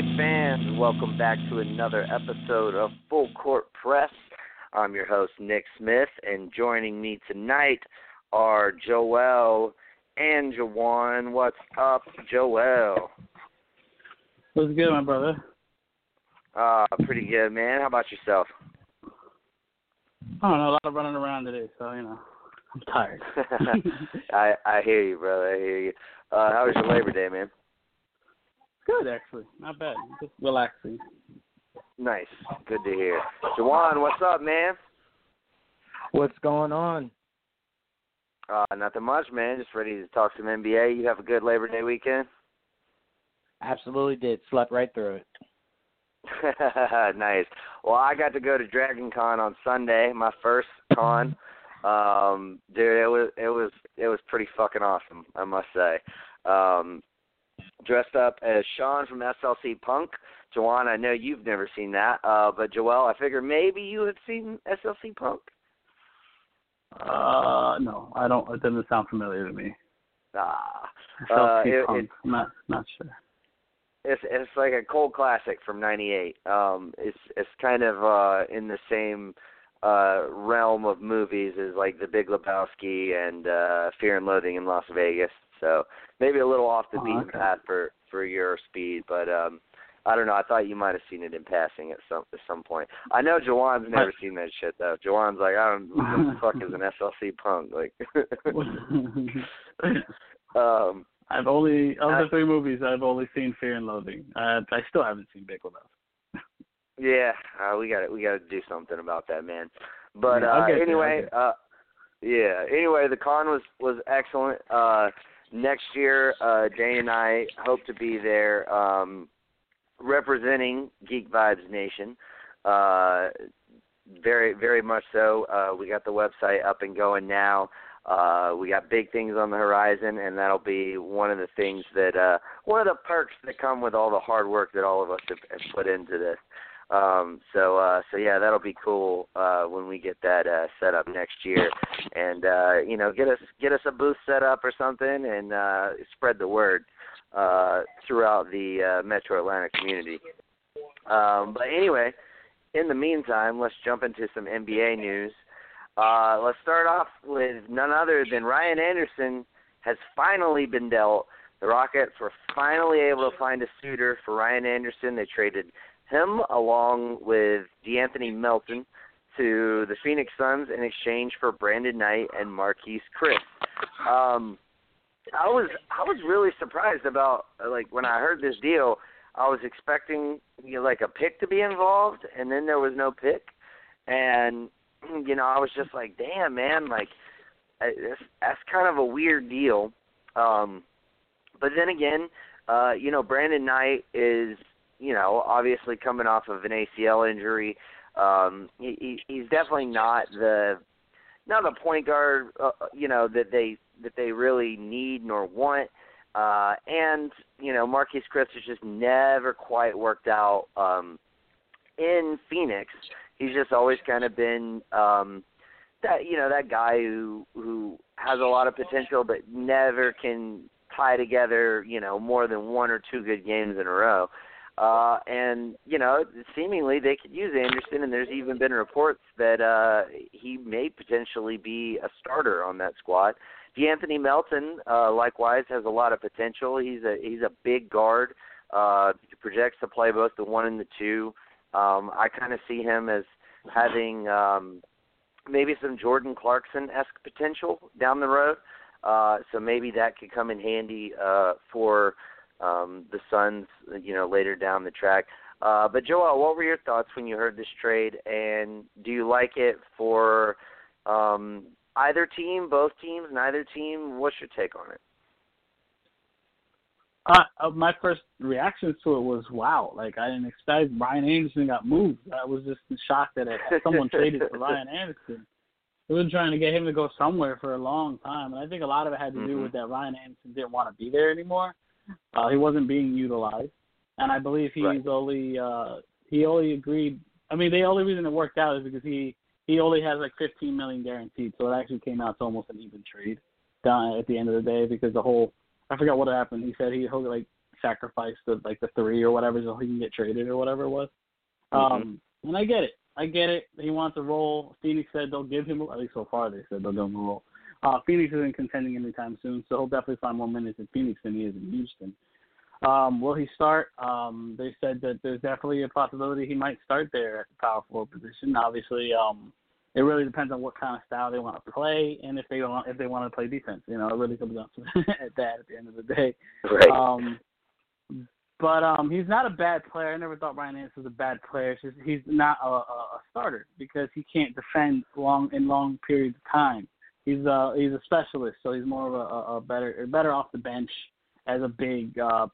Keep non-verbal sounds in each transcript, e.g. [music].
NBA fans? Welcome back to another episode of Full Court Press. I'm your host, Nick Smith, and joining me tonight are Joel and Jawan. What's up, Joel? What's good, my brother? Uh, pretty good, man. How about yourself? I don't know, a lot of running around today, so you know, I'm tired. [laughs] I I hear you, brother. I hear you. Uh, how was your Labor Day, man? Good, actually, not bad. Just relaxing. Nice. Good to hear. Jawan, what's up, man? What's going on? Uh, nothing much, man. Just ready to talk some NBA. You have a good Labor Day weekend? Absolutely did. Slept right through it. [laughs] nice. Well, I got to go to Dragon Con on Sunday, my first con. Um, dude, it was it was it was pretty fucking awesome, I must say. Um, dressed up as Sean from SLC Punk. Jawan, I know you've never seen that, uh, but Joel, I figure maybe you have seen SLC Punk. Uh, no, I don't. It doesn't sound familiar to me. Ah, SLC uh, it, Punk. it, I'm not not sure. it's it's like a cold classic from '98. Um, it's it's kind of uh in the same uh realm of movies as like The Big Lebowski and uh Fear and Loathing in Las Vegas. So maybe a little off the Oh, beaten okay. path for for your speed, but um I don't know. I thought you might have seen it in passing at some at some point. I know Jawan's never seen that shit though. Jawan's like, I don't know what the fuck is an [laughs] SLC punk like. [laughs] um, I've only of the three movies I've only seen Fear and Loathing. Uh, I still haven't seen Big Lebowski. Yeah, uh, we got we got to do something about that, man. But uh, get there, I'll anyway, uh, yeah. Anyway, the con was was excellent. Uh, next year, uh, Dane and I hope to be there, um, representing Geek Vibes Nation. Uh, very very much so. Uh, we got the website up and going now. Uh, we got big things on the horizon, and that'll be one of the things that uh, one of the perks that come with all the hard work that all of us have, have put into this. Um, so uh, so yeah, that'll be cool uh, when we get that uh, set up next year, and uh, you know get us get us a booth set up or something, and uh, spread the word uh, throughout the uh, Metro Atlanta community. Um, but anyway, in the meantime, let's jump into some NBA news. Uh, let's start off with none other than Ryan Anderson has finally been dealt. The Rockets were finally able to find a suitor for Ryan Anderson. They traded him along with De'Anthony Melton to the Phoenix Suns in exchange for Brandon Knight and Marquese Chriss. Um, I was I was really surprised about like when I heard this deal. I was expecting you know, like a pick to be involved, and then there was no pick, and [clears throat] you know I was just like, damn man, like I- that's that's kind of a weird deal. Um, but then again, uh, you know Brandon Knight is you know obviously coming off of an ACL injury. Um, he, he he's definitely not the not a point guard, uh, you know, that they that they really need nor want. Uh, and you know, Marquese Chriss has just never quite worked out um, in Phoenix. He's just always kind of been um, that you know that guy who who has a lot of potential but never can tie together you know more than one or two good games in a row. And you know, seemingly they could use Anderson, and there's even been reports that uh, he may potentially be a starter on that squad. De'Anthony Melton, uh, likewise, has a lot of potential. He's a he's a big guard. Uh, projects to play both the one and the two. Um, I kind of see him as having um, maybe some Jordan Clarkson esque potential down the road. Uh, so maybe that could come in handy uh, for um, the Suns, you know, later down the track. Uh, but Joel, what were your thoughts when you heard this trade, and do you like it for um, either team, both teams, neither team? What's your take on it? Uh, uh, my first reaction to it was wow. Like I didn't expect Ryan Anderson got moved. I was just shocked that it, someone traded for Ryan [laughs] Anderson. They were trying to get him to go somewhere for a long time, and I think a lot of it had to do mm-hmm. with that Ryan Anderson didn't want to be there anymore. Uh, he wasn't being utilized, and I believe he's right. only uh, he only agreed. I mean, the only reason it worked out is because he he only has like 15 million guaranteed, so it actually came out to almost an even trade down at the end of the day because the whole I forgot what happened. He said he he'll like sacrifice the like the three or whatever so he can get traded or whatever it was. Mm-hmm. Um, and I get it. I get it. He wants a role. Phoenix said they'll give him at least so far they said they'll give him a role. Uh, Phoenix isn't contending anytime soon, so he'll definitely find more minutes in Phoenix than he is in Houston. Um, will he start? Um, they said that there's definitely a possibility he might start there at the power forward position. Obviously, um, it really depends on what kind of style they want to play and if they want if they want to play defense. You know, it really comes down to [laughs] at that at the end of the day. Right. Um, but um, he's not a bad player. I never thought Ryan Anderson was a bad player. It's just he's not a, a starter because he can't defend long in long periods of time. He's a he's a specialist, so he's more of a, a better better off the bench as a big uh,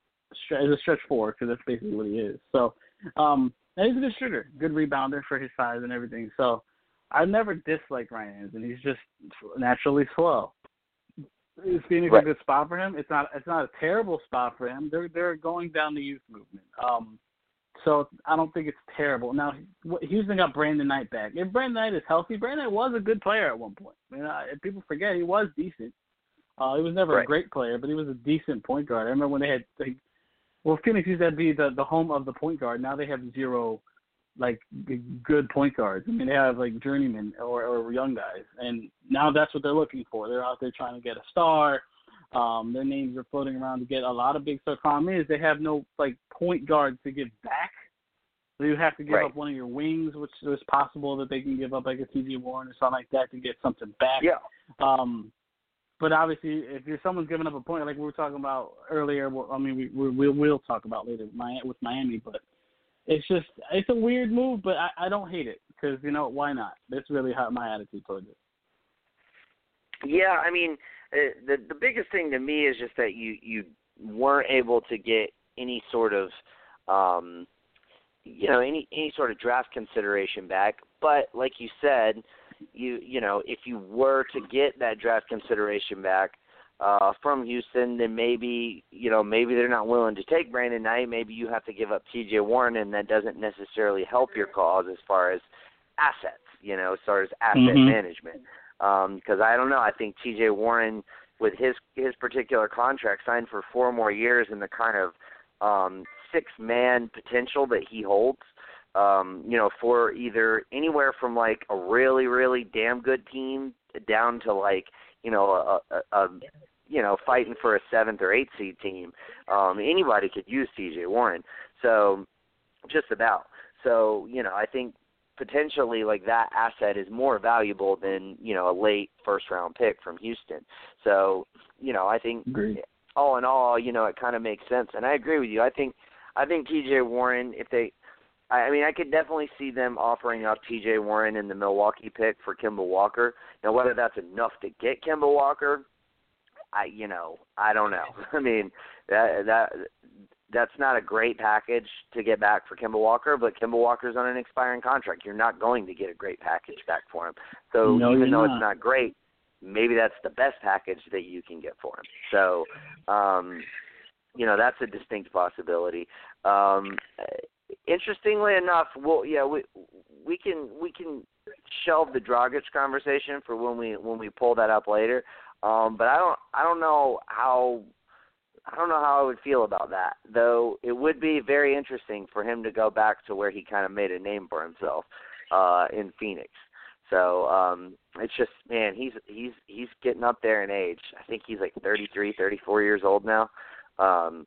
as a stretch forward because that's basically what he is. So um, he's a good shooter, good rebounder for his size and everything. So I've never disliked Ryan Anderson. He's just naturally slow. Is Phoenix right. a good spot for him? It's not. It's not a terrible spot for him. They're they're going down the youth movement. Um, so I don't think it's terrible. Now Houston got Brandon Knight back. If Brandon Knight is healthy, Brandon Knight was a good player at one point. I mean, uh, people forget he was decent. Uh, he was never right. a great player, but he was a decent point guard. I remember when they had, like, well, Phoenix used to be the the home of the point guard. Now they have zero like good point guards. I mean, they have like journeymen or, or young guys, and now that's what they're looking for. They're out there trying to get a star. Um, their names are floating around to get a lot of big stars. Problem is, they have no like point guards to give back. So you have to give right. up one of your wings, which is possible that they can give up like a T.J. Warren or something like that to get something back. Yeah. Um, but obviously, if you're someone's giving up a point, like we were talking about earlier, well, I mean, we, we we'll, we'll talk about later with Miami, but it's just it's a weird move, but I, I don't hate it because you know why not? That's really how my attitude towards it. Yeah, I mean, uh, the the biggest thing to me is just that you you weren't able to get any sort of um you know any any sort of draft consideration back. But like you said you you know if you were to get that draft consideration back uh from Houston then maybe you know maybe they're not willing to take Brandon Knight. Maybe you have to give up TJ Warren and that doesn't necessarily help your cause as far as assets you know as far as asset mm-hmm. management um because I don't know I think TJ Warren with his his particular contract signed for four more years and the kind of um six man potential that he holds um you know for either anywhere from like a really really damn good team down to like you know a, a, a you know fighting for a seventh or eighth seed team um anybody could use TJ Warren. So just about. So you know I think potentially like that asset is more valuable than you know a late first round pick from Houston. So you know I think Agreed. all in all you know it kind of makes sense, and I agree with you. I think I think T.J. Warren if they. I mean, I could definitely see them offering up T.J. Warren in the Milwaukee pick for Kemba Walker. Now, whether that's enough to get Kemba Walker, I, you know, I don't know. [laughs] I mean, that that that's not a great package to get back for Kemba Walker, but Kemba Walker's on an expiring contract. You're not going to get a great package back for him. So no, even though not. it's not great, maybe that's the best package that you can get for him. So, um, you know, that's a distinct possibility. Um, interestingly enough, well, yeah, we we can we can shelve the Dragic conversation for when we when we pull that up later. Um, but I don't I don't know how I don't know how I would feel about that. Though it would be very interesting for him to go back to where he kind of made a name for himself uh in Phoenix. So, um it's just man, he's he's he's getting up there in age. I think he's like 33, 34 years old now. Um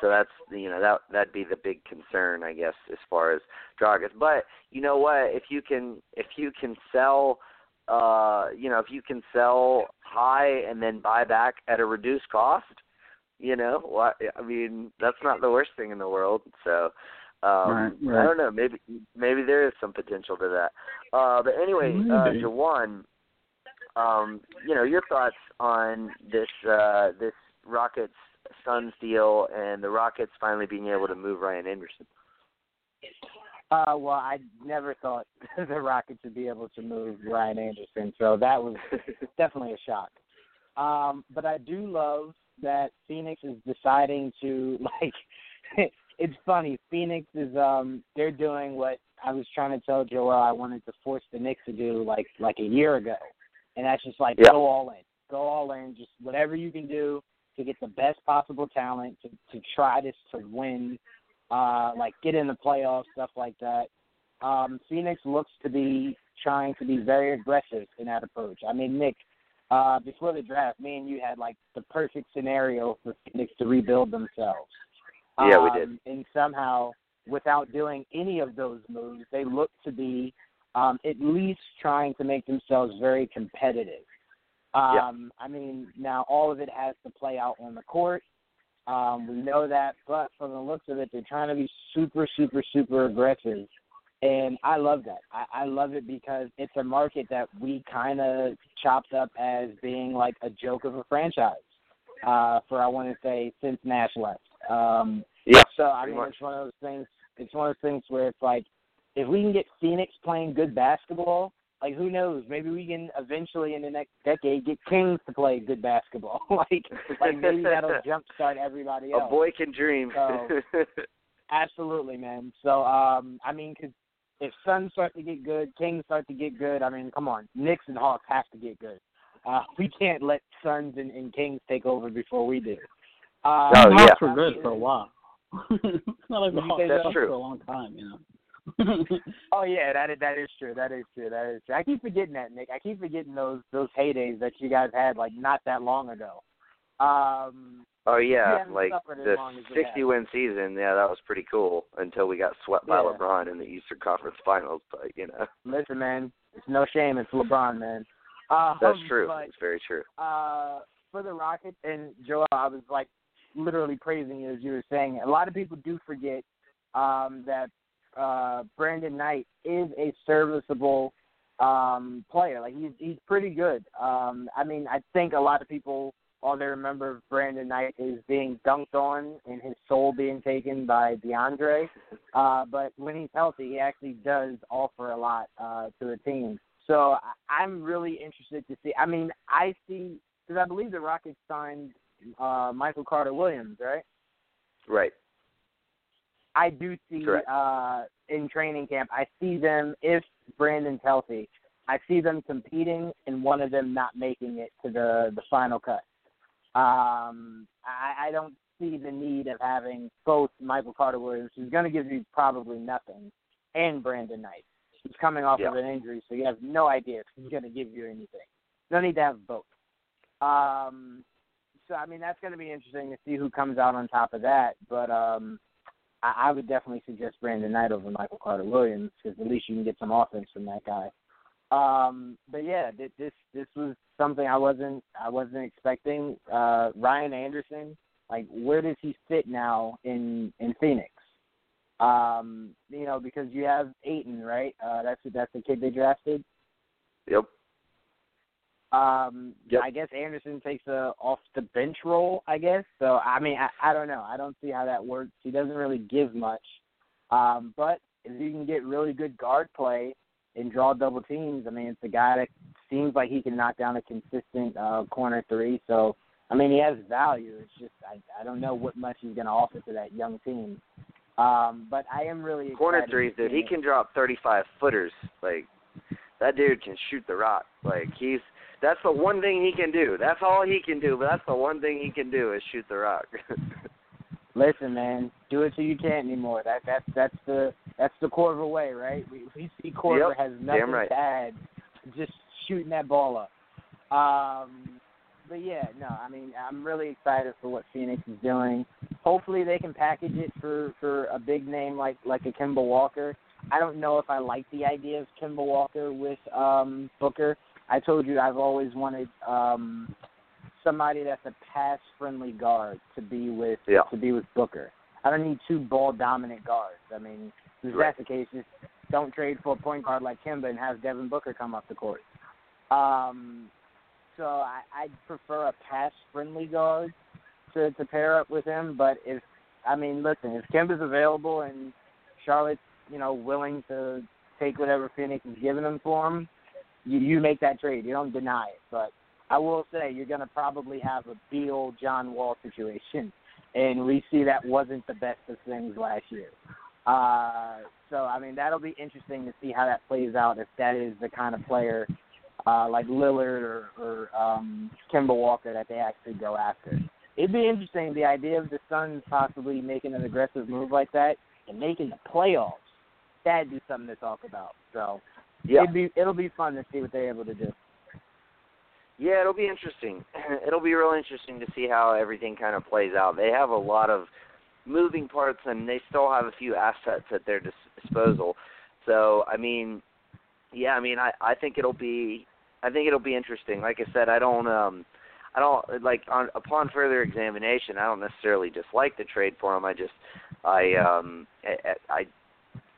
so that's you know that that'd be the big concern, I guess, as far as Dragic. But you know what? If you can if you can sell, uh, you know, if you can sell high and then buy back at a reduced cost, you know, what I mean, that's not the worst thing in the world. So. Um, right, right. I don't know. Maybe maybe there is some potential to that. Uh, but anyway, uh, Jawan, um, you know your thoughts on this uh, this Rockets Suns deal and the Rockets finally being able to move Ryan Anderson. Uh, well, I never thought [laughs] the Rockets would be able to move Ryan Anderson, so that was [laughs] definitely a shock. Um, but I do love that Phoenix is deciding to [laughs] like. it's funny. Phoenix is um they're doing what I was trying to tell Joel I wanted to force the Knicks to do like like a year ago, and that's just like Yeah. go all in, go all in, just whatever you can do to get the best possible talent to to try this to win, uh like get in the playoffs, stuff like that. Um, Phoenix looks to be trying to be very aggressive in that approach. I mean, Nick, uh, before the draft, me and you had like the perfect scenario for Phoenix to rebuild themselves. Yeah, we did. Um, And somehow, without doing any of those moves, they look to be um, at least trying to make themselves very competitive. Yeah. Um, I mean, now all of it has to play out on the court. Um, we know that, but from the looks of it, they're trying to be super, super, super aggressive, and I love that. I, I love it because it's a market that we kind of chopped up as being like a joke of a franchise uh, for I want to say since Nash left. Um, Yeah. so I mean, much. it's one of those things. It's one of those things where it's like, if we can get Phoenix playing good basketball, like who knows? Maybe we can eventually in the next decade get Kings to play good basketball. [laughs] like, like maybe that'll [laughs] jumpstart everybody else. A boy can dream. So- [laughs] Absolutely, man. So, um, I mean, 'cause if Suns start to get good, Kings start to get good. I mean, come on, Knicks and Hawks have to get good. Uh, [laughs] we can't let Suns and, and Kings take over before we do. Um, Oh, Hawks yeah. were good for a while. [laughs] not like the Hawks that's true. for a long time, you know. [laughs] Oh yeah, that is that is true. That is true. That is true. I keep forgetting that, Nick. I keep forgetting those those heydays that you guys had like not that long ago. Um, oh yeah, like the long as we 60 win season. Yeah, that was pretty cool until we got swept by Yeah. LeBron in the Eastern Conference Finals. But you know, [laughs] listen, man, it's no shame. It's LeBron, man. Um, that's true. But It's very true. uh, for the Rockets and Joel, I was like literally praising you as you were saying. A lot of people do forget um, that uh, Brandon Knight is a serviceable um, player. Like he's he's pretty good. Um, I mean, I think a lot of people all they remember of Brandon Knight is being dunked on and his soul being taken by DeAndre. Uh, but when he's healthy, he actually does offer a lot uh, to the team. So I'm really interested to see. I mean, I see because I believe the Rockets signed uh, Michael Carter Williams, right? Right. I do see Correct. uh, in training camp. I see them if Brandon's healthy. I see them competing and one of them not making it to the the final cut. Um, I, I don't see the need of having both Michael Carter Williams, who's going to give you probably nothing, and Brandon Knight, who's coming off Yeah. of an injury, so you have no idea if he's going to give you anything. No need to have both. Um, so I mean that's going to be interesting to see who comes out on top of that. But um, I, I would definitely suggest Brandon Knight over Michael Carter Williams because at least you can get some offense from that guy. Um, but yeah, th- this this was something I wasn't I wasn't expecting. Uh, Ryan Anderson, like where does he fit now in in Phoenix? Um, you know because you have Ayton, right? Uh, that's that's the kid they drafted. Yep. Um, Yep. I guess Anderson takes a off the bench role. I guess so. I mean, I, I don't know. I don't see how that works. He doesn't really give much. Um, but if you can get really good guard play and draw double teams, I mean, it's a guy that seems like he can knock down a consistent uh, corner three. So, I mean, he has value. It's just I, I don't know what much he's going to offer to that young team. Um, but I am really Corner threes, dude. He can drop 35 footers. Like that dude can shoot the rock. Like he's that's the one thing he can do. That's all he can do. But that's the one thing he can do is shoot the rock. [laughs] Listen, man, do it till you can't anymore. That that's that's the that's the Korver way, right? We we see Korver Yep, has nothing right. to add, just shooting that ball up. Um, but yeah, no, I mean, I'm really excited for what Phoenix is doing. Hopefully, they can package it for for a big name like like a Kemba Walker. I don't know if I like the idea of Kemba Walker with um Booker. I told you I've always wanted um somebody that's a pass friendly guard to be with Yeah. to be with Booker. I don't need two ball dominant guards. I mean, if Right. that's the case, just don't trade for a point guard like Kemba and have Devin Booker come off the court. Um, so I, I'd prefer a pass friendly guard to to pair up with him. But if I mean, listen, if Kemba's available and Charlotte's you know willing to take whatever Phoenix is giving him for him, you you make that trade. You don't deny it. But I will say you're going to probably have a Beal John Wall situation, and we see that wasn't the best of things last year. Uh, so I mean that'll be interesting to see how that plays out if that is the kind of player uh, like Lillard or, or um, Kemba Walker that they actually go after. It'd be interesting the idea of the Suns possibly making an aggressive move like that and making the playoffs. That'd be something to talk about. So yeah. it'd be it'll be fun to see what they're able to do. Yeah, it'll be interesting. [clears throat] It'll be real interesting to see how everything kind of plays out. They have a lot of moving parts, and they still have a few assets at their dis- disposal. So, I mean, yeah, I mean, I I think it'll be I think it'll be interesting. Like I said, I don't um I don't like on upon further examination, I don't necessarily dislike the trade for him. I just I um I I,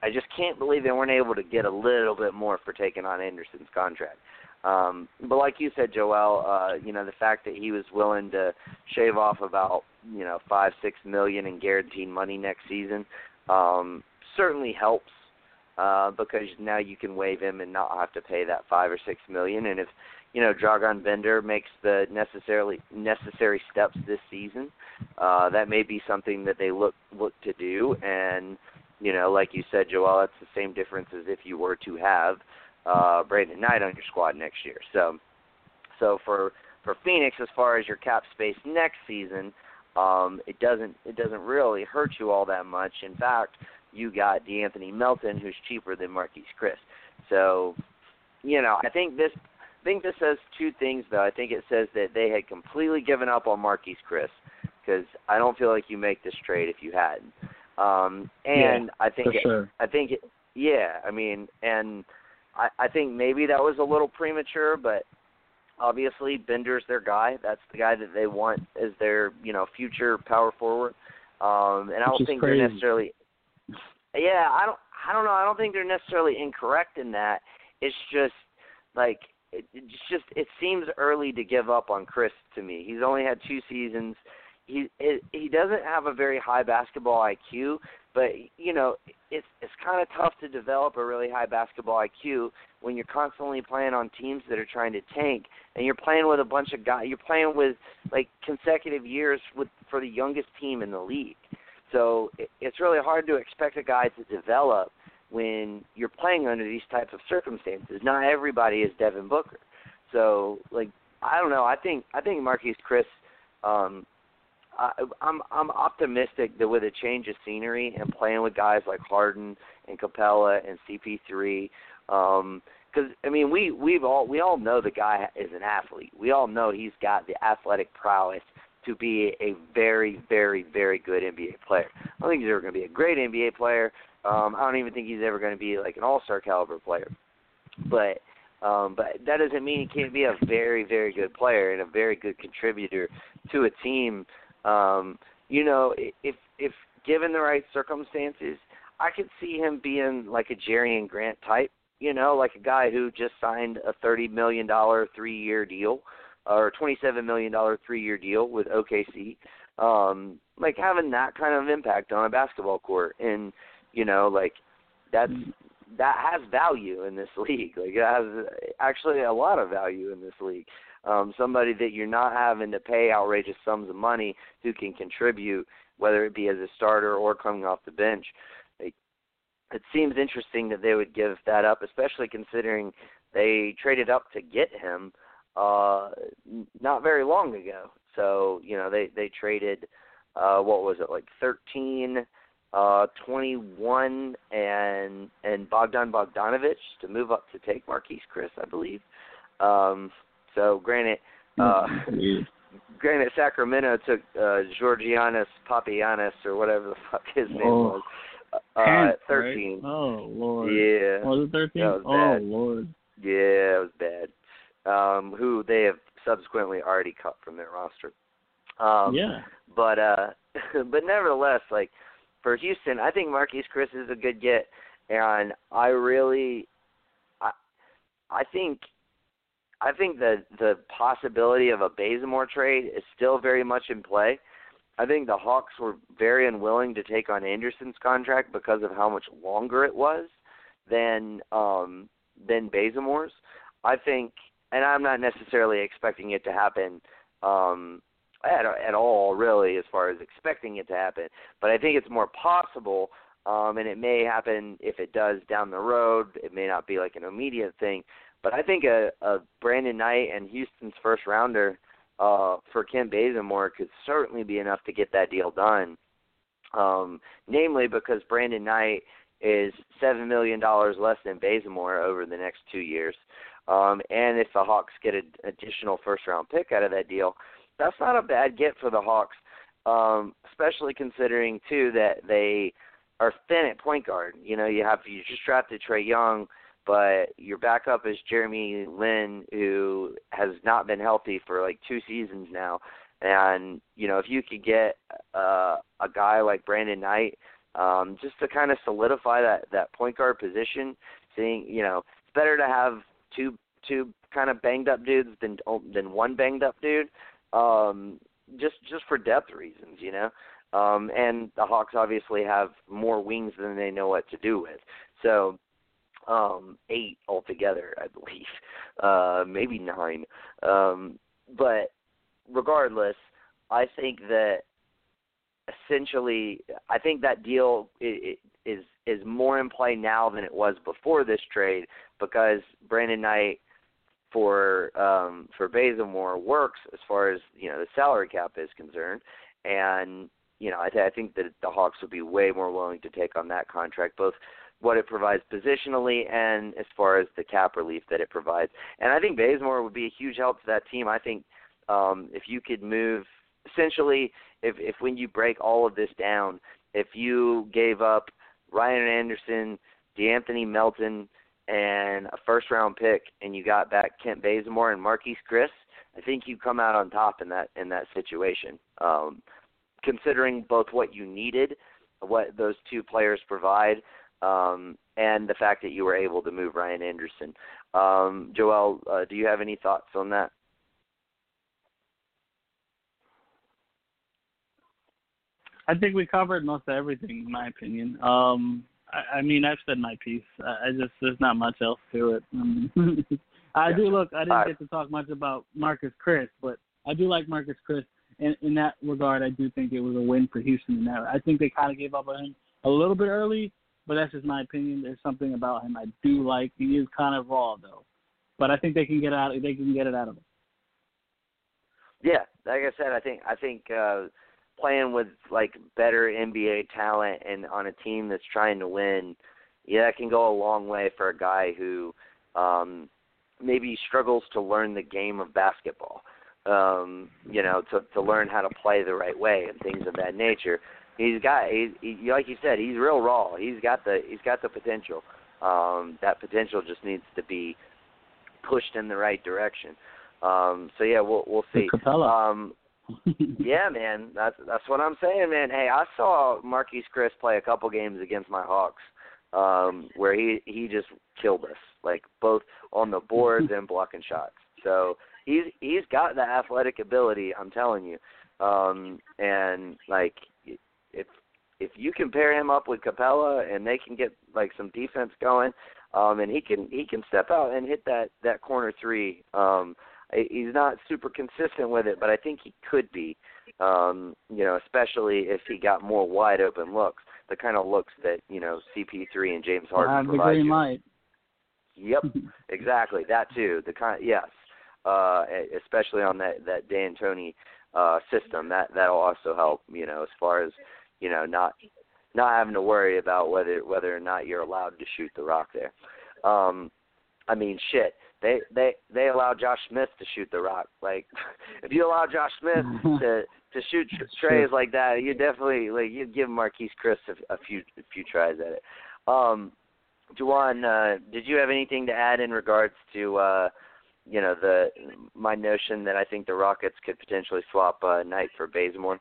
I just can't believe they weren't able to get a little bit more for taking on Anderson's contract. Um, but like you said, Joel, uh, you know the fact that he was willing to shave off about you know five six million in guaranteed money next season um, certainly helps uh, because now you can waive him and not have to pay that five or six million. And if you know Dragan Bender makes the necessarily necessary steps this season, uh, that may be something that they look look to do. And you know, like you said, Joel, that's the same difference as if you were to have uh, Brandon Knight on your squad next year. So, so for for Phoenix, as far as your cap space next season, um, it doesn't it doesn't really hurt you all that much. In fact, you got De'Anthony Melton, who's cheaper than Marquese Chriss. So, you know, I think this I think this says two things though. I think it says that they had completely given up on Marquese Chriss because I don't feel like you make this trade if you hadn't. Um, and I think it, sure. I think it, yeah, I mean, and I, I think maybe that was a little premature, but obviously Bender's their guy. That's the guy that they want as their you know future power forward. Um, and I don't think crazy. they're necessarily. Yeah, I don't. I don't know. I don't think they're necessarily incorrect in that. It's just like it, it's just it seems early to give up on Chriss to me. He's only had two seasons. He it, he doesn't have a very high basketball IQ, but you know it's it's kind of tough to develop a really high basketball IQ when you're constantly playing on teams that are trying to tank and you're playing with a bunch of guys. You're playing with like consecutive years with for the youngest team in the league. So it, it's really hard to expect a guy to develop when you're playing under these types of circumstances. Not everybody is Devin Booker. So like I don't know. I think I think Marquese Chriss. Um, I, I'm I'm optimistic that with a change of scenery and playing with guys like Harden and Capela and CP3, because I mean we we've all we all know the guy is an athlete. We all know he's got the athletic prowess to be a very very very good NBA player. I don't think he's ever going to be a great NBA player. Um, I don't even think he's ever going to be like an All Star caliber player. But um, but that doesn't mean he can't be a very very good player and a very good contributor to a team um, you know, if if given the right circumstances, I could see him being like a Jerami Grant type. you know, like a guy who just signed a thirty million dollar three year deal or twenty seven million dollar three year deal with OKC. Um, like having that kind of impact on a basketball court and you know, like that's that has value in this [laughs] league. Like it has actually a lot of value in this league. Um, somebody that you're not having to pay outrageous sums of money who can contribute, whether it be as a starter or coming off the bench. Like, it seems interesting that they would give that up, especially considering they traded up to get him uh not very long ago. So, you know, they they traded uh what was it, like thirteen uh, 21 and and Bogdan Bogdanovic to move up to take Marquese Chriss, I believe. Um, so granted, uh, [laughs] granted Sacramento took uh, Georgios Papagiannis or whatever the fuck his name oh. was. Uh, at 13. Right? Oh lord. Yeah. Was it 13? Oh bad. lord. Yeah, it was bad. Um, who they have subsequently already cut from their roster. Um, yeah. But uh, [laughs] but nevertheless, like for Houston, I think Marquese Chriss is a good get, and I really, I, I think, I think the the possibility of a Bazemore trade is still very much in play. I think the Hawks were very unwilling to take on Anderson's contract because of how much longer it was than um than Bazemore's. I think, and I'm not necessarily expecting it to happen um at at all really as far as expecting it to happen. But I think it's more possible, um, and it may happen if it does down the road. It may not be like an immediate thing, but I think a, a Brandon Knight and Houston's first rounder uh, for Kent Bazemore could certainly be enough to get that deal done. Um, namely because Brandon Knight is seven million dollars less than Bazemore over the next two years. Um, and if the Hawks get an additional first round pick out of that deal, that's not a bad get for the Hawks, um, especially considering too that they are thin at point guard. You know, you have you just drafted Trae Young, but your backup is Jeremy Lin, who has not been healthy for like two seasons now. And you know, if you could get uh, a guy like Brandon Knight, um, just to kind of solidify that that point guard position, seeing you know, it's better to have two two kind of banged up dudes than than one banged up dude um, just just for depth reasons, you know. Um, and the Hawks obviously have more wings than they know what to do with. So um, eight altogether, I believe, [laughs] uh, maybe nine. Um, but regardless, I think that essentially, I think that deal is is more in play now than it was before this trade because Brandon Knight for um, for Bazemore works as far as you know the salary cap is concerned, and you know I, th- I think that the Hawks would be way more willing to take on that contract, both what it provides positionally and as far as the cap relief that it provides. And I think Bazemore would be a huge help to that team. I think um, if you could move essentially, if if when you break all of this down, if you gave up Ryan Anderson, De'Anthony Melton, and a first round pick and you got back Kent Bazemore and Marquese Chriss, I think you come out on top in that in that situation. Um, considering both what you needed, what those two players provide, um, and the fact that you were able to move Ryan Anderson. Um, Joel, uh, do you have any thoughts on that? I think we covered most of everything, in my opinion. Um, I, I mean, I've said my piece. I, I just there's not much else to it. [laughs] I do look. I didn't get to talk much about Marcus Chriss, but I do like Marcus Chriss. In, in that regard, I do think it was a win for Houston. In that, I think they kind of gave up on him a little bit early, but that's just my opinion. There's something about him I do like. He is kind of raw though, but I think they can get out. They can get it out of him. Yeah, like I said, I think I think uh, playing with like better NBA talent and on a team that's trying to win, yeah, that can go a long way for a guy who um maybe struggles to learn the game of basketball. Um, you know, to to learn how to play the right way and things of that nature. He's got he, he like you said, he's real raw. He's got the he's got the potential. Um that potential just needs to be pushed in the right direction. Um so yeah, we'll we'll see. Um [laughs] yeah, man, that's that's what I'm saying, man. Hey, I saw Marquese Chriss play a couple games against my Hawks. um, where he he just killed us, like both on the boards and blocking shots. So he's he's got the athletic ability. I'm telling you, um, and like if if you can pair him up with Capela and they can get like some defense going, um, and he can he can step out and hit that that corner three. Um, he's not super consistent with it, but I think he could be. Um, you know, especially if he got more wide open looks, the kind of looks that you know CP3 and James Harden uh, provide you. light. Yep, [laughs] exactly that too. The kind, yes, uh, especially on that that D'Antoni uh, system. That that'll also help. You know, as far as you know, not not having to worry about whether whether or not you're allowed to shoot the rock there. Um, I mean, shit. They they they allow Josh Smith to shoot the rock. Like, [laughs] if you allow Josh Smith [laughs] to to shoot tr- trays like that, you definitely like you'd give Marquese Chriss a, a few a few tries at it. Um, Jawan, uh, did you have anything to add in regards to uh, you know the my notion that I think the Rockets could potentially swap uh, Knight for Bazemore?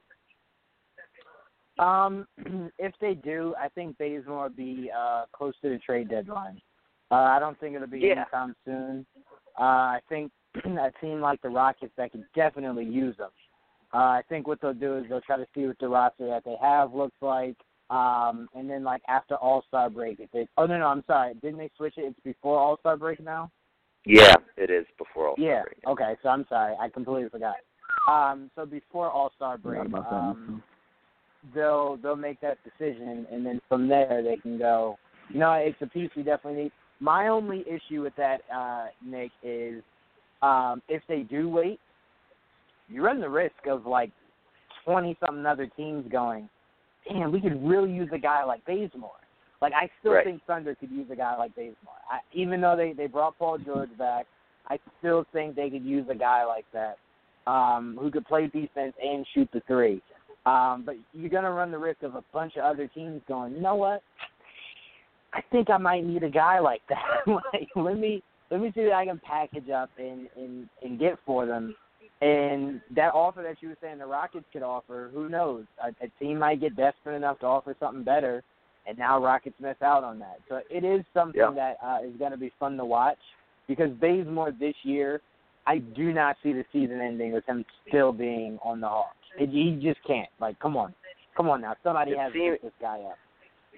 Um, [clears throat] if they do, I think Bazemore will be uh, close to the trade deadline. Uh, I don't think it'll be Yeah. anytime soon. Uh, I think [clears throat] a team like the Rockets that can definitely use them. Uh, I think what they'll do is they'll try to see what the roster that they have looks like, um, and then like after All Star break, if they oh no no I'm sorry, didn't they switch it? It's before All Star break now. Yeah, it is before all Yeah. break. Okay, so I'm sorry, I completely forgot. Um, so before All Star break, Forgot about that. um, they'll they'll make that decision, and then from there they can go. You know, it's a piece we definitely need. My only issue with that, uh, Nick, is um, if they do wait, you run the risk of like twenty something other teams going. Damn, we could really use a guy like Bazemore. Like I still Right. think Thunder could use a guy like Bazemore. I, even though they they brought Paul George back, I still think they could use a guy like that um, who could play defense and shoot the three. Um, but you're going to run the risk of a bunch of other teams going, you know what? I think I might need a guy like that. [laughs] like, let me let me see what I can package up and and and get for them. And that offer that you were saying the Rockets could offer, who knows? A, a team might get desperate enough to offer something better, and now Rockets miss out on that. So it is something Yeah. that uh, is going to be fun to watch because Bazemore this year, I do not see the season ending with him still being on the Hawks. It, he just can't. Like, come on, come on now. Somebody It has to pick this guy up.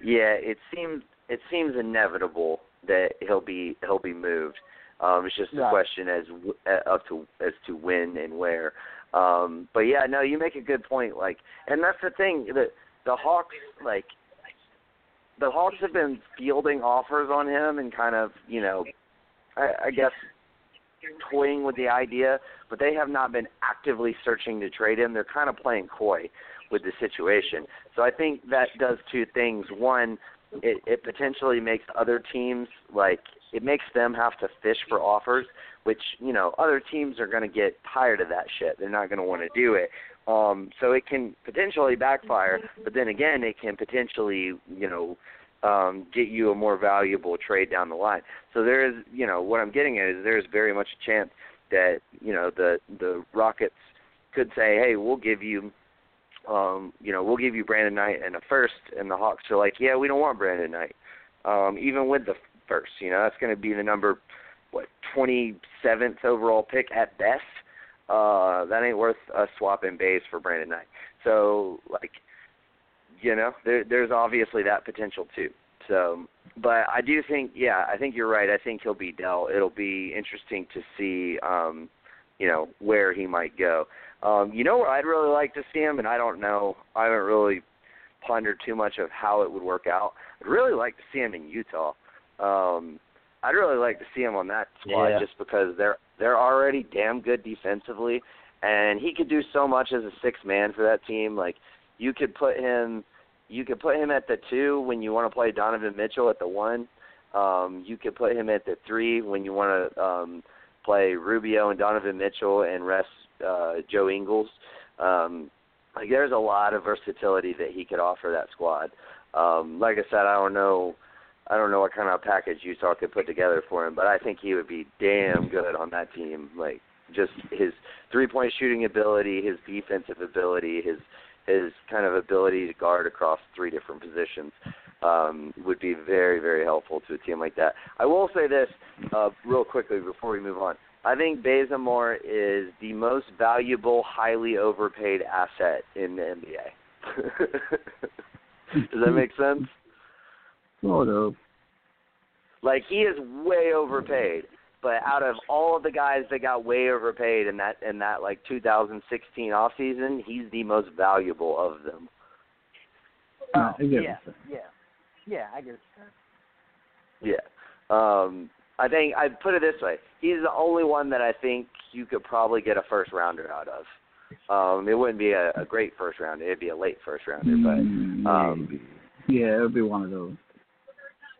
Yeah, it seems it seems inevitable that he'll be he'll be moved. Um, it's just a Right. question as w- uh, up to as to when and where. Um, but yeah, no, you make a good point. Like, and that's the thing. that the Hawks like the Hawks have been fielding offers on him and kind of you know, I, I guess toying with the idea, but they have not been actively searching to trade him. They're kind of playing coy with the situation. So I think that does two things. One, it, it potentially makes other teams like it makes them have to fish for offers, which you know other teams are going to get tired of that shit. They're not going to want to do it. Um, so it can potentially backfire, but then again, it can potentially you know um, get you a more valuable trade down the line. So there is, you know, what I'm getting at is there's very much a chance that you know the the Rockets could say, hey, we'll give you um, you know, we'll give you Brandon Knight and a first, and the Hawks are like, yeah, we don't want Brandon Knight, um, even with the first. You know, that's going to be the number, what, 27th overall pick at best. Uh, that ain't worth us swapping Bays for Brandon Knight. So, like, you know, there, there's obviously that potential too. So, but I do think, yeah, I think you're right. I think he'll be dealt. It'll be interesting to see, um, you know, where he might go. Um, you know where I'd really like to see him, and I don't know. I haven't really pondered too much of how it would work out. I'd really like to see him in Utah. Um, I'd really like to see him on that squad Yeah. just because they're they're already damn good defensively, and he could do so much as a six man for that team. Like you could put him, you could put him at the two when you want to play Donovan Mitchell at the one. Um, you could put him at the three when you want to um, play Rubio and Donovan Mitchell and rest uh, Joe Ingles. Um, like there's a lot of versatility that he could offer that squad. Um, like I said, I don't know, I don't know what kind of package Utah could put together for him, but I think he would be damn good on that team. Like just his three-point shooting ability, his defensive ability, his his kind of ability to guard across three different positions. um, would be very, very helpful to a team like that. I will say this uh, real quickly before we move on. I think Bazemore is the most valuable, highly overpaid asset in the NBA. [laughs] Does that make sense? Sort of. Like he is way overpaid, but out of all of the guys that got way overpaid in that in that like 2016 off season, he's the most valuable of them. No, Oh, I get yeah, it. yeah, yeah. I guess. Yeah. Um I think I'd put it this way. He's the only one that I think you could probably get a first rounder out of. Um it wouldn't be a, a great first rounder, it'd be a late first rounder, but Mm, um, yeah, it would be one of those.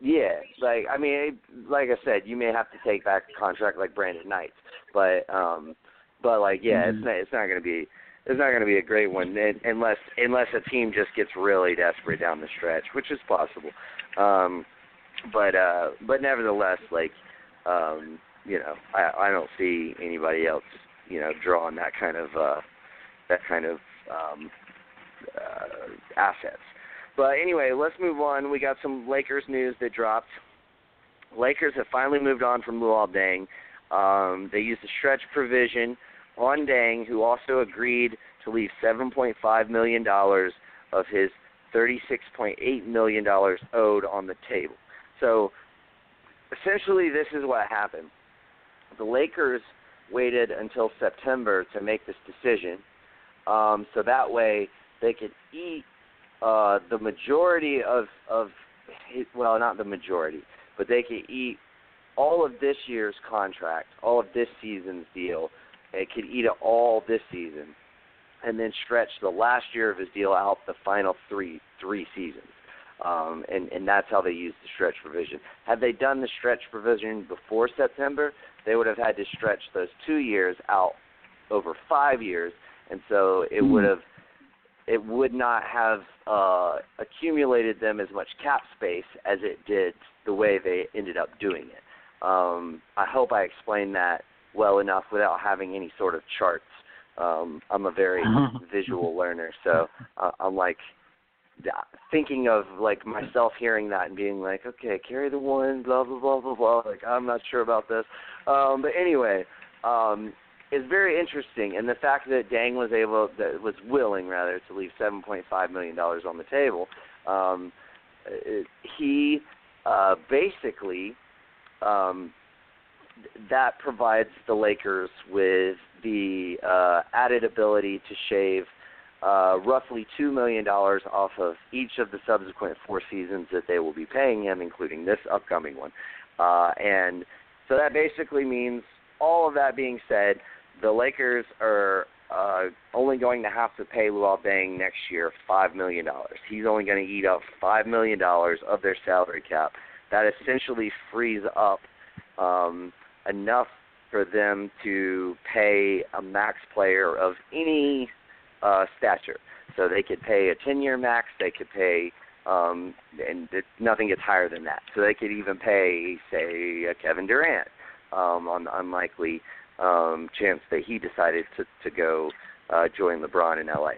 Yeah, like I mean, it, like I said, you may have to take back a contract like Brandon Knight, but um, but like yeah, Mhm. it's not it's not going to be it's not going to be a great one un- unless unless a team just gets really desperate down the stretch, which is possible. Um, but uh, but nevertheless, like um, you know, I I don't see anybody else you know drawing that kind of uh, that kind of um, uh, assets. But anyway, let's move on. We got some Lakers news that dropped. Lakers have finally moved on from Luol Deng. Um, they used a stretch provision on Deng, who also agreed to leave $7.5 million of his $36.8 million owed on the table. So essentially, this is what happened. The Lakers waited until September to make this decision, um, so that way they could eat uh, the majority of of well, not the majority, but they could eat all of this year's contract, all of this season's deal. It could eat it all this season, and then stretch the last year of his deal out the final three three seasons. Um, and and that's how they used the stretch provision. Had they done the stretch provision before September, they would have had to stretch those two years out over five years, and so it would have it would not have uh, accumulated them as much cap space as it did the way they ended up doing it. Um, I hope I explained that well enough without having any sort of charts. Um, I'm a very [laughs] visual learner, so uh, I'm like thinking of like myself hearing that and being like, okay, carry the one, blah blah blah blah blah. Like I'm not sure about this, um, but anyway, um, it's very interesting, and the fact that Deng was able, that was willing rather, to leave 7.5 million dollars on the table. Um, he uh, basically um, that provides the Lakers with the uh, added ability to shave uh, roughly two million dollars off of each of the subsequent four seasons that they will be paying him, including this upcoming one. Uh, and so that basically means, all of that being said, the Lakers are uh, only going to have to pay Luol Deng next year five million dollars. He's only going to eat up five million dollars of their salary cap. That essentially frees up um, enough for them to pay a max player of any uh, stature. So they could pay a 10-year max. They could pay, um, and it, nothing gets higher than that. So they could even pay, say, a Kevin Durant um, on the unlikely um, chance that he decided to to go uh, join LeBron in LA.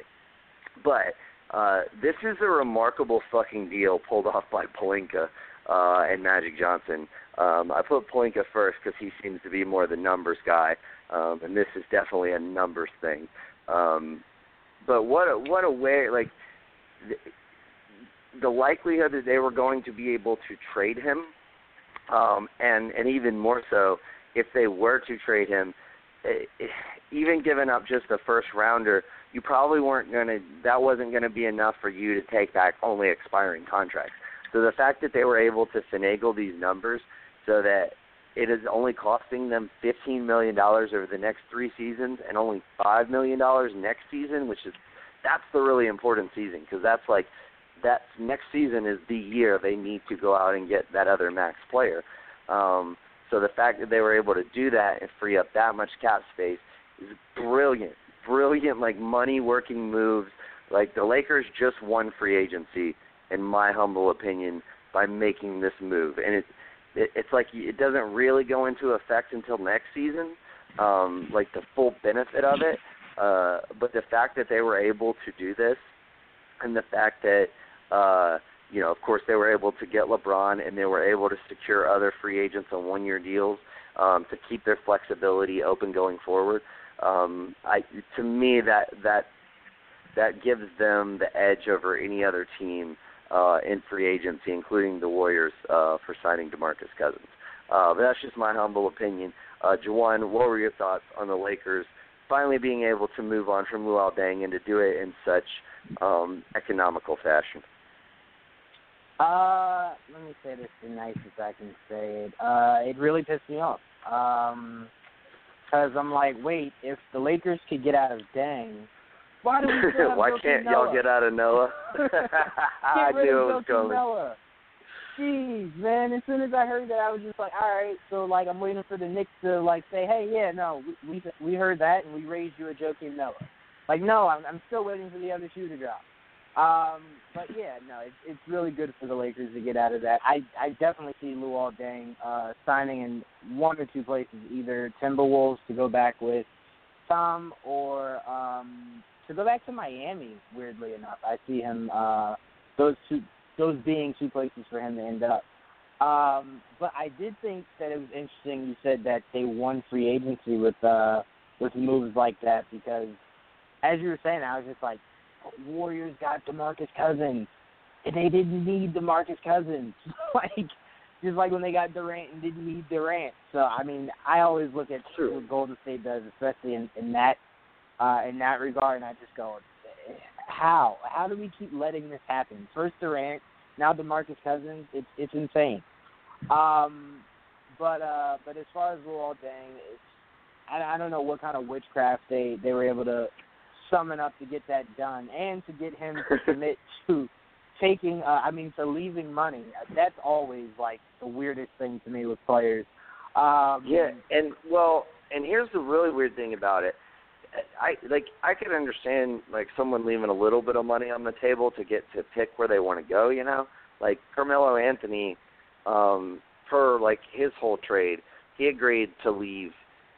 But uh, this is a remarkable fucking deal pulled off by Pelinka uh, and Magic Johnson. Um, I put Pelinka first because he seems to be more the numbers guy, um, and this is definitely a numbers thing. Um, but what a what a way like the, the likelihood that they were going to be able to trade him, um, and and even more so if they were to trade him, eh, eh, even giving up just a first rounder, you probably weren't going to. That wasn't going to be enough for you to take back only expiring contracts. So the fact that they were able to finagle these numbers so that it is only costing them fifteen million dollars over the next three seasons and only five million dollars next season, which is that's the really important season because that's like that next season is the year they need to go out and get that other max player. Um, so the fact that they were able to do that and free up that much cap space is brilliant, brilliant like money working moves. Like the Lakers just won free agency, in my humble opinion, by making this move, and it, it it's like it doesn't really go into effect until next season, um, like the full benefit of it. Uh, but the fact that they were able to do this, and the fact that uh, you know, of course, they were able to get LeBron, and they were able to secure other free agents on one-year deals um, to keep their flexibility open going forward. Um, I, to me, that that that gives them the edge over any other team uh, in free agency, including the Warriors, uh, for signing DeMarcus Cousins. Uh, but that's just my humble opinion. Uh, Jawan, what were your thoughts on the Lakers finally being able to move on from Luol Deng and to do it in such um, economical fashion? Uh, let me say this the nicest I can say it. Uh, it really pissed me off. Um, because I'm like, wait, if the Lakers could get out of Deng, why do we [laughs] still have Why can't Noah? y'all get out of Noah? [laughs] [laughs] I knew it was going. Noah. Jeez, man. As soon as I heard that, I was just like, all right. So like, I'm waiting for the Knicks to like say, hey, yeah, no, we we, we heard that and we raised you a Joakim Noah. Like, no, I'm I'm still waiting for the other shoe to drop. Um, but yeah, no, it's it's really good for the Lakers to get out of that. I I definitely see Luol Deng uh, signing in one or two places, either Timberwolves to go back with Tom or um, to go back to Miami. Weirdly enough, I see him uh, those two those being two places for him to end up. Um, but I did think that it was interesting. You said that they won free agency with uh, with moves like that because, as you were saying, I was just like, Warriors got DeMarcus Cousins, and they didn't need DeMarcus Cousins. [laughs] like just like when they got Durant and didn't need Durant. So I mean, I always look at True. what Golden State does, especially in, in that uh, in that regard, and I just go, how? How do we keep letting this happen? First Durant, now DeMarcus Cousins. It's it's insane. Um, but uh, but as far as Luol Deng, it's I, I don't know what kind of witchcraft they they were able to summon up to get that done, and to get him to commit [laughs] to taking. Uh, I mean, to leaving money. That's always like the weirdest thing to me with players. Um, Yeah, and well, and here's the really weird thing about it. I like I could understand like someone leaving a little bit of money on the table to get to pick where they want to go, you know? Like Carmelo Anthony um for like his whole trade, he agreed to leave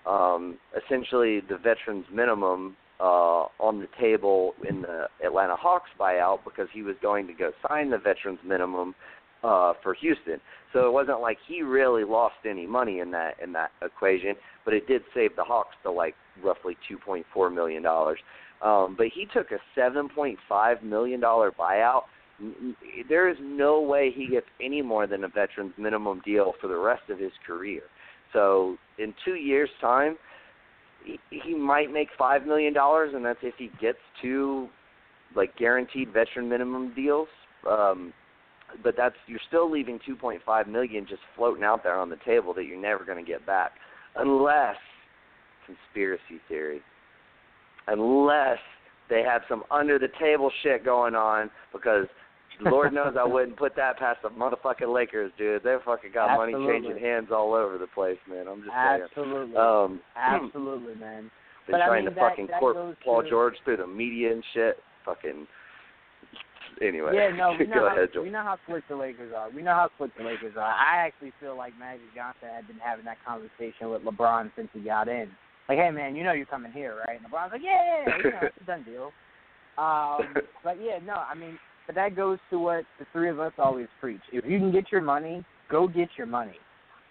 um essentially the veterans minimum uh on the table in the Atlanta Hawks buyout because he was going to go sign the veterans minimum uh for Houston. So it wasn't like he really lost any money in that in that equation, but it did save the Hawks to like roughly two point four million dollars. Um, but he took a seven point five million dollar buyout. There is no way he gets any more than a veteran's minimum deal for the rest of his career. So in two years' time, he, might make five million dollars, and that's if he gets two like guaranteed veteran minimum deals. Um, but that's you're still leaving 2.5 million just floating out there on the table that you're never going to get back, unless conspiracy theory, unless they have some under the table shit going on because. Lord [laughs] knows I wouldn't put that past the motherfucking Lakers, dude. They fucking got money changing hands all over the place, man. I'm just saying. absolutely, Um, [clears throat] absolutely, man. been But I trying mean, to that- fucking that court Paul George through the media and shit. Fucking. Anyway. Yeah, no, we [laughs] know, go how, ahead, we know how slick the Lakers are. We know how slick the Lakers are. I actually feel like Magic Johnson had been having that conversation with LeBron since he got in. Like, hey man, you know you're coming here, right? And LeBron's like, yeah, yeah, you know, it's [laughs] a done deal. Um, but yeah, no, I mean, but that goes to what the three of us always preach. If you can get your money, go get your money.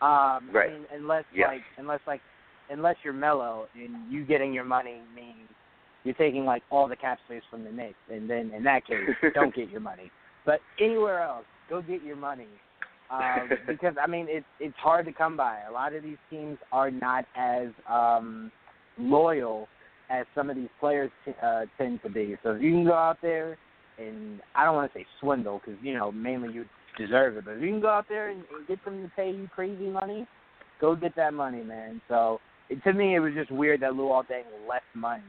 Um, Right. I mean, unless Yeah. like, unless like, unless you're Melo and you getting your money means you're taking like all the cap space from the Knicks, and then in that case, [laughs] don't get your money. But anywhere else, go get your money. Um, [laughs] because I mean, it's it's hard to come by. A lot of these teams are not as um, loyal as some of these players t- uh, tend to be. So if you can go out there and I don't want to say swindle because you know mainly you deserve it, but if you can go out there and, and get them to pay you crazy money, go get that money, man. So it, to me, it was just weird that Luol Deng left money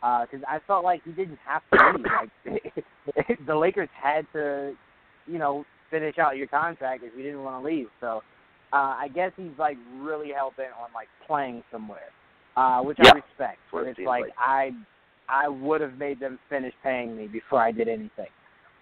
because I felt like he didn't have to leave. Like [laughs] the Lakers had to, you know, finish out your contract if you didn't want to leave. So uh, I guess he's like really hell bent on like playing somewhere, uh, which Yeah. I respect. But it's like like. I, I would have made them finish paying me before I did anything.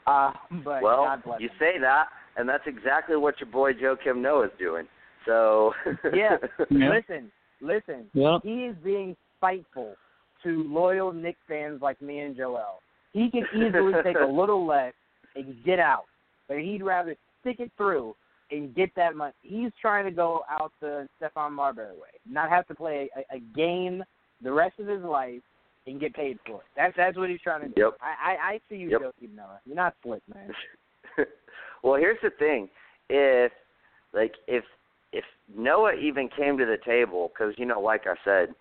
Uh, but well, God bless you him. say that, and that's exactly what your boy Joakim Noah is doing. So. [laughs] Yeah. Yeah. Listen, listen. Yep. He is being spiteful to loyal Knicks fans like me and Joel. He can easily take a [laughs] little less and get out. but he'd rather stick it through and get that money. He's trying to go out the Stephon Marbury way, not have to play a, a game the rest of his life and get paid for it. That's that's what he's trying to do. Yep. I, I I see you, Yep. Joakim Noah. You're not slick, man. [laughs] well, here's the thing: if like if if Noah even came to the table, because you know, like I said,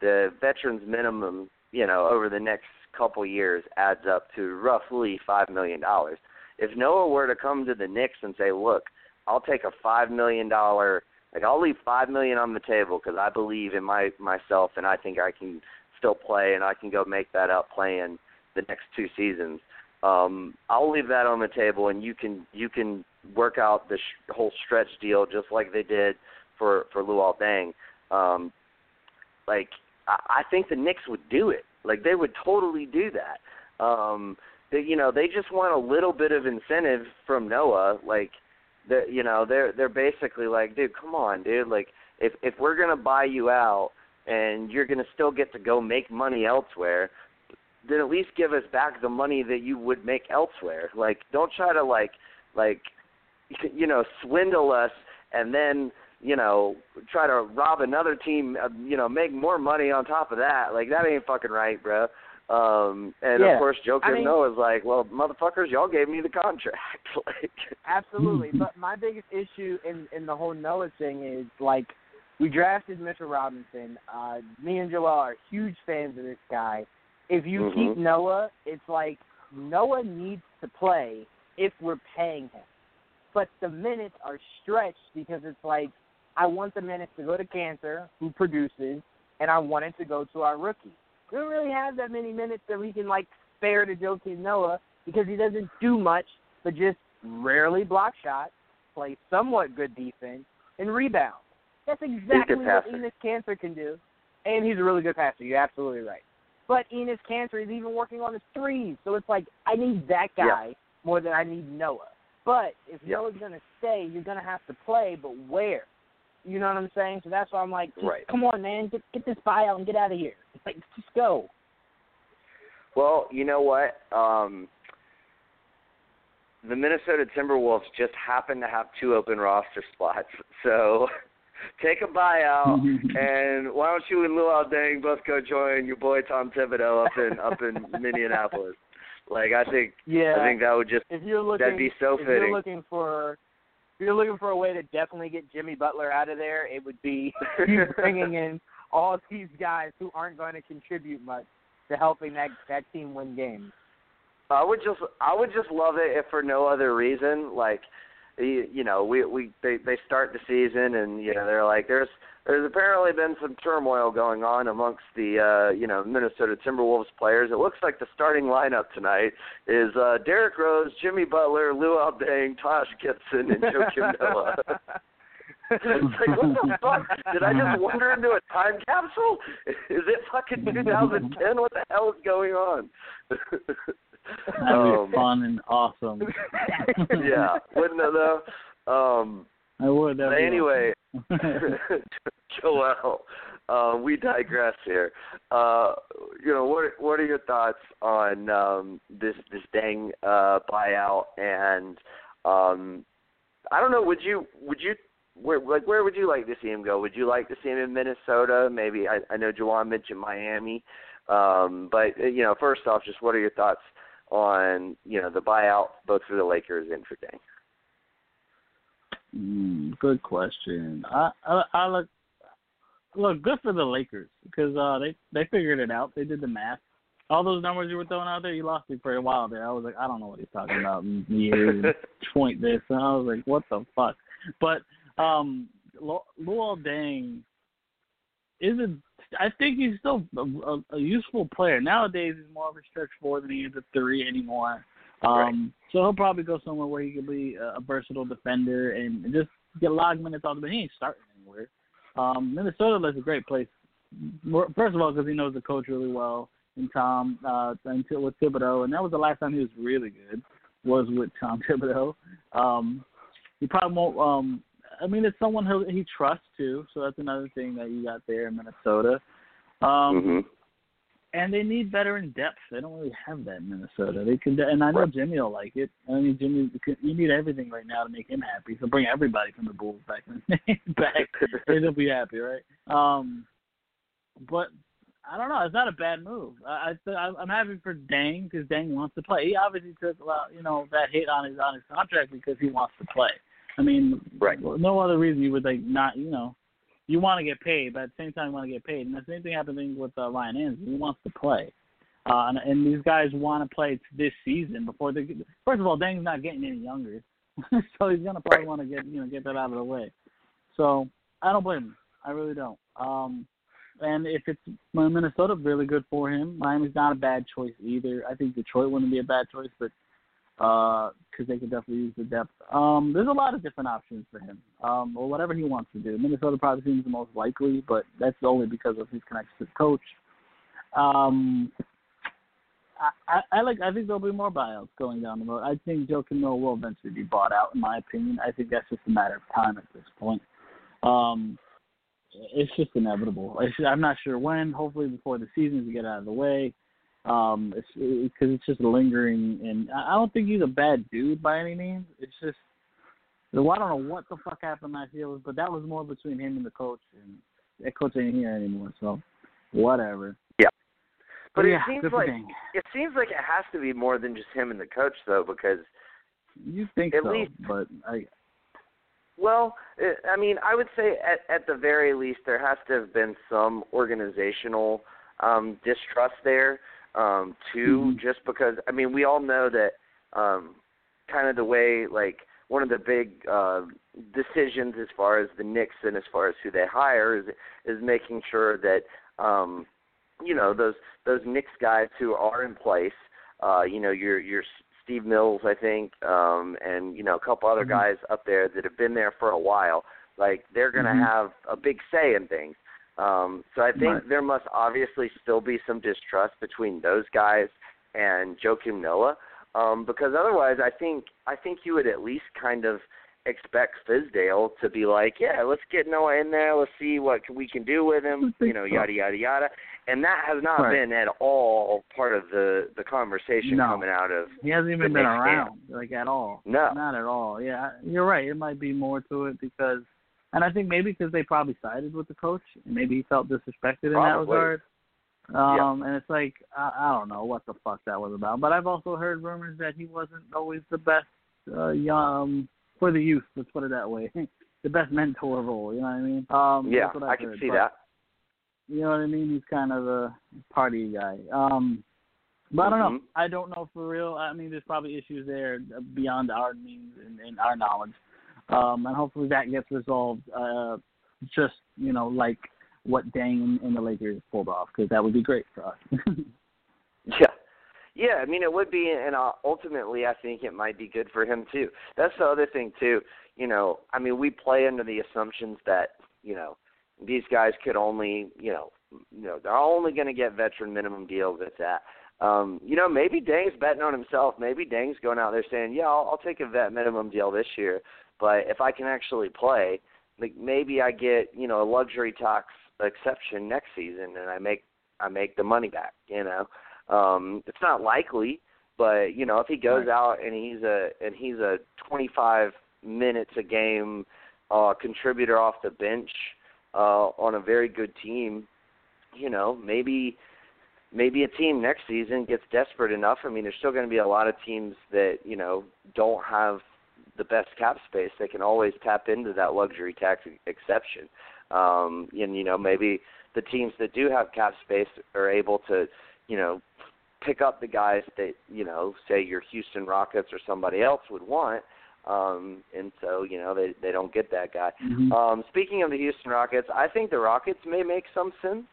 the veterans minimum, you know, over the next couple years adds up to roughly five million dollars. If Noah were to come to the Knicks and say, "Look, I'll take a five million dollar, like I'll leave five million on the table because I believe in my myself and I think I can still play and I can go make that up playing the next two seasons." um, I'll leave that on the table, and you can you can work out the sh- whole stretch deal just like they did for for Luol Deng. Um, like I, I think the Knicks would do it. Like they would totally do that. Um, they, you know, they just want a little bit of incentive from Noah. Like, the you know, they're they're basically like, dude, come on, dude. Like, if if we're gonna buy you out and you're gonna still get to go make money elsewhere, then at least give us back the money that you would make elsewhere. Like, don't try to like, like, [laughs] you know, swindle us and then you know try to rob another team. uh, You know, make more money on top of that. Like, that ain't fucking right, bro. Um, and Yeah. of course, Joe I mean- Noah's like, well, motherfuckers, y'all gave me the contract. [laughs] like, Absolutely, but my biggest issue in in the whole Noah thing is like we drafted Mitchell Robinson. Uh, me and Joel are huge fans of this guy. If you Mhm. keep Noah, it's like Noah needs to play if we're paying him. But the minutes are stretched because it's like I want the minutes to go to Kanter, who produces, and I want it to go to our rookie. We don't really have that many minutes that we can like spare to Joakim Noah because he doesn't do much but just rarely block shots, play somewhat good defense, and rebound. That's exactly what. Enes Kanter can do. And he's a really good passer. You're absolutely right. But Enes Kanter is even working on his threes. So it's like, I need that guy more than I need Noah. But if Yeah. Noah's going to stay, you're going to have to play, but where? You know what I'm saying? So that's why I'm like, Right. come on, man, get, get this buyout and get out of here. Like, just go. Well, you know what? Um, the Minnesota Timberwolves just happen to have two open roster spots. [laughs] So take a buyout, mm-hmm. and why don't you and Luol Deng both go join your boy Tom Thibodeau up in up in [laughs] Minneapolis? Like I think Yeah. I think that would just if you're looking, that'd be so if fitting. you're looking for, if you're looking for a way to definitely get Jimmy Butler out of there, it would be [laughs] bringing in all these guys who aren't going to contribute much to helping that that team win games. I would just I would just love it if for no other reason like you, know we we they they start the season and you know they're like there's there's apparently been some turmoil going on amongst the uh you know Minnesota Timberwolves players. It looks like the starting lineup tonight is uh Derrick Rose, Jimmy Butler, Lou Deng, Taj Gibson, and Joakim [laughs] Noah. it's like what the fuck? Did I just wander into a time capsule? Is it fucking [laughs] 2010? What the hell is going on? [laughs] That'd Um, be fun and awesome. [laughs] yeah, wouldn't it though? Um, I would. but anyway. [laughs] [laughs] Joel, uh, we digress here. Uh, you know, what what are your thoughts on um, this this Deng uh, buyout? And um, I don't know. Would you would you where like where would you like to see him go? Would you like to see him in Minnesota? Maybe I, I know Jawan mentioned Miami, um, but uh, you know, first off, just what are your thoughts on you know the buyout both for the Lakers and for Deng? Mm, good question. I, I I look look good for the Lakers because uh they they figured it out. They did the math. All those numbers you were throwing out there, you lost me for a while there. I was like, I don't know what he's talking about. [laughs] Years, point this, and I was like, what the fuck? But um, Luol Deng is a. I think he's still a, a, a useful player nowadays. He's more of a stretch four than he is a three anymore. Um, Right. So he'll probably go somewhere where he can be a, a versatile defender and just get a lot of minutes off. But he ain't starting anywhere. Um, Minnesota is a great place. First of all, because he knows the coach really well, and Tom uh, until with Thibodeau, and that was the last time he was really good was with Tom [laughs] Thibodeau. Um, he probably won't. Um, I mean, it's someone who he trusts too, so that's another thing that you got there in Minnesota. Um, hmm and they need veteran depth. They don't really have that in Minnesota. They can, and I know Right. Jimmy will like it. I mean, Jimmy, you need everything right now to make him happy. So bring everybody from the Bulls back, [laughs] back, and [laughs] he'll be happy, right? Um, but I don't know. It's not a bad move. I, I I'm happy for Deng because Deng wants to play. He obviously took a lot, you know, that hit on his on his contract because he wants to play. I mean, Right. no other reason you would like not, you know, you want to get paid, but at the same time you want to get paid. And the same thing happening with uh, Ryan Anderson. He wants to play. Uh, and, and these guys want to play this season before they. Get, first of all, Deng's not getting any younger, [laughs] so he's gonna probably Right. want to get you know get that out of the way. So I don't blame him. I really don't. Um, and if it's Minnesota, really good for him. Miami's not a bad choice either. I think Detroit wouldn't be a bad choice, but because they could definitely use the depth. Um, there's a lot of different options for him, um, or whatever he wants to do. Minnesota probably seems the most likely, but that's only because of his connection to the coach. Um, I, I, I like. I think there'll be more buyouts going down the road. I think Joakim Noah will eventually be bought out. In my opinion, I think that's just a matter of time at this point. Um, it's just inevitable. It's, I'm not sure when. Hopefully before the season to get out of the way. Um, it's because it's just lingering, and I don't think he's a bad dude by any means. It's just, well, I don't know what the fuck happened last year, but that was more between him and the coach, and that coach ain't here anymore. So, whatever. Yeah. But it yeah, seems like Deng. it seems like it has to be more than just him and the coach, though, because you think at so, least- but I Well, uh, I mean, I would say at at the very least there has to have been some organizational um distrust there um too Mhm. just because I mean, we all know that um kind of the way like one of the big uh decisions as far as the Knicks and as far as who they hire is is making sure that um you know, those those Knicks guys who are in place, uh, you know, your your Steve Mills, I think, um, and you know a couple other Mhm. guys up there that have been there for a while. Like they're going to Mhm. have a big say in things. Um, so I think Right. there must obviously still be some distrust between those guys and Joakim Noah, um, because otherwise, I think I think you would at least kind of expect Fizdale to be like, yeah, let's get Noah in there, let's see what we can do with him, you know, yada yada yada. And that has not Right. been at all part of the the conversation No. coming out of he hasn't even been around like at all. No. not at all. Yeah, you're right. It might be more to it because, and I think maybe because they probably sided with the coach, and maybe he felt disrespected in that regard. Um, and it's like I, I don't know what the fuck that was about. But I've also heard rumors that he wasn't always the best uh, young for the youth. Let's put it that way. [laughs] the best mentor role. You know what I mean? Um, yeah, that's what I I've can heard. see But, that. You know what I mean? He's kind of a party guy. Um, but I don't know. Mhm. I don't know for real. I mean, there's probably issues there beyond our means and, and our knowledge. Um, and hopefully that gets resolved. Uh, just you know, like what Deng and the Lakers pulled off, because that would be great for us. [laughs] Yeah. Yeah, I mean it would be and uh, ultimately I think it might be good for him too. That's the other thing too. You know, I mean we play under the assumptions that, you know, these guys could only, you know, you know, they're only going to get veteran minimum deals at that. Um, you know, maybe Deng's betting on himself. Maybe Deng's going out there saying, "Yeah, I'll, I'll take a vet minimum deal this year, but if I can actually play, maybe I get, you know, a luxury tax exception next season and I make I make the money back, you know." Um, it's not likely, but you know, if he goes Right. out and he's a and he's a 25 minutes a game uh, contributor off the bench uh, on a very good team, you know, maybe maybe a team next season gets desperate enough. I mean, there's still going to be a lot of teams that you know don't have the best cap space. They can always tap into that luxury tax exception. Um, and you know, maybe the teams that do have cap space are able to, you know, pick up the guys that you know, say your Houston Rockets or somebody else would want. Um, and so you know they they don't get that guy. Mhm. Um, speaking of the Houston Rockets, I think the Rockets may make some sense.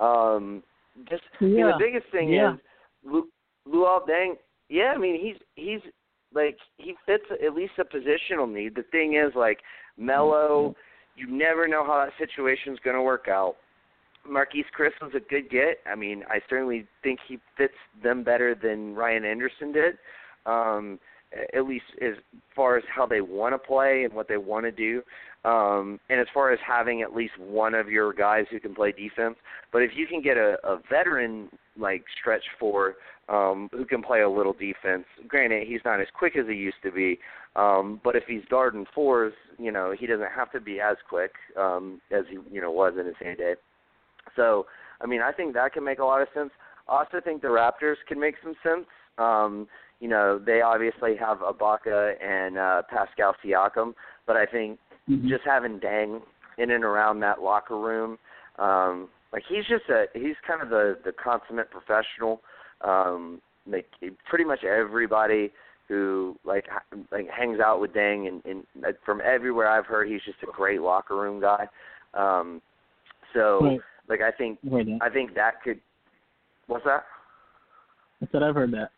Um, just I mean, Yeah. the biggest thing Yeah. is Lu- Luol Deng. Yeah, I mean he's he's like he fits at least a positional need. The thing is like Melo, you never know how that situation's going to work out. Marquese Chriss was a good get. I mean, I certainly think he fits them better than Ryan Anderson did. Um, at least as far as how they want to play and what they want to do. Um, and as far as having at least one of your guys who can play defense, but if you can get a, a veteran like stretch four um, who can play a little defense, granted he's not as quick as he used to be, um, but if he's guarding fours, you know he doesn't have to be as quick um, as he you know was in his heyday. So I mean I think that can make a lot of sense. I also think the Raptors can make some sense. Um, you know they obviously have Ibaka and uh, Pascal Siakam, but I think mm-hmm. just having Deng in and around that locker room. Um, like he's just a he's kind of the the consummate professional. Um, like pretty much everybody who like like hangs out with Deng and, and from everywhere I've heard he's just a great locker room guy. Um, so right. like I think. I think that could. What's that? I said I've heard that.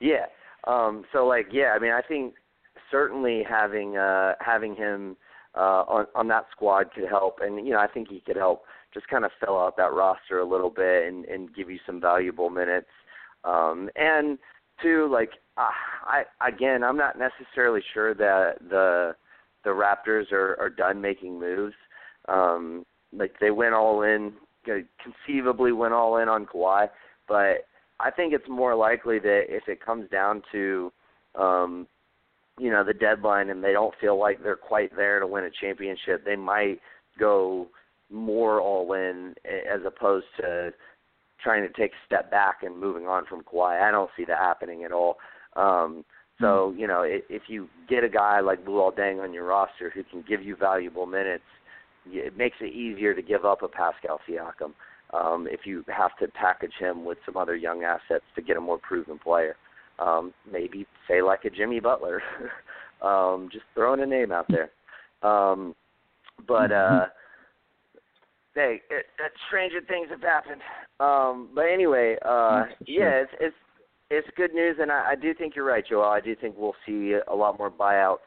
Yeah. Um, so like yeah, I mean I think certainly having uh, having him uh, on on that squad could help, and you know I think he could help just kind of fill out that roster a little bit and and give you some valuable minutes. Um, and two, like uh, I again, I'm not necessarily sure that the the Raptors are are done making moves. Um, like they went all in, conceivably went all in on Kawhi, but I think it's more likely that if it comes down to um, you know the deadline and they don't feel like they're quite there to win a championship, they might go more all in as opposed to trying to take a step back and moving on from Kawhi. I don't see that happening at all. Um, so hmm. you know, if, if you get a guy like Luol Deng on your roster who can give you valuable minutes, it makes it easier to give up a Pascal Siakam. Um, if you have to package him with some other young assets to get a more proven player um, maybe say like a Jimmy Butler, [laughs] um, just throwing a name out there. Um, but [laughs] uh, hey, it, it, stranger things have happened. Um, but anyway, uh, yeah, it's it's it's good news, and I, I do think you're right, Joel. I do think we'll see a lot more buyouts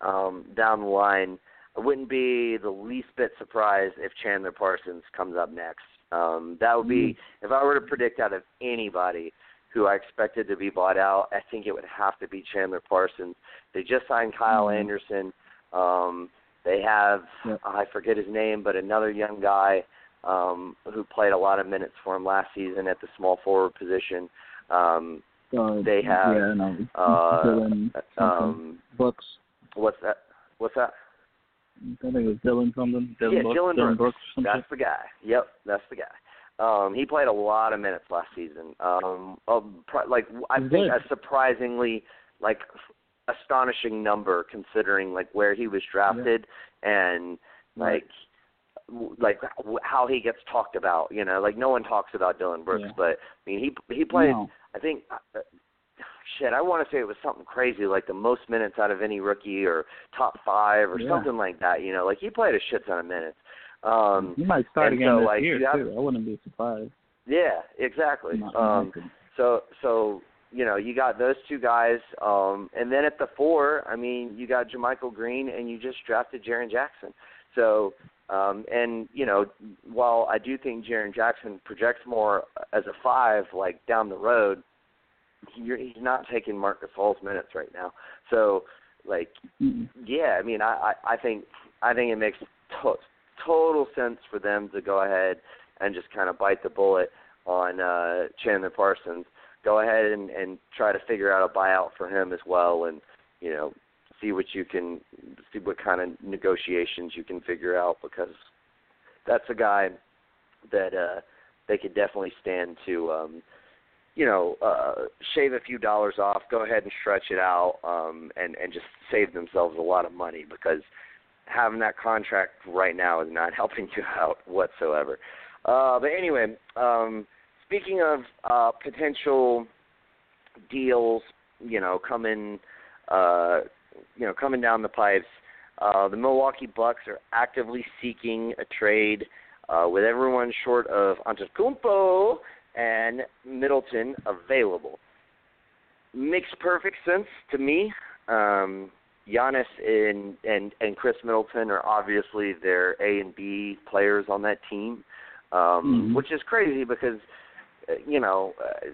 um, down the line. I wouldn't be the least bit surprised if Chandler Parsons comes up next. Um, that would be mm-hmm. if I were to predict out of anybody who I expected to be bought out. I think it would have to be Chandler Parsons. They just signed Kyle mm-hmm. Anderson. Um, they have yep. I forget his name, but another young guy um, who played a lot of minutes for him last season at the small forward position. Um, uh, they have yeah, no, uh, Dillon um, Brooks. What's that? What's that? I think it was Dillon something. Dillon yeah, Brooks, Dillon, Dillon Brooks. Brooks that's the guy. Yep, that's the guy. Um, he played a lot of minutes last season. Um, um, like I think a surprisingly like astonishing number considering like where he was drafted yeah. and like like how he gets talked about. You know, like no one talks about Dillon Brooks, yeah. but I mean he he played. No. I think. Uh, shit, I want to say it was something crazy, like the most minutes out of any rookie, or top five, or yeah. something like that. You know, like he played a shit ton of minutes. Um, he might start again so, this like, year have, too. I wouldn't be surprised. Yeah, exactly. Not, um, so so you know you got those two guys, um, and then at the four, I mean you got JaMychal Green, and you just drafted Jaren Jackson. So um, and you know while I do think Jaren Jackson projects more as a five, like down the road, he, he's not taking Marc Gasol's minutes right now. So like mm-hmm. yeah, I mean I I, I think I think it makes to- total sense for them to go ahead and just kind of bite the bullet on uh, Chandler Parsons. Go ahead and, and try to figure out a buyout for him as well, and you know see what you can see what kind of negotiations you can figure out because that's a guy that uh, they could definitely stand to. Um, you know, uh, shave a few dollars off, go ahead and stretch it out, um, and and just save themselves a lot of money because having that contract right now is not [laughs] helping you out whatsoever. Uh, but anyway, um, speaking of uh, potential deals, you know, coming, uh, you know, coming down the pipes, uh, the Milwaukee Bucks are actively seeking a trade uh, with everyone short of Antetokounmpo and Middleton available. Makes perfect sense to me. Um, Giannis and and and Khris Middleton are obviously their A and B players on that team, um, mm-hmm. which is crazy because you know uh,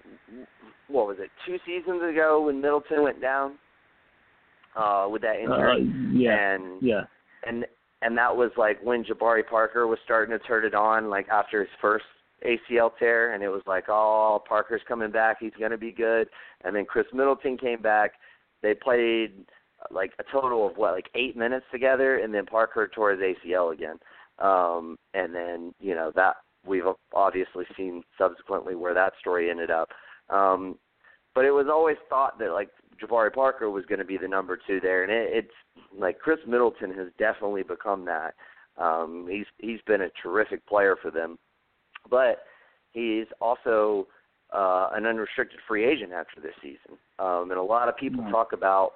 what was it two seasons ago when Middleton went down uh, with that injury. Uh, yeah. And yeah. and and that was like when Jabari Parker was starting to turn it on, like after his first ACL tear, and it was like, oh, Parker's coming back, he's going to be good. And then Khris Middleton came back. They played like a total of what, like eight minutes together, and then Parker tore his ACL again. Um, and then you know that we've obviously seen subsequently where that story ended up. Um, but it was always thought that like Jabari Parker was going to be the number two there, and it, it's like Khris Middleton has definitely become that. Um, he's he's been a terrific player for them, but he's also uh, an unrestricted free agent after this season. Um, and a lot of people Right. talk about,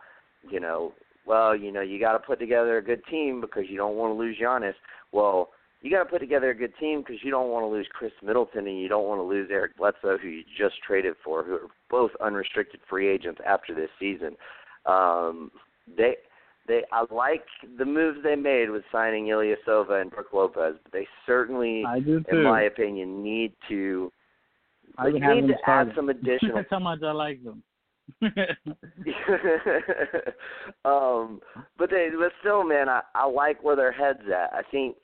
you know, well, you know, you got to put together a good team because you don't want to lose Giannis. Well, you got to put together a good team because you don't want to lose Khris Middleton and you don't want to lose Eric Bledsoe, who you just traded for, who are both unrestricted free agents after this season. Um, they, they, I like the moves they made with signing Ilyasova and Brooke Lopez, but they certainly, I do in my opinion, need to I've been like, having need to add some [laughs] additional That's how much I like them. [laughs] um, but they, but still, man, I, I like where their heads at. I think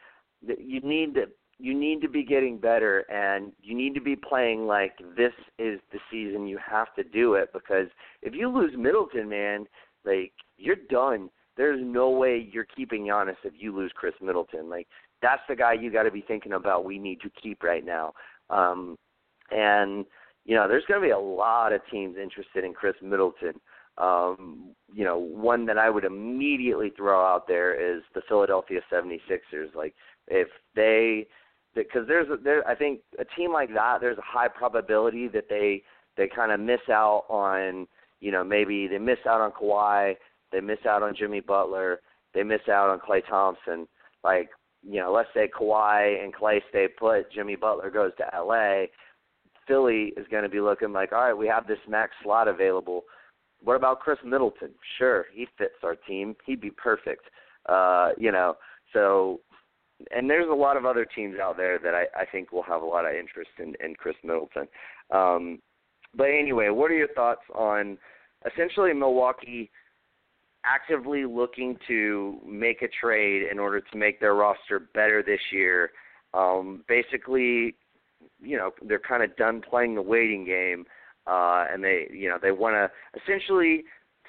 you need to you need to be getting better, and you need to be playing like this is the season. You have to do it because if you lose Middleton, man, like you're done. There's no way you're keeping Giannis if you lose Khris Middleton. Like that's the guy you got to be thinking about. We need to keep right now. Um, and you know, there's going to be a lot of teams interested in Khris Middleton. Um, you know, one that I would immediately throw out there is the Philadelphia 76ers. Like, if they, because there's, a, there, I think a team like that, there's a high probability that they they kind of miss out on, you know, maybe they miss out on Kawhi, they miss out on Jimmy Butler, they miss out on Klay Thompson. Like, you know, let's say Kawhi and Klay stay put, Jimmy Butler goes to LA Philly is going to be looking like, all right, we have this max slot available. What about Khris Middleton? Sure, he fits our team. He'd be perfect. Uh, you know, so and there's a lot of other teams out there that I, I think will have a lot of interest in, in Khris Middleton. Um, but anyway, what are your thoughts on essentially Milwaukee actively looking to make a trade in order to make their roster better this year? Um, basically, you know they're kind of done playing the waiting game, uh, and they you know they want to essentially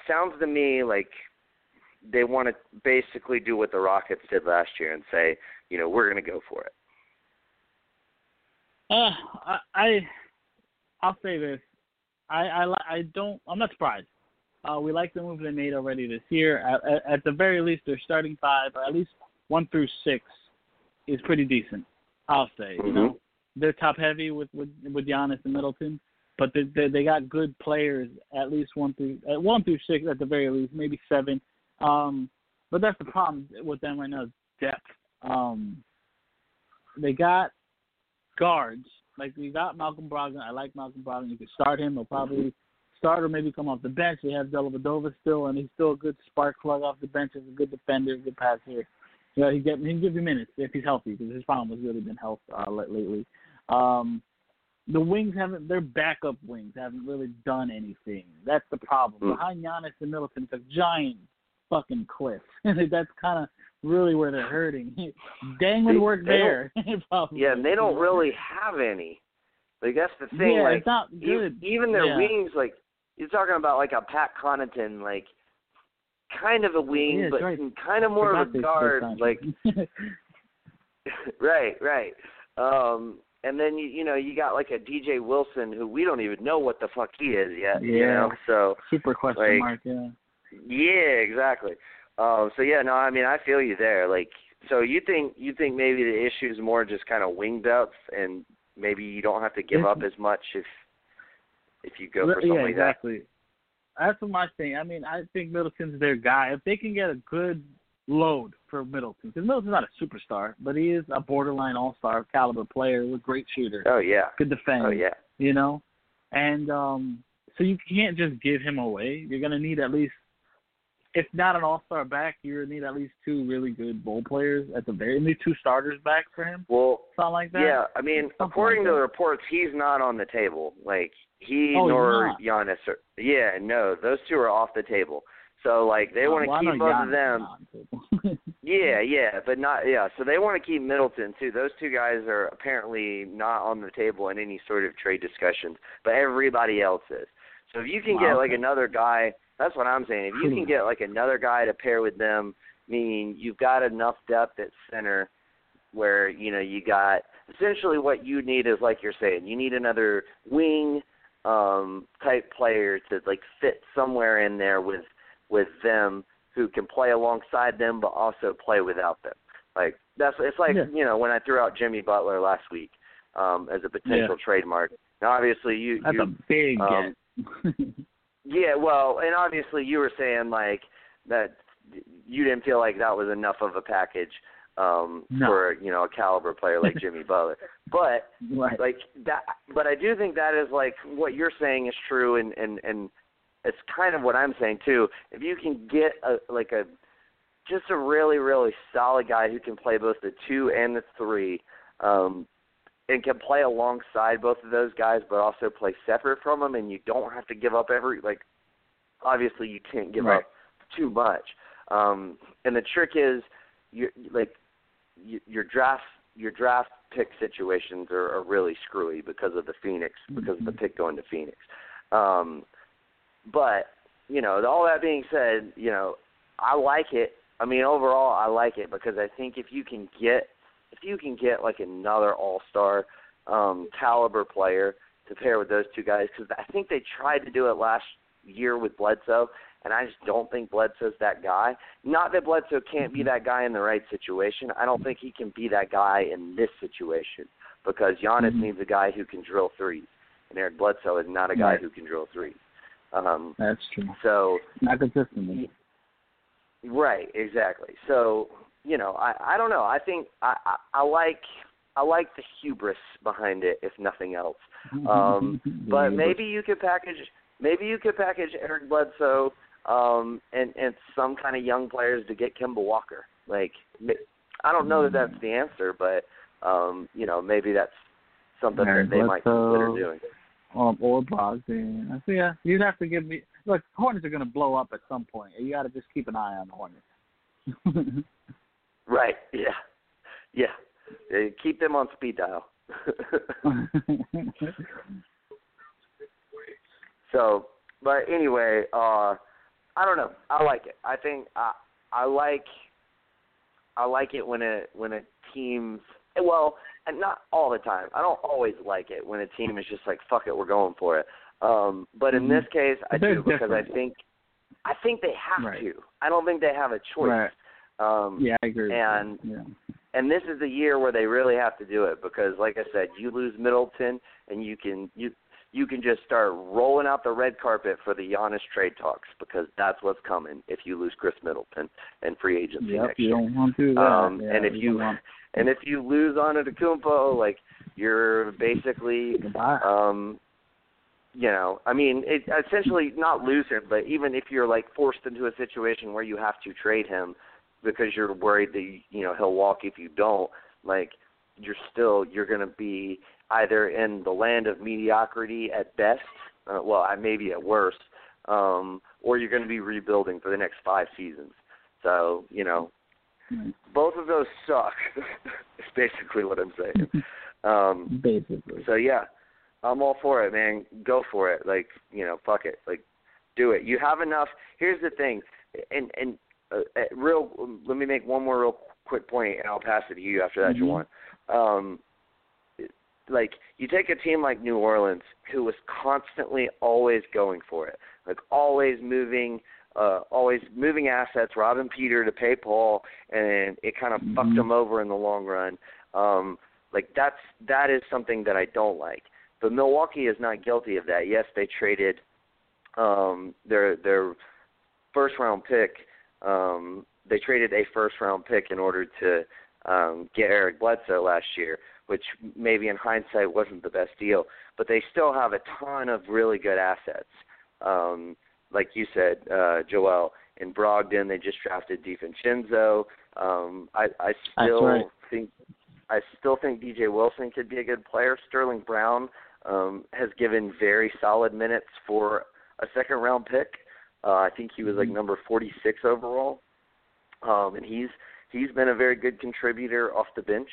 sounds to me like they want to basically do what the Rockets did last year and say you know we're going to go for it. Uh, I, I I'll say this. I I I don't. I'm not surprised. Uh, we like the move they made already this year. At, at, at the very least, their starting five, or at least one through six, is pretty decent. I'll say. You Mhm. know, they're top heavy with with with Giannis and Middleton, but they they, they got good players at least one through uh, one through six at the very least, maybe seven. Um, but that's the problem with them right now is depth. Um, they got guards. Like we got Malcolm Brogdon. I like Malcolm Brogdon. You could start him. He'll probably start or maybe come off the bench. They have Dellavedova still, and he's still a good spark plug off the bench. He's a good defender, good passer. You know, he get he can give you minutes if he's healthy because his problem has really been health uh, lately. Um, the wings haven't. Their backup wings haven't really done anything. That's the problem. Mm. Behind Giannis and Middleton, it's a giant fucking cliff. [laughs] That's kind of really where they're hurting. [laughs] Dang would work there. [laughs] Yeah, and they don't really have any. Like that's the thing. Yeah, like it's not e- even their Yeah. wings, like you're talking about, like a Pat Connaughton, like kind of a wing, Yeah, but right. kind of more of a guard. Like right, right. Um, and then you you know you got like a DJ Wilson who we don't even know what the fuck he is yet. You Yeah. know, so super question like, mark. Yeah. Yeah, exactly. Um, so yeah, no, I mean I feel you there. Like, so you think you think maybe the issue is more just kind of wing depth, and maybe you don't have to give up as much if if you go for something yeah, like that. exactly. That's what my thing. I mean, I think Middleton's their guy. If they can get a good load for Middleton, because Middleton's not a superstar, but he is a borderline all-star caliber player, a great shooter, Oh yeah. good defense. Oh yeah. You know, and um, so you can't just give him away. You're gonna need at least, if not an all-star back, you're need at least two really good role players at the very, need two starters back for him, Well, something like that. yeah. I mean, Something according like to the reports, he's not on the table. Like he Oh, nor. Giannis. Or, yeah, no, those two are off the table. So like they want to keep both of them. [laughs] Yeah, yeah, but not yeah. So they want to keep Middleton too. Those two guys are apparently not on the table in any sort of trade discussions, but everybody else is. So if you can get like another guy, that's what I'm saying. If you can get like another guy to pair with them, meaning you've got enough depth at center where you know you got essentially what you need is like you're saying, you need another wing um type player to like fit somewhere in there with with them who can play alongside them but also play without them. Like that's it's like Yeah. you know when I threw out Jimmy Butler last week um as a potential trademark. Now obviously you That's you a big um. [laughs] yeah, well, and obviously you were saying like that you didn't feel like that was enough of a package um No. for, you know, a caliber player like [laughs] Jimmy Butler. But right. like that but I do think that is like what you're saying is true and and and it's kind of what I'm saying too. If you can get a like a just a really really solid guy who can play both the 2 and the 3 um and can play alongside both of those guys but also play separate from them and you don't have to give up every like obviously you can't give Right. up too much. Um and the trick is you like you, your draft your draft pick situations are, are really screwy because of the Phoenix because of the pick going to Phoenix. Um, but you know, all that being said, you know, I like it. I mean, overall, I like it because I think if you can get if you can get like another All Star um, caliber player to pair with those two guys, because I think they tried to do it last year with Bledsoe, and I just don't think Bledsoe's that guy. Not that Bledsoe can't be that guy in the right situation. I don't think he can be that guy in this situation because Giannis Mhm. needs a guy who can drill threes, and Eric Bledsoe is not a guy Right. who can drill threes. Um, That's true. so Not consistently. Right, exactly. So, you know, I I don't know. I think I I, I like I like the hubris behind it, if nothing else. Um, but maybe you could package maybe you could package Eric Bledsoe um, and and some kind of young players to get Kemba Walker. Like, I don't know that that's the answer, but um, you know, maybe that's something Eric that they might consider doing. um, or Brogdon. I see. Yeah, you'd have to give me. Look, Hornets are going to blow up at some point. You got to just keep an eye on the Hornets. [laughs] Right. Yeah. Yeah. Uh, Keep them on speed dial. [laughs] So, but anyway, uh I don't know. I like it. I think I I like I like it when a when a team well, and not all the time. I don't always like it when a team is just like fuck it, we're going for it. Um but in Mhm. this case I do because I think I think they have Right. to. I don't think they have a choice. Right. Um yeah, I agree. And- yeah. and this is the year where they really have to do it because like I said, you lose Middleton and you can you you can just start rolling out the red carpet for the Giannis trade talks because that's what's coming if you lose Khris Middleton and free agency Yep, next you year. don't want to do that. Um, yeah, and if you want and if you lose on Antetokounmpo, like you're basically um you know, I mean, it essentially not lose him, but even if you're like forced into a situation where you have to trade him because you're worried that you know he'll walk if you don't, like you're still you're going to be either in the land of mediocrity at best, uh, well, I maybe at worst, um, or you're going to be rebuilding for the next five seasons. So you know, Right. both of those suck. [laughs] is basically what I'm saying. Um, Basically. so yeah, I'm all for it, man. Go for it. Like you know, fuck it. Like do it. You have enough. Here's the thing, and and uh, uh, real. Let me make one more real quick point, and I'll pass it to you after that, Mhm. Jawan. Um, like you take a team like New Orleans, who was constantly always going for it, like always moving. Uh, always moving assets, robbing Peter to pay Paul, and it kind of fucked Mhm. them over in the long run. Um, like that's that is something that I don't like. But Milwaukee is not guilty of that. Yes, they traded um their their first round pick. Um they traded a first round pick in order to um get Eric Bledsoe last year, which maybe in hindsight wasn't the best deal, but they still have a ton of really good assets. Um like you said, uh Joel, in Brogdon they just drafted DiVincenzo. Um I I still right. think I still think DJ Wilson could be a good player. Sterling Brown, um, has given very solid minutes for a second round pick. Uh, I think he was like number 46 overall, um, and he's he's been a very good contributor off the bench.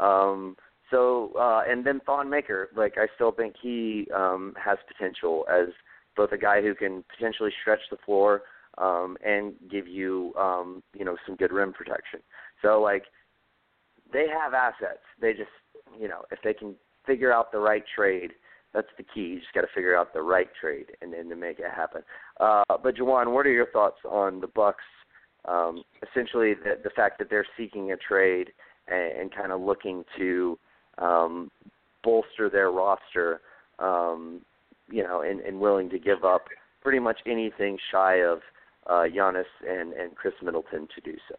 Um, so uh, and then Thon Maker, like I still think he um, has potential as both a guy who can potentially stretch the floor um, and give you um, you know some good rim protection. So like they have assets. They just you know if they can figure out the right trade, that's the key. You just got to figure out the right trade and then to make it happen. Uh, but Jawan, what are your thoughts on the Bucks? Um, essentially, the, the fact that they're seeking a trade and, and kind of looking to um, bolster their roster, um, you know, and, and willing to give up pretty much anything shy of uh, Giannis and, and Khris Middleton to do so.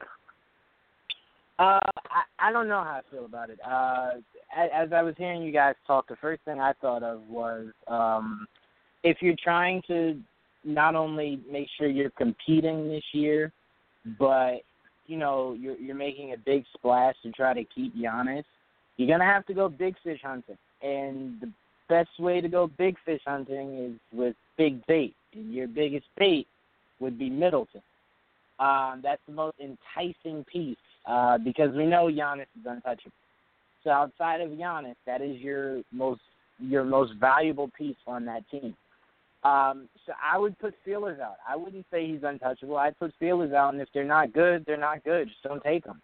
Uh, I, I don't know how I feel about it. Uh, as, as I was hearing you guys talk, the first thing I thought of was um, if you're trying to not only make sure you're competing this year, but you know you're you're making a big splash to try to keep Giannis, you're gonna have to go big fish hunting, and the best way to go big fish hunting is with big bait. And your biggest bait would be Middleton. Um, that's the most enticing piece uh, because we know Giannis is untouchable. So outside of Giannis, that is your most your most valuable piece on that team. Um, so I would put feelers out. I wouldn't say he's untouchable. I'd put feelers out, and if they're not good, they're not good. Just don't take them.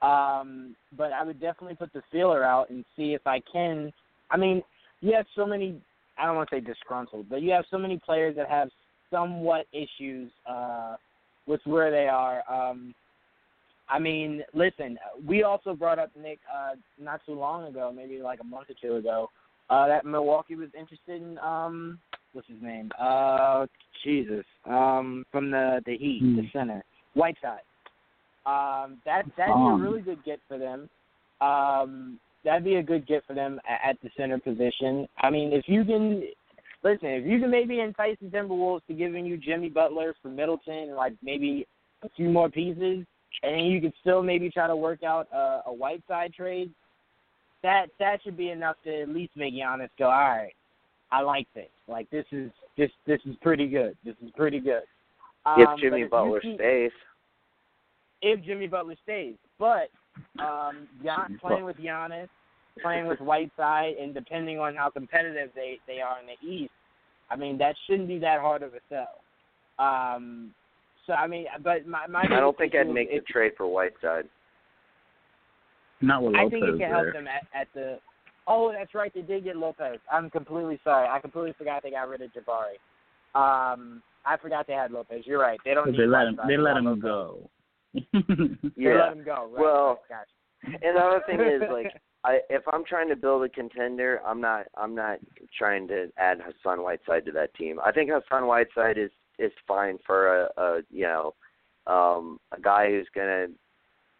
Um, but I would definitely put the feeler out and see if I can. I mean, you have so many. I don't want to say disgruntled, but you have so many players that have somewhat issues uh, with where they are. Um, I mean, listen, we also brought up Nick uh, not too long ago, maybe like a month or two ago, uh, that Milwaukee was interested in um, what's his name? Uh, Jesus, um, from the the Heat, mm. the hmm. center, Whiteside. Um, that that'd be a really good get for them. Um, that'd be a good get for them at, at the center position. I mean, if you can listen, if you can maybe entice the Timberwolves to giving you Jimmy Butler for Middleton and like maybe a few more pieces, and you could still maybe try to work out a, a Whiteside trade, that that should be enough to at least make Giannis go, all right, I like this. Like this is this this is pretty good. This is pretty good. Um, if Jimmy Butler keep, stays. If Jimmy Butler stays, but um, Gian, playing with Giannis, playing with Whiteside, and depending on how competitive they they are in the East, I mean that shouldn't be that hard of a sell. Um, so I mean, but my my. I don't think I'd make the trade for Whiteside. Not with Lopez I think it can there. help them at, at the. Oh, that's right. They did get Lopez. I'm completely sorry. I completely forgot they got rid of Jabari. Um, I forgot they had Lopez. You're right. They don't. They let him. They let him go. yeah. [laughs] They let him go. Right, well, gotcha. and the other thing is like [laughs] I if I'm trying to build a contender, I'm not I'm not trying to add Hassan Whiteside to that team. I think Hassan Whiteside is is fine for a, a you know um a guy who's gonna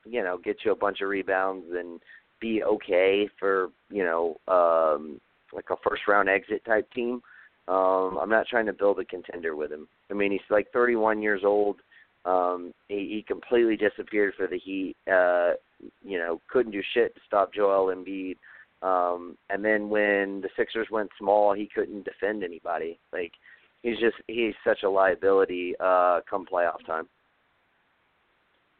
you know get you a bunch of rebounds and be okay for you know um like a first round exit type team. Um I'm not trying to build a contender with him. I mean he's like 31 years old. Um he, he completely disappeared for the Heat. Uh you know couldn't do shit to stop Joel Embiid. Um and then when the Sixers went small, he couldn't defend anybody. Like he's just he's such a liability uh come playoff time.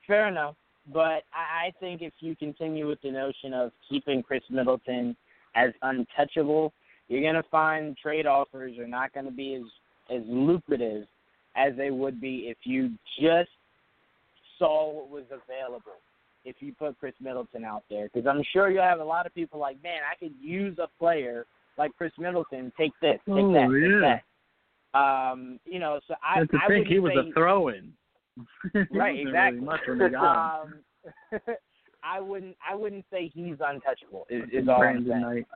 Fair enough. But I think if you continue with the notion of keeping Khris Middleton as untouchable, you're gonna find trade offers are not gonna be as as lucrative as they would be if you just saw what was available. If you put Khris Middleton out there, because I'm sure you'll have a lot of people like, man, I could use a player like Khris Middleton. Take this, take oh, that, yeah. take that. Um, you know, so I, to I think he was say, a throw-in. [laughs] right, exactly. Really much when they got um, [laughs] I wouldn't, I wouldn't say he's untouchable. Is, is all I'm saying. Knight.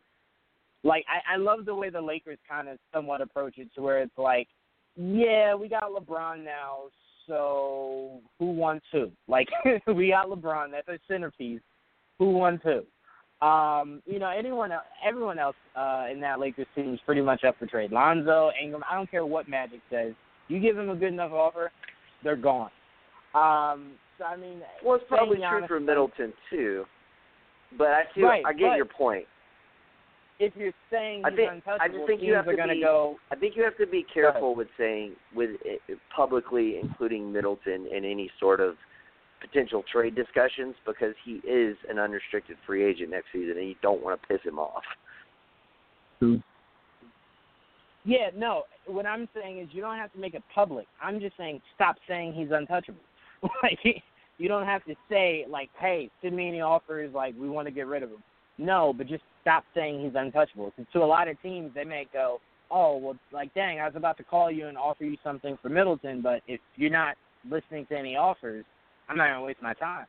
Like I, I love the way the Lakers kind of somewhat approach it, to where it's like, yeah, we got LeBron now, so who wants who? Like [laughs] we got LeBron, that's a centerpiece. Who wants who? Um, you know, anyone, everyone else uh, in that Lakers team is pretty much up for trade. Lonzo, Ingram, I don't care what Magic says. You give them a good enough offer, they're gone. Um, so I mean, well, it's probably true for Middleton too. But I feel right, I get your point. if you're saying I think untouchable, I just think teams you have are to going to be. go. I think you have to be careful with saying with uh, publicly including Middleton in any sort of potential trade discussions because he is an unrestricted free agent next season and you don't want to piss him off. Yeah, no. What I'm saying is you don't have to make it public. I'm just saying stop saying he's untouchable. [laughs] like you don't have to say like, "Hey, send me any offers. Like we want to get rid of him." No, but just stop saying he's untouchable. 'Cause to a lot of teams, they may go, "Oh, well, like dang, I was about to call you and offer you something for Middleton, but if you're not listening to any offers, I'm not gonna waste my time."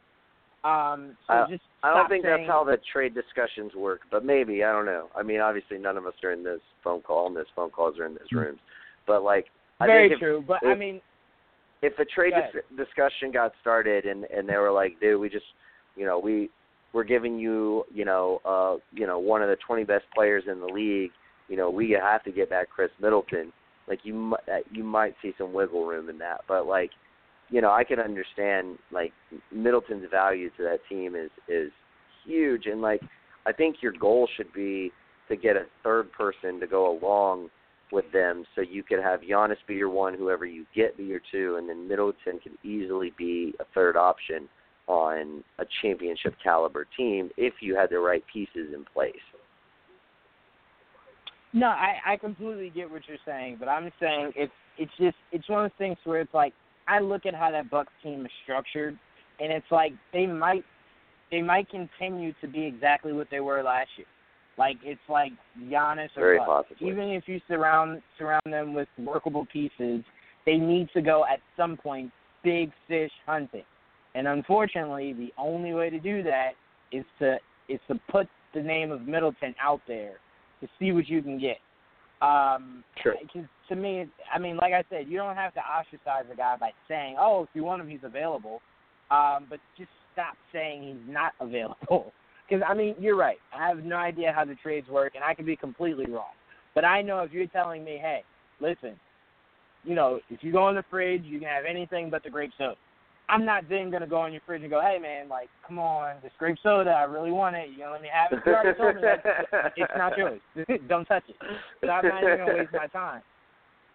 Um, so I- just I don't think saying, that's how the trade discussions work, but maybe I don't know. I mean, obviously, none of us are in this phone call, and this phone calls are in those rooms. But like, I Very think if, true, but I mean, if a trade dis- discussion got started and and they were like, dude, we just, you know, we we're giving you, you know, uh, you know, one of the 20 best players in the league. You know, we have to get back Khris Middleton. Like you, mi- uh, you might see some wiggle room in that, but like, you know, I can understand like Middleton's value to that team is is huge, and like, I think your goal should be to get a third person to go along with them so you could have Giannis be your one, whoever you get be your two, and then Middleton could easily be a third option on a championship caliber team if you had the right pieces in place. No, I I completely get what you're saying, but I'm saying it's it's just it's one of those things where it's like I look at how that Bucks team is structured, and it's like they might they might continue to be exactly what they were last year. Like it's like Giannis or Very possibly. Even if you surround surround them with workable pieces, they need to go at some point big fish hunting. And unfortunately, the only way to do that is to is to put the name of Middleton out there to see what you can get. Um, Sure. Because to me, I mean, like I said, you don't have to ostracize a guy by saying, "Oh, if you want him, he's available," um, but just stop saying he's not [laughs] available. Because I mean, you're right. I have no idea how the trades work, and I could be completely wrong. But I know if you're telling me, "Hey, listen, you know, if you go in the fridge, you can have anything but the grape soda." I'm not then gonna go in your fridge and go, "Hey, man, like, come on, this grape soda, I really want it. You gonna let me have it?" You already told me that it's not yours. [laughs] Don't touch it. So I'm not even gonna waste my time.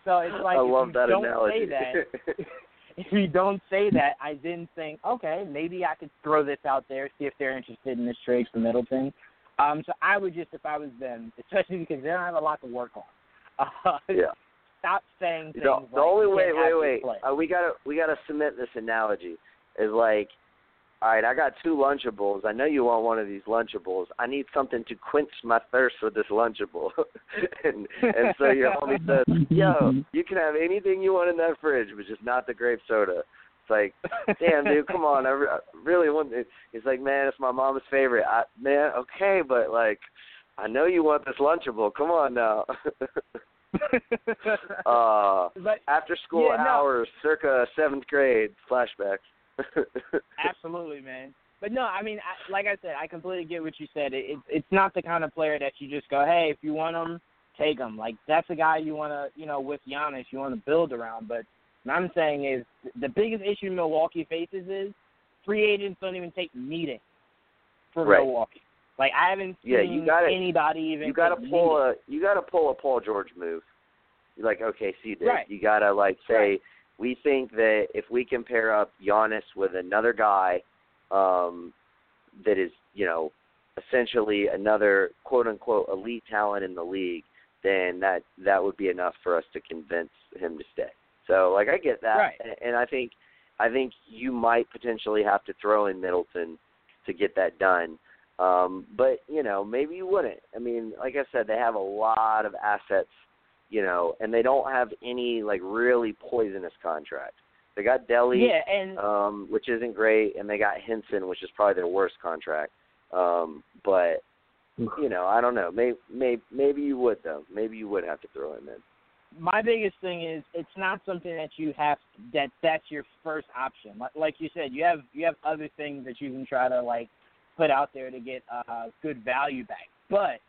So it's like I if love you that don't analogy. say that, [laughs] if you don't say that, I then think, okay, maybe I could throw this out there, see if they're interested in this trade for Middleton. Um, so I would just, if I was them, [laughs] especially because they don't have a lot to work on. Uh, [laughs] yeah. Stop saying things The, like only way, can't wait, wait, uh, we gotta we gotta submit this analogy. Is like, all right, I got two Lunchables. I know you want one of these Lunchables. I need something to quench my thirst for this Lunchable. [laughs] and and so your homie [laughs] says, yo, you can have anything you want in that fridge, but just not the grape soda. It's like, damn, dude, come on. I, re- I really want it. He's like, man, it's my mom's favorite. I, man, okay, but like, I know you want this Lunchable. Come on now. [laughs] uh, but after school Yeah, no. hours, circa seventh grade flashbacks. [laughs] Absolutely, man. But no, I mean, I, like I said, I completely get what you said. It, it, it's not the kind of player that you just go, hey, if you want him, take him. Like that's a guy you want to, you know, with Giannis, you want to build around. But what I'm saying is the biggest issue Milwaukee faces is free agents don't even take meetings for Right. Milwaukee. Like I haven't seen Yeah, you gotta- anybody even. you gotta pull meetings. a you gotta pull a Paul George move. You're Like okay, see this. Right. You gotta like say Right. We think that if we can pair up Giannis with another guy, um, that is you know essentially another quote unquote elite talent in the league, then that that would be enough for us to convince him to stay. So like I get that, Right. and, and I think I think you might potentially have to throw in Middleton to get that done. Um, but you know, maybe you wouldn't. I mean, like I said, they have a lot of assets, you know, and they don't have any like really poisonous contracts. They got Delly, Yeah, and um, which isn't great, and they got Henson, which is probably their worst contract. Um, but you know, I don't know. Maybe maybe maybe you would though. Maybe you would have to throw him in. my biggest thing is it's not something that you have that that's your first option. Like, like you said, you have you have other things that you can try to like put out there to get uh, good value back. But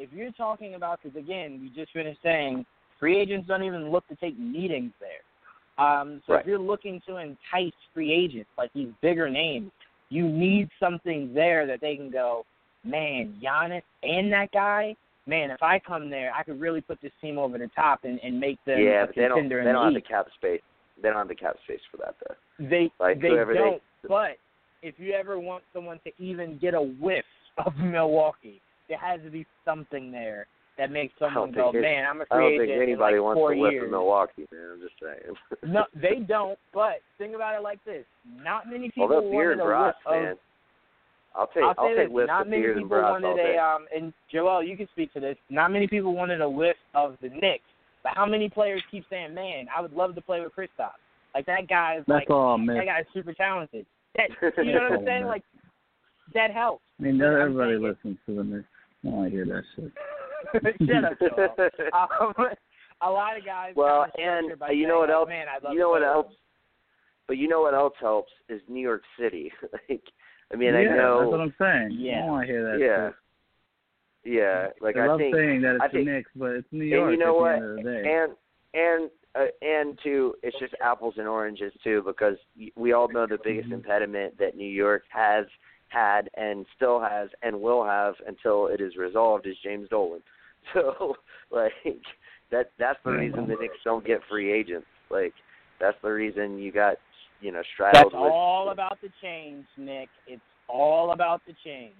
if you're talking about, because again, we just finished saying free agents don't even look to take meetings there. Um, so Right. if you're looking to entice free agents like these bigger names, you need something there that they can go, man, Giannis and that guy, man, if I come there, I could really put this team over the top and, and make them yeah, a but they don't. They don't the have the cap space. They don't have the cap space for that though. They Like, they they- don't. But if you ever want someone to even get a whiff of [laughs] Milwaukee, there has to be something there that makes someone go, man, I'm a free don't think anybody like wants to whip years. in Milwaukee, man. I'm just saying. [laughs] No, they don't. But think about it like this: not many people Although beer wanted and a brats, whiff of man. I'll take I'll I'll say take this: not many people brats all wanted day. a um. And Joel, you can speak to this. Not many people wanted a whiff of the Knicks. But how many players keep saying, "Man, I would love to play with Kristaps"? Like that guy is That's like all that myth. guy's super talented. That [laughs] you know what I'm saying? Like that helps. I mean, But everybody listens to the Knicks. I don't want to hear that shit. [laughs] Shut up, [laughs] Um, [laughs] a lot of guys. well, and by uh, you know what else? Man, You know what else? But you know what else helps is New York City. like, I mean, I yeah, know. that's what I'm saying. Yeah. don't want to hear that yeah, shit. yeah. Like I I love think, saying that it's I the think- Knicks, but it's New and York you know what? the end of the day. and and uh, and too, it's just apples and oranges too, because we all know the biggest impediment that New York has had and still has and will have until it is resolved is James Dolan. [laughs] So like that that's the reason the Knicks don't get free agents. Like that's the reason you got you know straddled That's with all about the change, Nick. It's all about the change.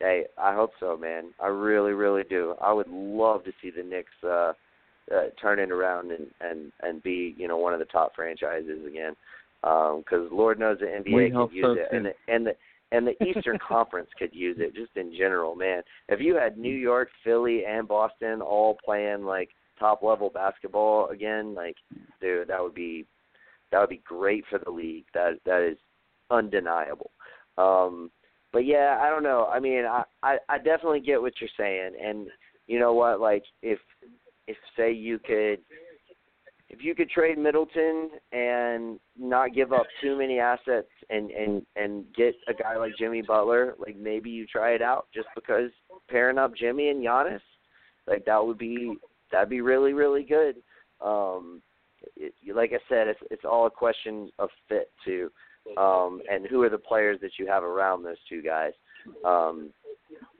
Hey, I hope so, man. I really, really do. I would love to see the Knicks uh, uh turn it around and and and be you know one of the top franchises again. Because Lord knows the NBA We could use it, and the and the and the Eastern [laughs] Conference could use it just in general, man. If you had New York, Philly, and Boston all playing like top level basketball again, like dude, that would be that would be great for the league. That that is undeniable. Um, but yeah, I don't know. I mean, I, I I definitely get what you're saying, and you know what? Like, if if say you could, if you could trade Middleton and not give up too many assets, and and and get a guy like Jimmy Butler, like maybe you try it out just because pairing up Jimmy and Giannis, like that would be that'd be really really good. Um, it, like I said, it's it's all a question of fit too um, and who are the players that you have around those two guys. Um,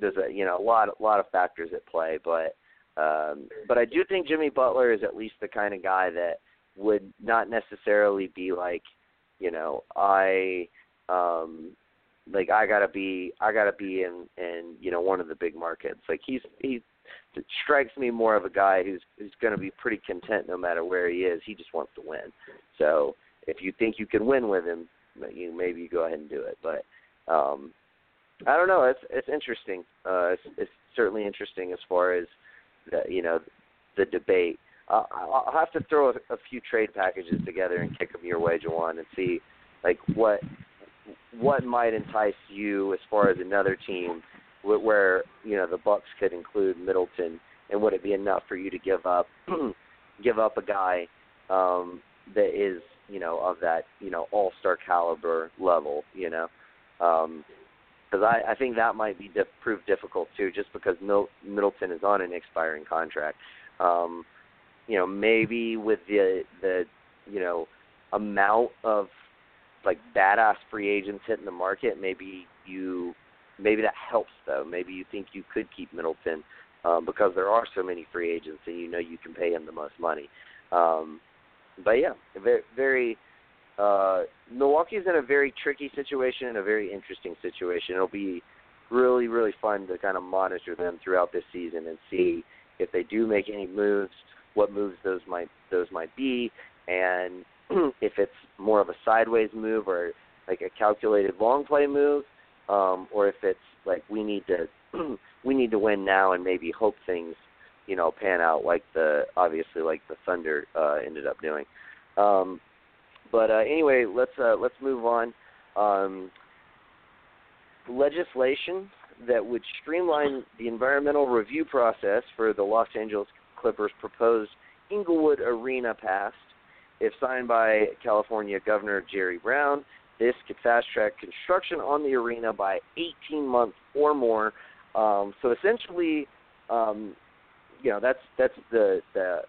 there's a you know a lot a lot of factors at play, but um, but I do think Jimmy Butler is at least the kind of guy that would not necessarily be like you know I um, like I gotta be I gotta be in in you know one of the big markets. Like he's he strikes me more of a guy who's who's to be pretty content no matter where he is. He just wants to win. So if you think you can win with him, you maybe you go ahead and do it. But um, I don't know. It's it's interesting. Uh, it's, it's certainly interesting as far as the you know the debate. Uh, I'll have to throw a, a few trade packages together and kick them your way, Jawan, and see like what what might entice you as far as another team wh- where you know the Bucks could include Middleton, and would it be enough for you to give up [clears throat] give up a guy um, that is you know of that you know all star caliber level, you know? Because I, I think that might be dif- prove difficult too, just because Mil- Middleton is on an expiring contract. Um, you know, maybe with the the you know amount of like badass free agents hitting the market, maybe you maybe that helps though. Maybe you think you could keep Middleton um, because there are so many free agents and you know you can pay him the most money. Um, but yeah, very very uh, Milwaukee's in a very tricky situation and a very interesting situation. It'll be really really fun to kind of monitor them throughout this season and see if they do make any moves, what moves those might those might be, and [clears throat] if it's more of a sideways move or like a calculated long play move, um, or if it's like we need to [clears throat] we need to win now and maybe hope things you know pan out like the obviously like the Thunder uh, ended up doing. Um, but uh, anyway, let's uh, let's move on. Um, legislation that would streamline the environmental review process for the Los Angeles Clippers proposed Inglewood Arena passed. If signed by California Governor Jerry Brown, this could fast track construction on the arena by 18 months or more. Um, so essentially, um, you know, that's that's the the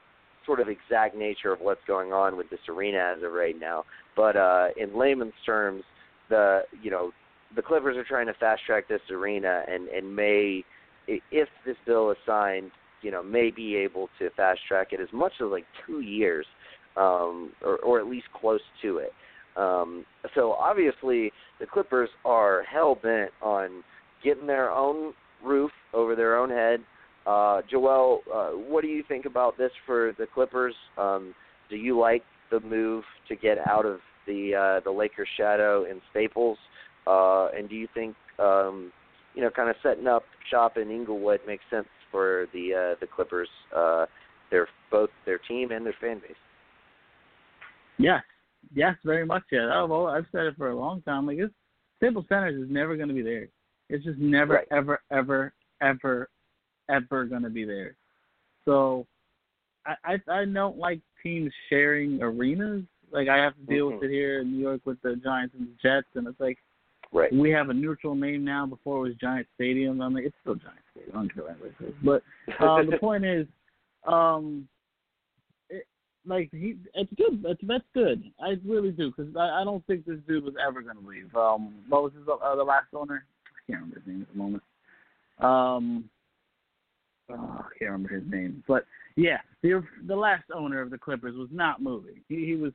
sort of exact nature of what's going on with this arena as of right now. But uh, in layman's terms, the you know the Clippers are trying to fast track this arena and and may if this bill is signed, you know, may be able to fast track it as much as like two years, um, or, or at least close to it. Um, so obviously, the Clippers are hell bent on getting their own roof over their own head. Uh, Joel, uh, what do you think about this for the Clippers? Um, do you like the move to get out of the uh, the Lakers shadow in Staples? Uh, and do you think um, you know, kind of setting up shop in Inglewood makes sense for the uh, the Clippers, uh, their both their team and their fan base? Yes, yes, very much. Yeah, I've, I've said it for a long time. Like, Staples Centers is never going to be there. It's just never, right. ever, ever, ever, ever going to be there. So, I, I I don't like teams sharing arenas. Like I have to deal mm-hmm. with it here in New York with the Giants and the Jets, and it's like right. we have a neutral name now. Before it was Giant Stadium. I'm like, it's still Giant Stadium. I don't care what anybody says. But uh, the [laughs] point is, um, it, like he, it's good. That's that's good. I really do because I, I don't think this dude was ever going to leave. Um, what was his uh, the last owner? I can't remember his name at the moment. Um, oh, I can't remember his name, but yeah, the the last owner of the Clippers was not moving. He he was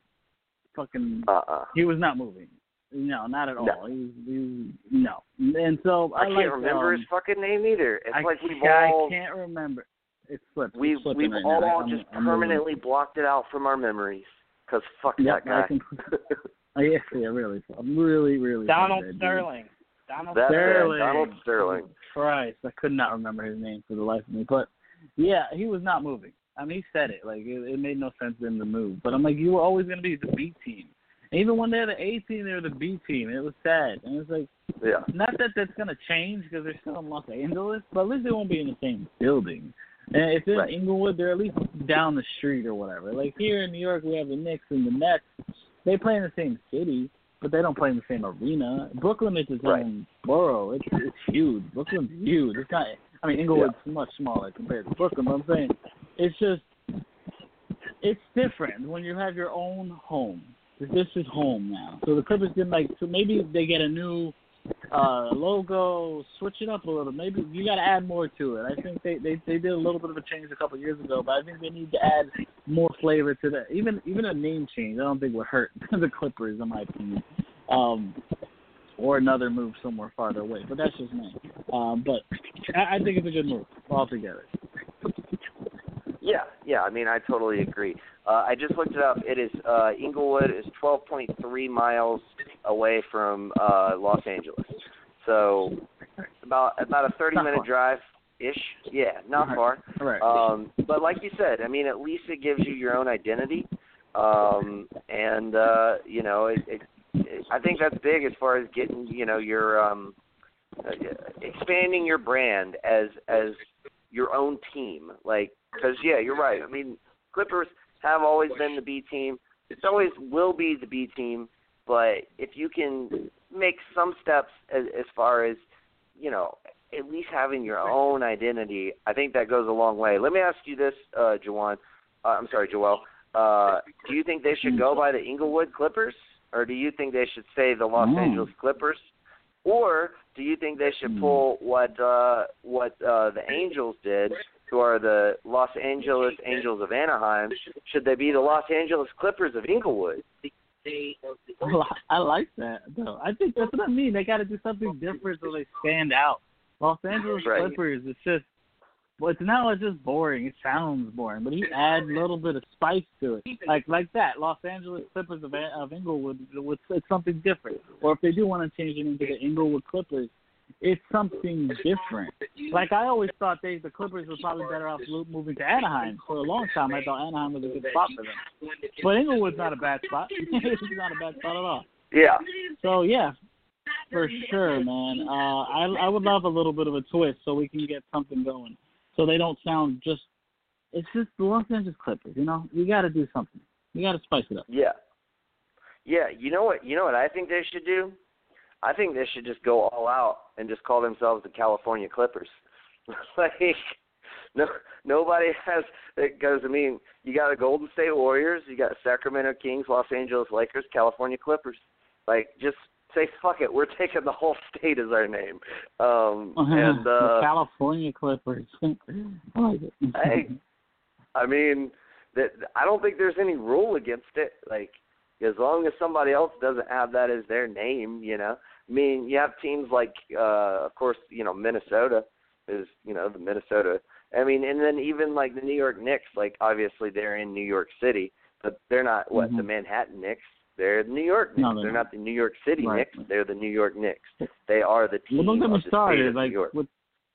fucking. Uh-uh. He was not moving. No, not at all. No. He was, he was no. And so I, I, can't like, remember um, his fucking name either. It's I, like we've I all can't remember. It's slipped. we've it's we've right all now. I'm- just I'm permanently blocked it out from our memories because fuck Yep, that guy. [laughs] [laughs] I can- Oh, yes, yeah, really. I'm really, really. Donald sorry, dude. Donald That's it, Sterling. Donald Sterling. Christ, I could not remember his name for the life of me. But yeah, he was not moving. I mean, he said it like it, it made no sense for him to move. But I'm like, you were always going to be the B team. And even when they're the A team, they were the B team. It was sad, and it's like Yeah. not that that's going to change because they're still in Los Angeles, but at least they won't be in the same building. And if they're Right. in Inglewood, they're at least down the street or whatever. Like here in New York, we have the Knicks and the Nets. They play in the same city, but they don't play in the same arena. Brooklyn is its Right. own borough. It's it's huge. Brooklyn's huge. It's not. I mean, Inglewood's much smaller compared to Brooklyn. But I'm saying, it's just it's different when you have your own home. This is home now. So the Clippers did like so maybe they get a new uh logo, switch it up a little. Maybe you got to add more to it. I think they, they they did a little bit of a change a couple years ago, but I think they need to add more flavor to that. Even even a name change, I don't think would hurt [laughs] the Clippers, in my opinion. Um, or another move somewhere farther away, but that's just me. Um, but I, I think it's a good move altogether. Yeah, yeah. I mean, I totally agree. Uh, I just looked it up. It is uh, Inglewood is 12.3 miles away from uh, Los Angeles, so about about a 30 Not minute far. drive ish. Yeah, not Right. far. All right. Um, but like you said, I mean, at least it gives you your own identity, um, and uh, you know, it, it, it, I think that's big as far as getting you know your um, uh, expanding your brand as as your own team. Like, because yeah, you're right. I mean, Clippers have always been the B team. It's always will be the B team. But if you can make some steps as, as far as you know, at least having your own identity, I think that goes a long way. Let me ask you this, uh, Jawan. Uh, I'm sorry, Joel. Uh, do you think they should go by the Inglewood Clippers, or do you think they should say the Los Mm. Angeles Clippers, or do you think they should Mm. pull what uh, what uh, the Angels did, who are the Los Angeles Angels of Anaheim? Should they be the Los Angeles Clippers of Inglewood? I like that though. I think that's what I mean. They got to do something different so they stand out. Los Angeles Right. Clippers. It's just, well, it's not like just boring. It sounds boring, but you add a little bit of spice to it, like like that. Los Angeles Clippers of of Inglewood. It's, it's something different. Or if they do want to change it into the Inglewood Clippers, it's something different. Like I always thought, they the Clippers were probably better off moving to Anaheim. For a long time, I thought Anaheim was a good spot for them. But Inglewood's not a bad spot. [laughs] it's not a bad spot at all. Yeah, So yeah, for sure, man. Uh, I I would love a little bit of a twist so we can get something going, so they don't sound just. It's just the Los Angeles Clippers, you know. You got to do something. You got to spice it up. yeah, yeah. You know what? You know what I think they should do. I think they should just go all out and just call themselves the California Clippers. [laughs] like, no, nobody has because I mean, you got the Golden State Warriors, you got Sacramento Kings, Los Angeles Lakers, California Clippers. Like, just say fuck it, we're taking the whole [laughs] state as our name. Um, [laughs] and uh, the California Clippers. I like it. hey, I mean, that I don't think there's any rule against it. Like as long as somebody else doesn't have that as their name, you know. I mean, you have teams like, uh, of course, you know, Minnesota is, you know, the Minnesota. I mean, and then even like the New York Knicks, like obviously they're in New York City, but they're not what mm-hmm. the Manhattan Knicks. They're the New York Knicks. No, they're, they're not. not. the New York City right. Knicks. They're the New York Knicks. They are the team well, don't get me started. like with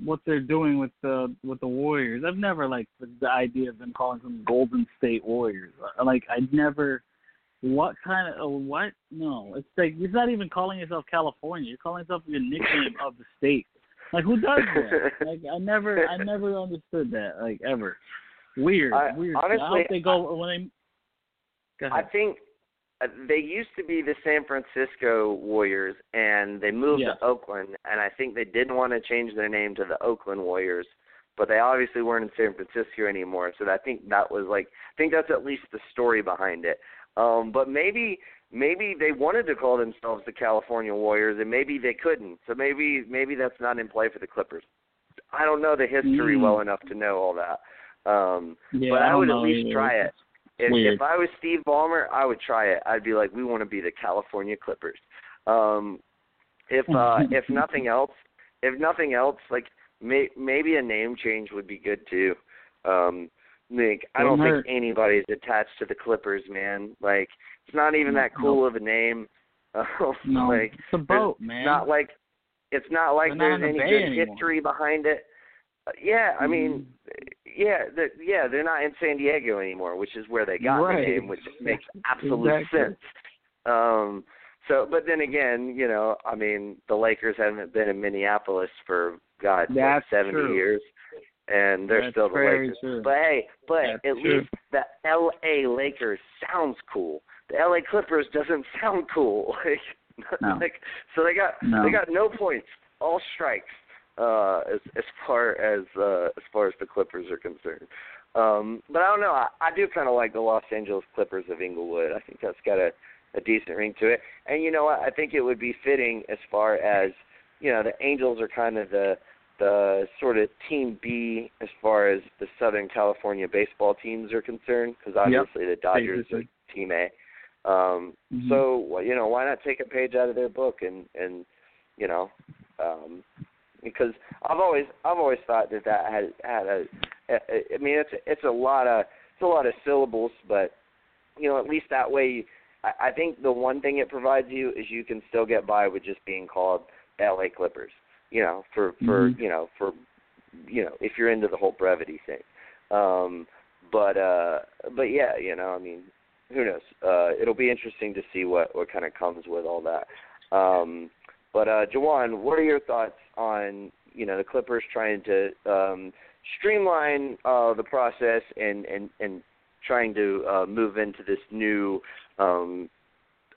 what they're doing with the with the Warriors. I've never liked the, the idea of them calling them Golden State Warriors. Like I never. What kind of what? No, it's like you're not even calling yourself California. You're calling yourself your nickname of the state. Like who does that? [laughs] like I never, I never understood that. Like ever. Weird, I, weird. Honestly, I hope they go when they. Go. I think uh, they used to be the San Francisco Warriors, and they moved to Oakland, and I think they didn't want to change their name to the Oakland Warriors, but they obviously weren't in San Francisco anymore. So I think that was like, I think that's at least the story behind it. Um, but maybe maybe they wanted to call themselves the California Warriors, and maybe they couldn't. So maybe maybe that's not in play for the Clippers. I don't know the history Mm. well enough to know all that. Um, yeah, but I, I would at least either. try it. If, if I was Steve Ballmer, I would try it. I'd be like, we want to be the California Clippers. Um, if uh, [laughs] if nothing else, if nothing else, like may, maybe a name change would be good too. Um, Nick, I don't think anybody's attached to the Clippers, man. Like it's not even that cool of a name. [laughs] No, like it's a boat, man. not like it's not like They're there's the any good anymore. history behind it. Uh, yeah, I mean, yeah, they're, yeah, they're not in San Diego anymore, which is where they got Right. the name, which [laughs] makes absolute Exactly. sense. Um, so, but then again, you know, I mean, the Lakers haven't been in Minneapolis for God, That's seventy true. years, and they're That's still the very Lakers. true. But hey, but That's at true. least the L.A. Lakers sounds cool. The L.A. Clippers doesn't [laughs] sound cool. [laughs] Like, No. [laughs] like so they got No. they got no points, all strikes. Uh, as as far as uh, as far as the Clippers are concerned. Um, but I don't know. I, I do kind of like the Los Angeles Clippers of Inglewood. I think that's got a a decent ring to it. And you know what? I think it would be fitting as far as you know the Angels are kind of the the sort of team B as far as the Southern California baseball teams are concerned, because obviously the Dodgers Basically. are Team A. Um, Mhm. So you know, why not take a page out of their book and and you know, um, because I've always I've always thought that that had had a, a I mean it's it's a lot of it's a lot of syllables, but you know at least that way I, I think the one thing it provides you is you can still get by with just being called L.A. Clippers. You know, for for Mhm. you know for you know if you're into the whole brevity thing. Um, but uh, but yeah, you know, I mean, who knows? Uh, it'll be interesting to see what what kind of comes with all that. Um, but uh, Jawan, what are your thoughts on you know the Clippers trying to um, streamline uh, the process and and and trying to uh, move into this new um,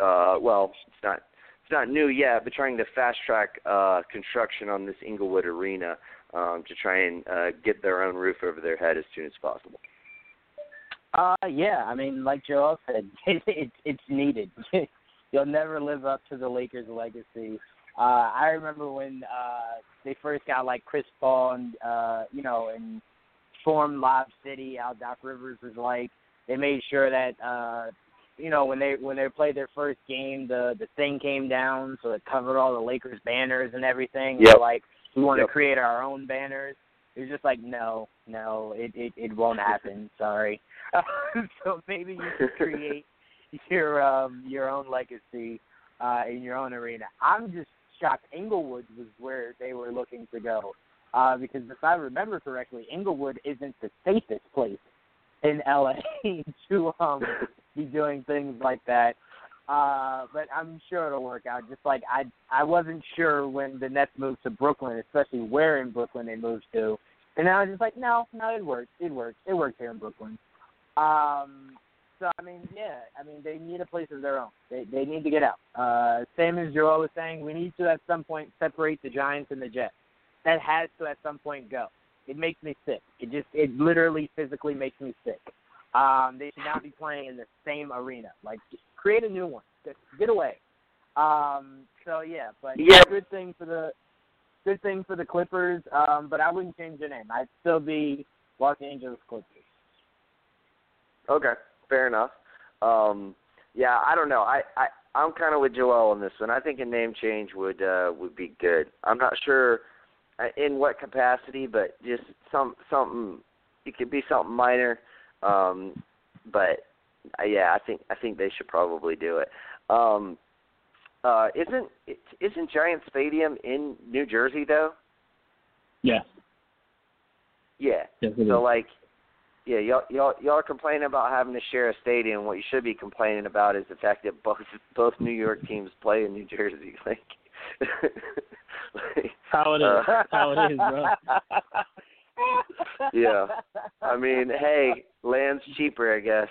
uh, well, it's not it's not new yet, but trying to fast track uh, construction on this Inglewood arena um, to try and uh, get their own roof over their head as soon as possible. Uh, yeah. I mean, like Joel said, [laughs] it, it, it's needed. [laughs] You'll never live up to the Lakers' legacy. Uh, I remember when uh, they first got like Chris Paul and uh, you know and formed Lob City. How Doc Rivers was like, they made sure that uh, you know when they when they played their first game, the the thing came down so it covered all the Lakers banners and everything. Yep. They're like, we want Yep. to create our own banners. It was just like, no, no, it it, it won't happen. [laughs] Sorry. [laughs] so maybe you should create [laughs] your um your own legacy uh in your own arena. I'm just shocked Inglewood was where they were looking to go. Uh because if I remember correctly, Inglewood isn't the safest place in LA to um be doing things like that. Uh but I'm sure it'll work out. Just like I I wasn't sure when the Nets moved to Brooklyn, especially where in Brooklyn they moved to. And now I was just like, no, no, it works. It works. It works here in Brooklyn. Um, so I mean, yeah, I mean they need a place of their own. They they need to get out. Uh, same as Joel was saying, we need to at some point separate the Giants and the Jets. That has to at some point go. It makes me sick. It just it literally physically makes me sick. Um, they should not be playing in the same arena. Like create a new one. Get- away. Um, so yeah, but Yeah. good thing for the good thing for the Clippers. Um, but I wouldn't change the name. I'd still be Los Angeles Clippers. Okay, fair enough. Um, yeah, I don't know. I, I I'm kind of with Joel on this one. I think a name change would uh, would be good. I'm not sure uh, in what capacity, but just some something. It could be something minor, um, but uh, yeah, I think I think they should probably do it. Um, uh, isn't isn't Giant Stadium in New Jersey though? Yeah. Yeah. Yes, So is. like, yeah, y'all y'all y'all are complaining about having to share a stadium. What you should be complaining about is the fact that both both New York teams play in New Jersey. [laughs] Like, [laughs] like How it is. uh, How it is, bro. [laughs] Yeah. I mean, hey, land's cheaper, I guess.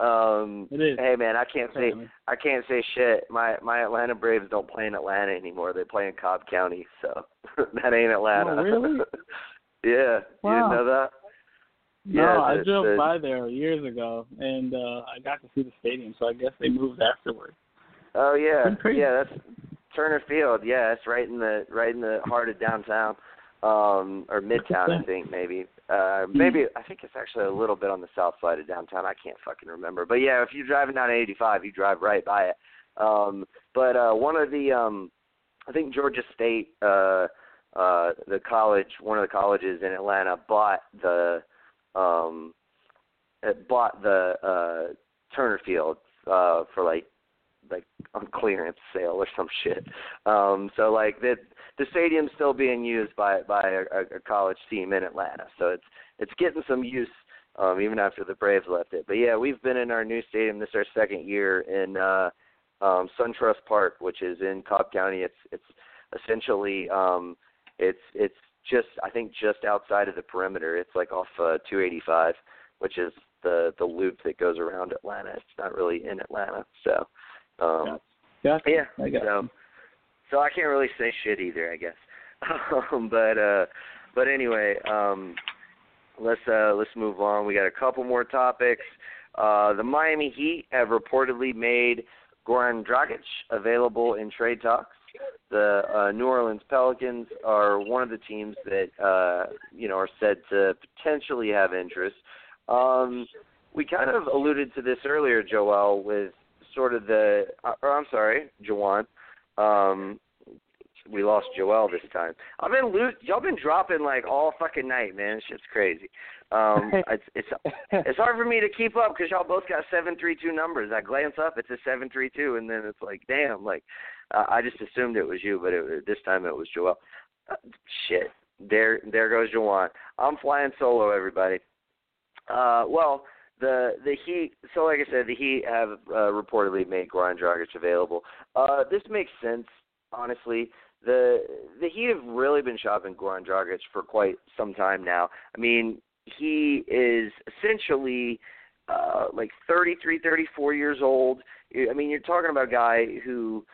Um It is. Hey man, I can't say I can't say shit. My my Atlanta Braves don't play in Atlanta anymore. They play in Cobb County, so [laughs] that ain't Atlanta. Oh, really? [laughs] yeah. You Wow. didn't know that? No, Yeah, I the- drove the- by there years ago, and uh I got to see the stadium. So I guess they moved afterward. Oh yeah, yeah. That's Turner Field. Yeah, it's right in the right in the heart of downtown, um, or midtown, I think maybe. Uh, maybe I think it's actually a little bit on the south side of downtown. I can't fucking remember. But yeah, if you're driving down 85, you drive right by it. Um, but uh, one of the, um, I think Georgia State, uh, uh, the college, one of the colleges in Atlanta bought the, um, it bought the uh, Turner Field uh, for like like on clearance sale or some shit. Um, so like the the stadium's still being used by by a, a college team in Atlanta. So it's it's getting some use um, even after the Braves left it. But yeah, we've been in our new stadium. This is our second year in uh, um, SunTrust Park, which is in Cobb County. It's it's essentially um, it's it's just I think just outside of the perimeter. It's like off uh, 285, which is the the loop that goes around Atlanta. It's not really in Atlanta, so. Um, Yeah. yeah. I got so, you. so I can't really say shit either, I guess. [laughs] um, but uh, but anyway, um, let's uh, let's move on. We got a couple more topics. Uh, the Miami Heat have reportedly made Goran Dragic available in trade talks. The uh, New Orleans Pelicans are one of the teams that uh, you know are said to potentially have interest. Um, we kind of alluded to this earlier, Joel, with sort of the uh, or I'm sorry, Jawan. Um we lost Joel this time. I've been lo- y'all been dropping like all fucking night, man. Shit's crazy. Um [laughs] it's it's it's hard for me to keep up because y'all both got seven three two numbers. I glance up, it's a seven three two, and then it's like, damn, like uh, I just assumed it was you, but it, this time it was Joel. Uh, shit, there there goes Jawan. I'm flying solo, everybody. Uh, well, the the Heat. So, like I said, the Heat have uh, reportedly made Goran Dragic available. Uh, this makes sense, honestly. The the Heat have really been shopping Goran Dragic for quite some time now. I mean, he is essentially uh, like 33, 34 years old. I mean, you're talking about a guy who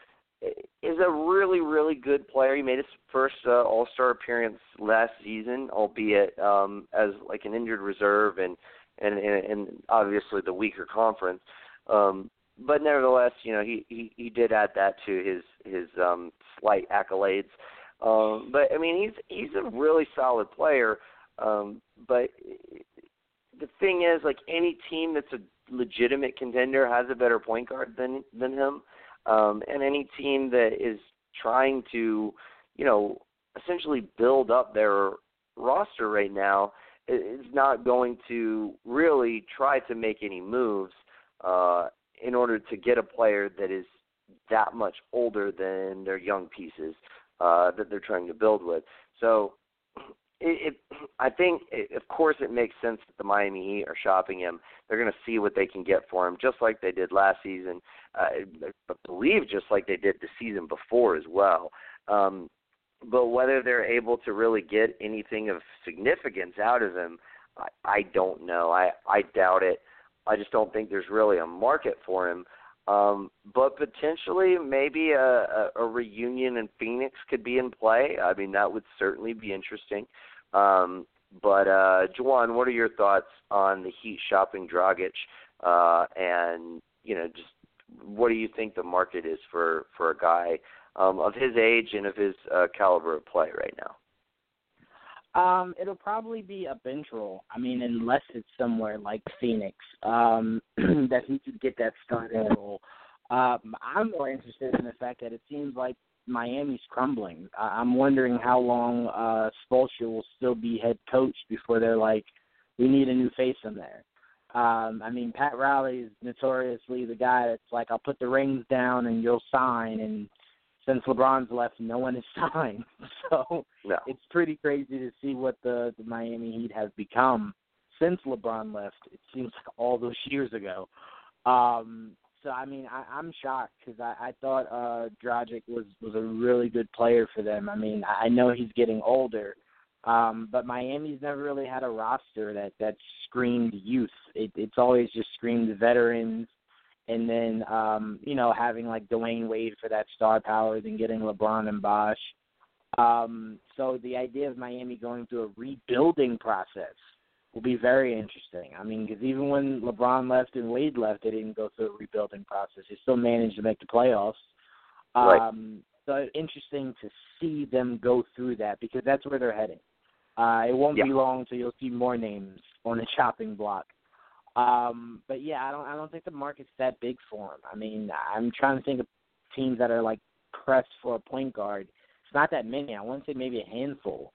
is a really, really good player. He made his first uh, All Star appearance last season, albeit um, as like an injured reserve and and and, and obviously the weaker conference. Um, but nevertheless, you know, he, he he did add that to his his um, slight accolades. Um, but I mean, he's he's a really solid player. Um, but the thing is, like any team that's a legitimate contender has a better point guard than than him. Um, and any team that is trying to, you know, essentially build up their roster right now is not going to really try to make any moves uh, in order to get a player that is that much older than their young pieces uh, that they're trying to build with. So, [clears throat] it, it I think, it, of course, it makes sense that the Miami Heat are shopping him. They're going to see what they can get for him, just like they did last season. Uh, I believe just like they did the season before as well. Um, but whether they're able to really get anything of significance out of him, I, I don't know. I I doubt it. I just don't think there's really a market for him. Um, but potentially, maybe a, a, a reunion in Phoenix could be in play. I mean, that would certainly be interesting. Um, but uh, Jawan, what are your thoughts on the Heat shopping Dragic, uh, and you know, just what do you think the market is for for a guy um, of his age and of his uh, caliber of play right now? Um, it'll probably be a bench role. I mean, unless it's somewhere like Phoenix, um, [clears throat] that he could get that starting role. Um, I'm more interested in the fact that it seems like Miami's crumbling. I'm wondering how long uh Spoelstra will still be head coach before they're like, we need a new face in there. Um, I mean, Pat Riley is notoriously the guy that's like, I'll put the rings down and you'll sign. And since LeBron's left, no one is [laughs] signed. So no. it's pretty crazy to see what the, the Miami Heat have become since LeBron left. It seems like all those years ago. Um, so I mean, I, I'm shocked because I, I thought uh, Dragic was was a really good player for them. I mean, I know he's getting older, um, but Miami's never really had a roster that that screamed youth. It, it's always just screamed veterans, and then um, you know having like Dwyane Wade for that star power, then getting LeBron and Bosh. Um, so the idea of Miami going through a rebuilding process will be very interesting. I mean, because even when LeBron left and Wade left, they didn't go through a rebuilding process. They still managed to make the playoffs. Right. Um, so interesting to see them go through that because that's where they're heading. Uh, it won't yeah. be long until you'll see more names on the chopping block. Um, but yeah, I don't I don't think the market's that big for him. I mean, I'm trying to think of teams that are like pressed for a point guard. It's not that many. I want to say maybe a handful.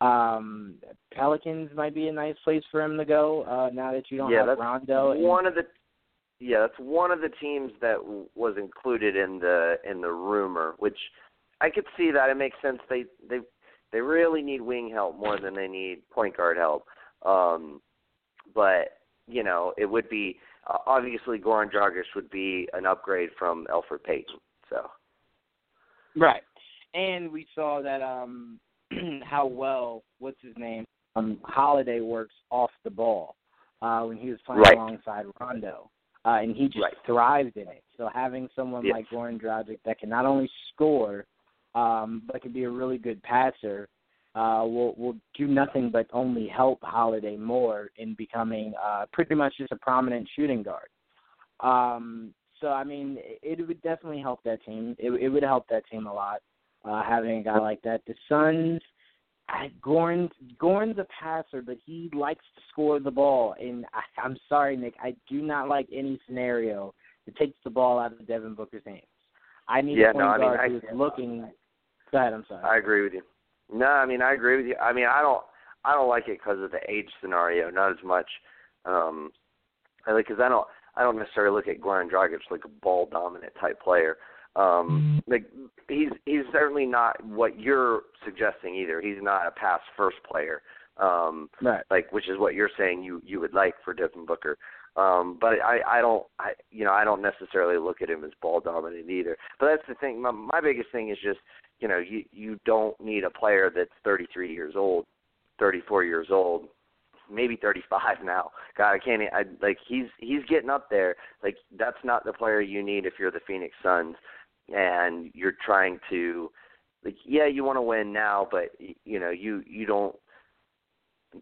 Um, Pelicans might be a nice place for him to go uh, now that you don't yeah, have Rondo. And, One of the yeah, that's one of the teams that w- was included in the in the rumor, which I could see that it makes sense. They they they really need wing help more than they need point guard help. Um, but you know, it would be uh, obviously Goran Dragic would be an upgrade from Elfrid Payton. So right, and we saw that um [clears throat] how well what's his name um Holiday works off the ball uh when he was playing Right. alongside Rondo. Uh, and he just Right. thrived in it. So having someone Yes. like Goran Dragic that can not only score, um, but can be a really good passer, uh, will will do nothing but only help Holiday more in becoming uh, pretty much just a prominent shooting guard. Um, so I mean, it, it would definitely help that team. It, it would help that team a lot uh, having a guy like that. The Suns, I, Goran Goran's a passer, but he likes to score the ball. And I, I'm sorry, Nick, I do not like any scenario that takes the ball out of Devin Booker's hands. I need Yeah, a point no, I mean, guard I- who's looking. Go ahead. I'm sorry. I agree with you. No, I mean I agree with you. I mean I don't I don't like it because of the age scenario, not as much. Um, I like because I don't I don't necessarily look at Goran Dragic like a ball dominant type player. Um, like he's he's certainly not what you're suggesting either. He's not a pass first player. Um, right. like which is what you're saying you you would like for Devin Booker. Um, but I I don't I you know I don't necessarily look at him as ball dominant either. But that's the thing. My, my biggest thing is just you know you you don't need a player that's 33 years old, 34 years old, maybe 35 [laughs] now. God, I can't. I like he's he's getting up there. Like that's not the player you need if you're the Phoenix Suns and you're trying to like yeah you want to win now, but you know you you don't.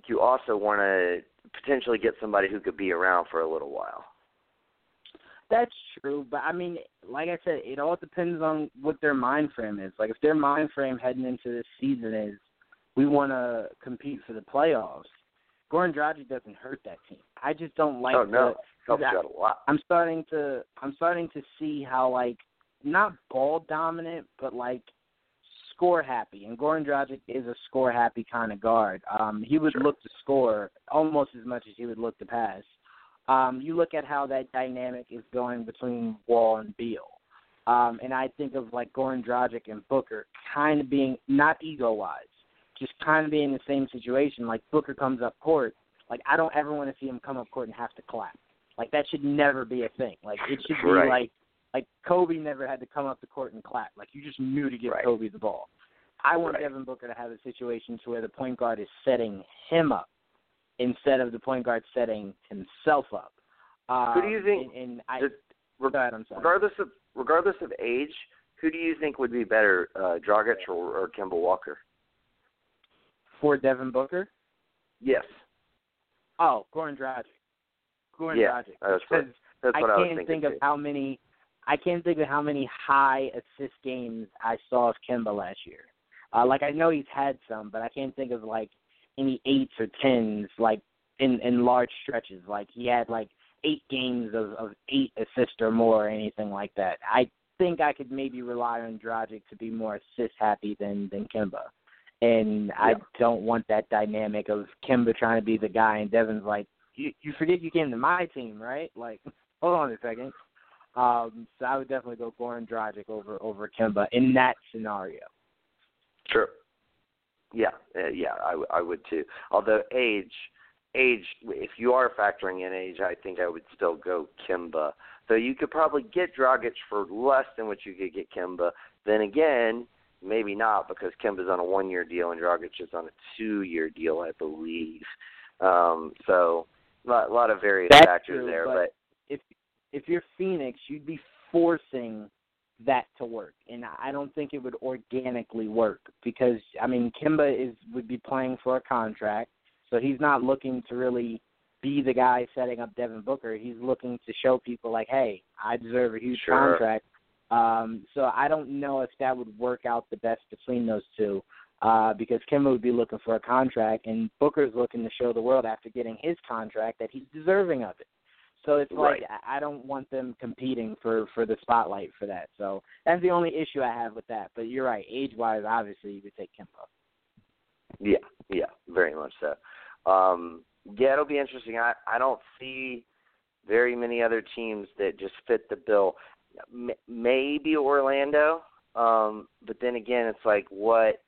You also want to potentially get somebody who could be around for a little while. That's true, but I mean, like I said, it all depends on what their mind frame is. Like if their mind frame heading into this season is we want to compete for the playoffs, Goran Dragic doesn't hurt that team. I just don't like oh no, the, helps out a lot. I'm starting to I'm starting to see how like not ball dominant, but like score happy. And Goran Dragic is a score happy kind of guard. Um, he would Sure. look to score almost as much as he would look to pass. Um, you look at how that dynamic is going between Wall and Beal. Um, and I think of like Goran Dragic and Booker kind of being not ego wise, just kind of being in the same situation. Like Booker comes up court, like I don't ever want to see him come up court and have to clap. Like that should never be a thing. Like it should be Right. like like Kobe never had to come up the court and clap. Like you just knew to give Right. Kobe the ball. I want Right. Devin Booker to have a situation to where the point guard is setting him up instead of the point guard setting himself up. Um, Who do you think- And, and I, Just go ahead, regardless of regardless of age, who do you think would be better, uh, Dragic or, or Kemba Walker? for Devin Booker. Yes, Oh, Goran Dragic. Goran Yeah, Dragic. that's what- that's I what I, was can't think of too. how many I can't think of how many high assist games I saw of Kemba last year. Uh, like I know he's had some, but I can't think of like any eights or tens like in in large stretches. Like he had like eight games of, of eight assists or more or anything like that. I think I could maybe rely on Dragic to be more assist happy than than Kemba. And yeah. I don't want that dynamic of Kemba trying to be the guy and Devin's like, You you forget you came to my team, right? Like, [laughs] hold on a second. Um, so I would definitely go Goran Dragic over over Kemba in that scenario. Sure. Yeah, uh, yeah, I, I would too. Although age, age, if you are factoring in age, I think I would still go Kemba. So you could probably get Dragic for less than what you could get Kemba. Then again, maybe not because Kemba's on a one-year deal and Dragic is on a two-year deal, I believe. Um, so a lot, a lot of various That's factors true, there. But, but if if you're Phoenix, you'd be forcing that to work, and I don't think it would organically work because I mean Kemba is would be playing for a contract, so he's not looking to really be the guy setting up Devin Booker. He's looking to show people like, hey, I deserve a huge sure. contract. Um, so I don't know if that would work out the best between those two. Uh, because Kemba would be looking for a contract, and Booker's looking to show the world after getting his contract that he's deserving of it. So it's like right. I don't want them competing for for the spotlight for that. So that's the only issue I have with that. But you're right, age wise, obviously you would take Kemba. Yeah, yeah, very much so. Um, yeah, it'll be interesting. I I don't see very many other teams that just fit the bill. M- maybe Orlando, um, but then again, it's like what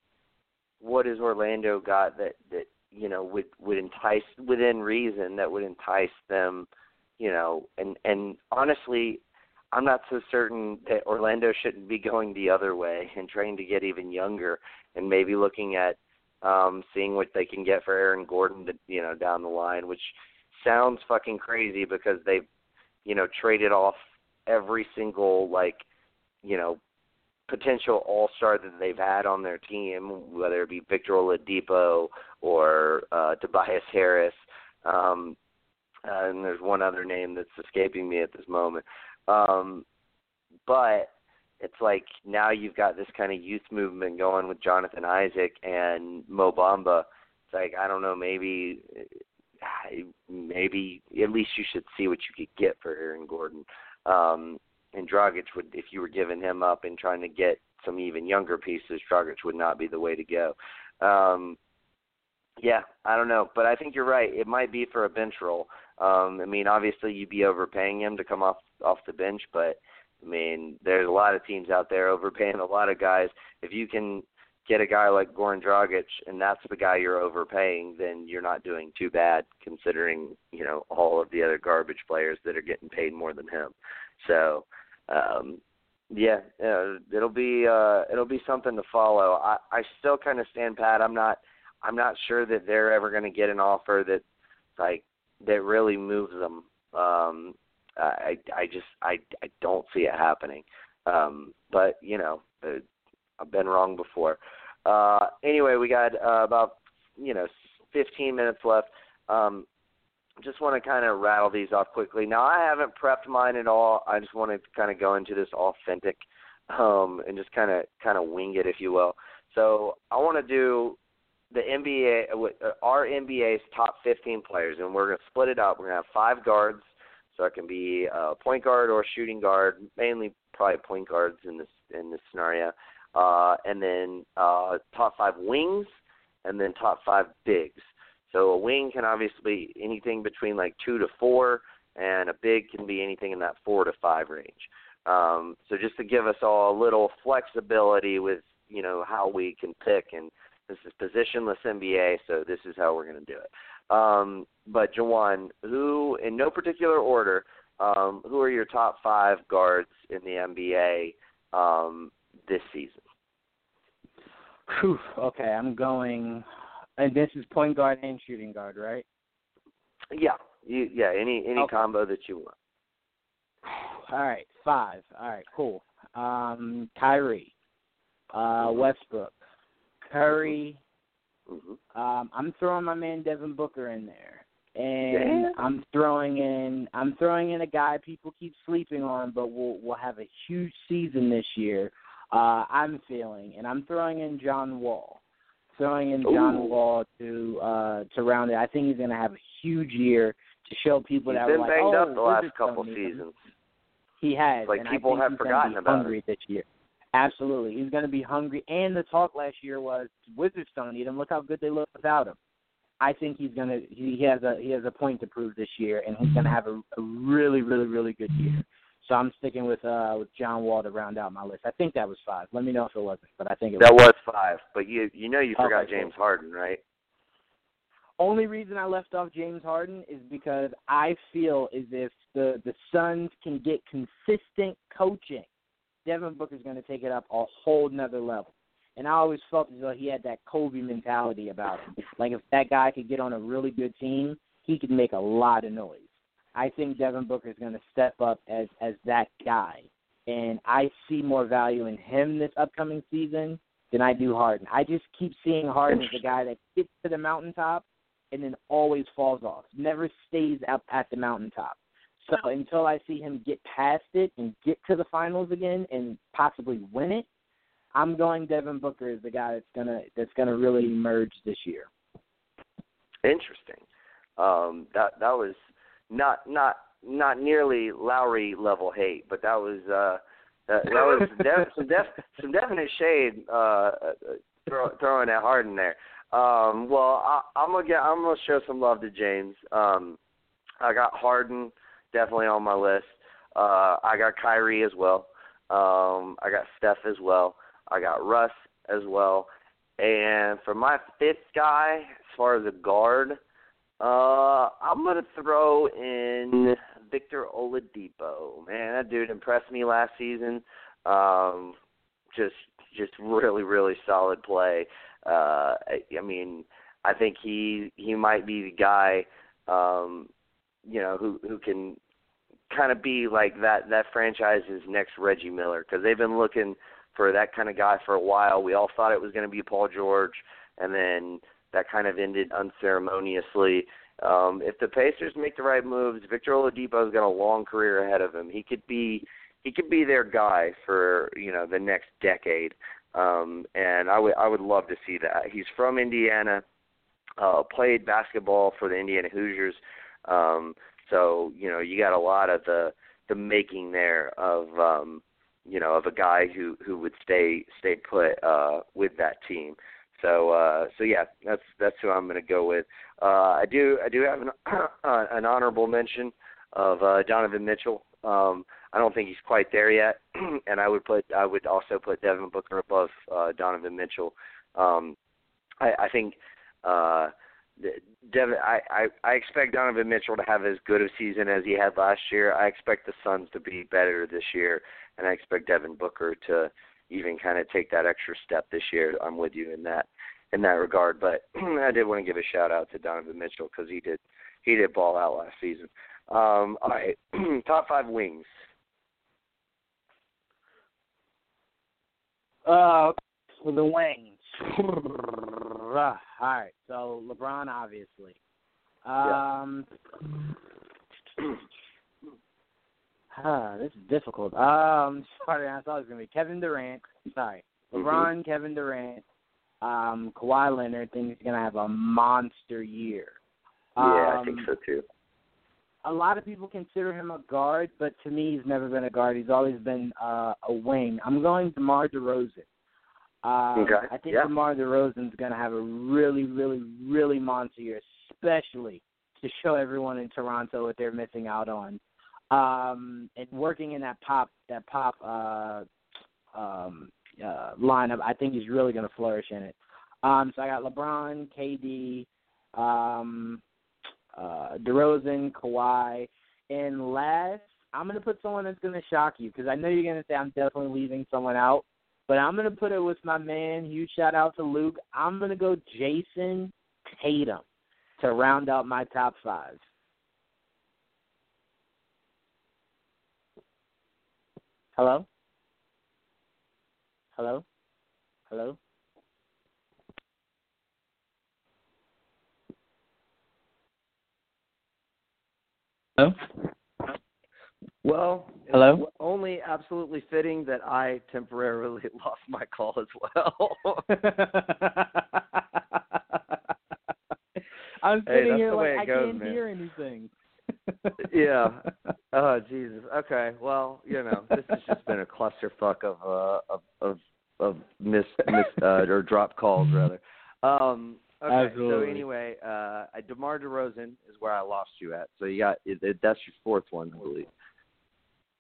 what has Orlando got that that you know would would entice within reason that would entice them, you know, and and honestly, I'm not so certain that Orlando shouldn't be going the other way and trying to get even younger and maybe looking at um, seeing what they can get for Aaron Gordon, to, you know, down the line, which sounds fucking crazy because they've, you know, traded off every single like, you know, potential All Star that they've had on their team, whether it be Victor Oladipo or uh, Tobias Harris. Um, uh, and there's one other name that's escaping me at this moment. Um, but it's like now you've got this kind of youth movement going with Jonathan Isaac and Mo Bamba. It's like I don't know, maybe maybe at least you should see what you could get for Aaron Gordon. Um, and Dragic would, if you were giving him up and trying to get some even younger pieces, Dragic would not be the way to go. Um, yeah, I don't know, but I think you're right. It might be for a bench role. Um, I mean, obviously you'd be overpaying him to come off off the bench, but I mean, there's a lot of teams out there overpaying a lot of guys. If you can get a guy like Goran Dragic and that's the guy you're overpaying, then you're not doing too bad considering, you know, all of the other garbage players that are getting paid more than him. So, um yeah, uh, it'll be uh it'll be something to follow. I I still kind of stand pat. I'm not I'm not sure that they're ever going to get an offer that like that really moves them um I I just I I don't see it happening. Um, but you know, I've been wrong before. Uh, anyway, we got uh, about you know 15 minutes left. Um, just want to kind of rattle these off quickly. Now I haven't prepped mine at all. I just want to kind of go into this authentic um, and just kind of kind of wing it, if you will. So I want to do the NBA, uh, our NBA's top 15 players, and we're going to split it up. We're going to have five guards, so it can be a point guard or a shooting guard, mainly probably point guards in this in this scenario. Uh, and then uh, top five wings, and then top five bigs. So a wing can obviously be anything between like two to four, and a big can be anything in that four to five range. Um, so just to give us all a little flexibility with you know how we can pick, and this is positionless NBA, so this is how we're going to do it. Um, but Jawan, who in no particular order, um, who are your top five guards in the NBA um, this season? Whew, okay, I'm going, and this is point guard and shooting guard, right? Yeah, you, yeah, any any Okay. combo that you want. [sighs] All right, five. All right, cool. Um, Kyrie, uh, Westbrook, Curry. hmm Um, I'm throwing my man Devin Booker in there, and Damn. I'm throwing in I'm throwing in a guy people keep sleeping on, but will will have a huge season this year. Uh, I'm feeling, and I'm throwing in John Wall, throwing in John Wall to uh, to round it. I think he's going to have a huge year to show people He's that been were like, banged oh, up the last couple don't need him." seasons. He has. Like, people have forgotten about hungry this year. Absolutely, he's going to be hungry. And the talk last year was Wizards don't need him. Look how good they look without him. I think he's going to. He has a he has a point to prove this year, and he's going to have a, a really really really good year. So I'm sticking with uh with John Wall to round out my list. I think that was five. Let me know if it wasn't, but I think it That was. was five, but you you know you Okay, forgot cool. James Harden, right? Only reason I left off James Harden is because I feel as if the the Suns can get consistent coaching, Devin Booker's going to take it up a whole nother level. And I always felt as though he had that Kobe mentality about him. Like if that guy could get on a really good team, he could make a lot of noise. I think Devin Booker is going to step up as as that guy, and I see more value in him this upcoming season than I do Harden. I just keep seeing Harden as a guy that gets to the mountaintop and then always falls off, never stays up at the mountaintop. So until I see him get past it and get to the finals again and possibly win it, I'm going Devin Booker as the guy that's gonna that's gonna really emerge this year. Interesting. Um, that that was not not not nearly Lowry level hate, but that was uh, that, that was def, some def, some definite shade uh, uh, throw, throwing at Harden there. Um, well, I, I'm gonna get I'm gonna show some love to James. Um, I got Harden definitely on my list. Uh, I got Kyrie as well. Um, I got Steph as well. I got Russ as well. And for my fifth guy, as far as a guard, uh, I'm gonna throw in Victor Oladipo. Man, that dude impressed me last season. Um, just, just really, really solid play. Uh, I, I mean, I think he he might be the guy, um, you know, who who can kind of be like that that franchise's next Reggie Miller because they've been looking for that kind of guy for a while. We all thought it was going to be Paul George, and then that kind of ended unceremoniously. Um, if the Pacers make the right moves, Victor Oladipo's got a long career ahead of him. He could be he could be their guy for you know the next decade. Um, and I would I would love to see that. He's from Indiana, uh, played basketball for the Indiana Hoosiers. Um, so you know you got a lot of the the making there of um, you know of a guy who who would stay stay put uh, with that team. So uh, so yeah, that's that's who I'm going to go with. Uh, I do I do have an [clears throat] an honorable mention of uh, Donovan Mitchell. Um, I don't think he's quite there yet, [clears throat] and I would put I would also put Devin Booker above uh, Donovan Mitchell. Um, I, I think uh, Devin. I, I I expect Donovan Mitchell to have as good a season as he had last year. I expect the Suns to be better this year, and I expect Devin Booker to even kind of take that extra step this year. I'm with you in that in that regard. But [clears throat] I did want to give a shout out to Donovan Mitchell because he did he did ball out last season. Um, all right, [clears throat] top five wings. Uh, for the wings. [laughs] All right, so LeBron obviously. Um, [clears throat] ah, this is difficult. Um, sorry, I thought it was gonna be Kevin Durant. Sorry, LeBron, Kevin Durant, um, Kawhi Leonard. Think he's gonna have a monster year. Yeah, I Um, think so too. a lot of people consider him a guard, but to me, he's never been a guard. He's always been uh, a wing. I'm going DeMar DeRozan. Um, Okay, I think yeah. DeMar DeRozan's going to have a really, really, really monster year, especially to show everyone in Toronto what they're missing out on. Um, and working in that pop, that pop uh, um, uh, lineup, I think he's really going to flourish in it. Um, so I got LeBron, KD, um, uh, DeRozan, Kawhi, and last, I'm gonna put someone that's gonna shock you because I know you're gonna say I'm definitely leaving someone out, but I'm gonna put it with my man. Huge shout out to Luke. I'm gonna go Jayson Tatum to round out my top five. Hello. Hello. Hello. Hello. Well, Hello? only absolutely fitting that I temporarily [laughs] lost my call as well. [laughs] I'm sitting that's here like I goes, can't man. hear anything. [laughs] yeah. Oh Jesus. Okay. Well, you know, this has just been a clusterfuck of uh of of of miss miss uh, or drop calls rather. Um. Okay. So anyway, uh, DeMar DeRozan is where I lost you at. So you got that's your fourth one, I believe.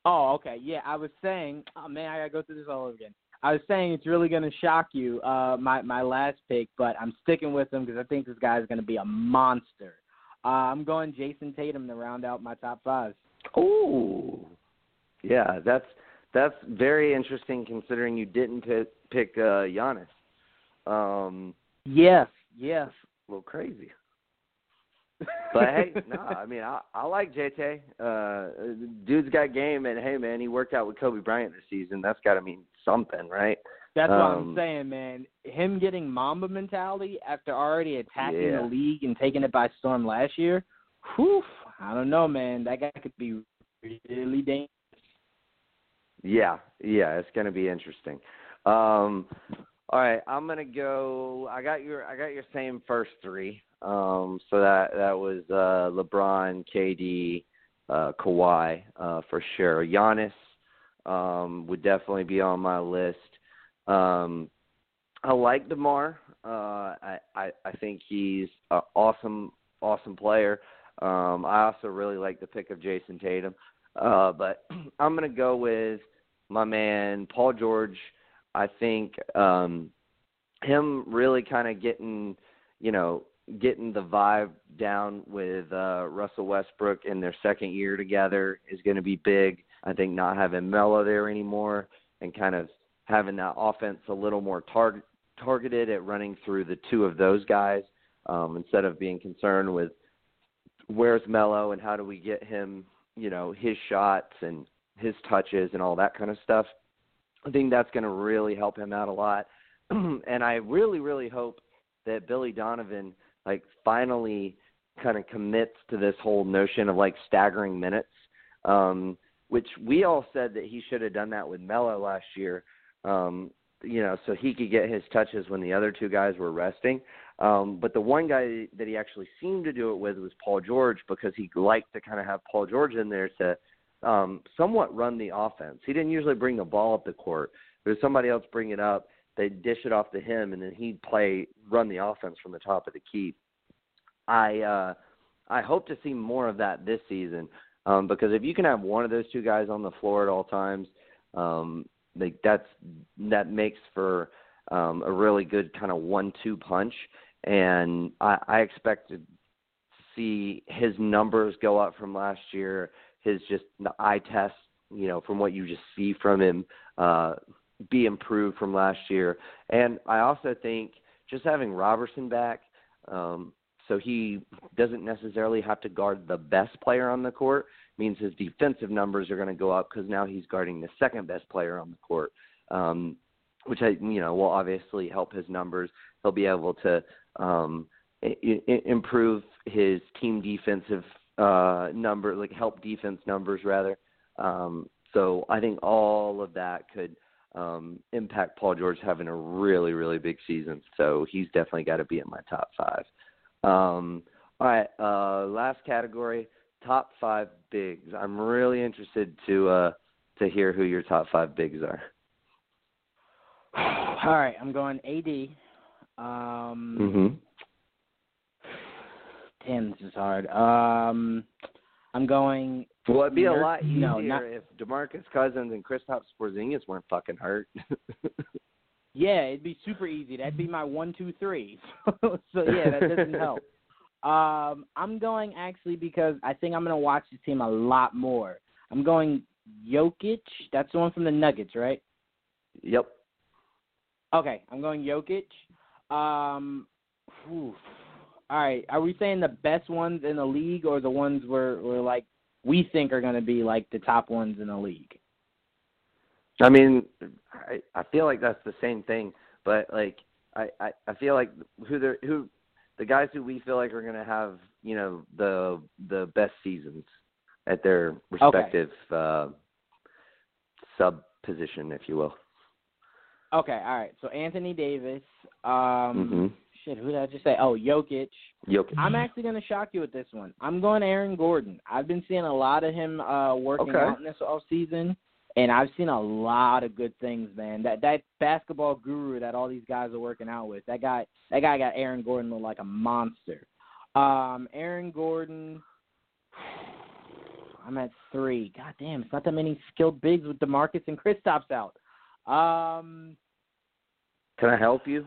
Oh, okay. Yeah, I was saying. Oh man, I gotta go through this all over again. I was saying it's really gonna shock you, uh, my my last pick, but I'm sticking with him because I think this guy's gonna be a monster. Uh, I'm going Jayson Tatum to round out my top five. Ooh. Yeah, that's that's very interesting considering you didn't pick pick uh, Giannis. Um, Yes, yes. a little crazy. But hey, [laughs] no, I mean I I like JT. Uh dude's got game and hey man, he worked out with Kobe Bryant this season. That's got to mean something, right? That's what I'm Um, saying, man. Him getting Mamba mentality after already attacking Yeah. the league and taking it by storm last year. Whew, I don't know, man. That guy could be really dangerous. Yeah, yeah, it's going to be interesting. Um all right, I'm going to go I got your I got your same first 3. Um so that that was uh LeBron, KD, uh Kawhi uh for sure. Giannis um would definitely be on my list. Um I like DeMar. Uh I I I think he's an awesome awesome player. Um I also really like the pick of Jayson Tatum. Uh but [clears throat] I'm to go with my man Paul George. I think um him really kind of getting, you know, getting the vibe down with uh Russell Westbrook in their second year together is going to be big. I think not having Melo there anymore and kind of having that offense a little more tar- targeted at running through the two of those guys um instead of being concerned with where's Melo and how do we get him, you know, his shots and his touches and all that kind of stuff. I think that's going to really help him out a lot. [clears throat] and I really, really hope that Billy Donovan like finally kind of commits to this whole notion of like staggering minutes, um, which we all said that he should have done that with Melo last year. Um, you know, so he could get his touches when the other two guys were resting. Um, but the one guy that he actually seemed to do it with was Paul George because he liked to kind of have Paul George in there to um, somewhat run the offense. He didn't usually bring the ball up the court. There was somebody else bring it up. They'd dish it off to him, and then he'd play, run the offense from the top of the key. I uh, I hope to see more of that this season um, because if you can have one of those two guys on the floor at all times, um, like that's that makes for um, a really good kind of one-two punch. And I, I expect to see his numbers go up from last year. His just the eye test, you know, from what you just see from him, uh, be improved from last year. And I also think just having Robertson back, um, so he doesn't necessarily have to guard the best player on the court, means his defensive numbers are going to go up because now he's guarding the second best player on the court, um, which I, you know will obviously help his numbers. He'll be able to um, I- I- improve his team defensive uh, number, like help defense numbers rather. Um, so I think all of that could um, impact Paul George having a really, really big season. So he's definitely got to be in my top five. Um, all right, uh, last category, top five bigs. I'm really interested to uh, to hear who your top five bigs are. [sighs] All right, I'm going AD. Um, Mm-hmm. Damn, this is hard. Um, I'm going. Well, it'd be a lot easier no, not- if DeMarcus Cousins and Kristaps Porzingis weren't fucking hurt. [laughs] Yeah, it'd be super easy. That'd be my one, two, three. [laughs] so yeah, that doesn't help. [laughs] Um, I'm going actually because I think I'm gonna watch this team a lot more. I'm going Jokic. That's the one from the Nuggets, right? yep. Okay, I'm going Jokic. Um, whew. All right. Are we saying the best ones in the league, or the ones where where like we think are going to be like the top ones in the league? I mean, I I feel like that's the same thing, but like I I, I feel like who the who the guys who we feel like are going to have you know the the best seasons. at their respective uh, sub position, if you will. Okay, all right. So Anthony Davis. Um, mm-hmm. Shit, who did I just say? Oh, Jokic. Jokic. I'm actually going to shock you with this one. I'm going Aaron Gordon. I've been seeing a lot of him uh working okay. out in this off season, and I've seen a lot of good things. Man, that that basketball guru that all these guys are working out with. That guy, that guy got Aaron Gordon look like a monster. Um, Aaron Gordon. [sighs] I'm at three. God damn, it's not that many skilled bigs with DeMarcus and Kristaps out. Um, Can I help you?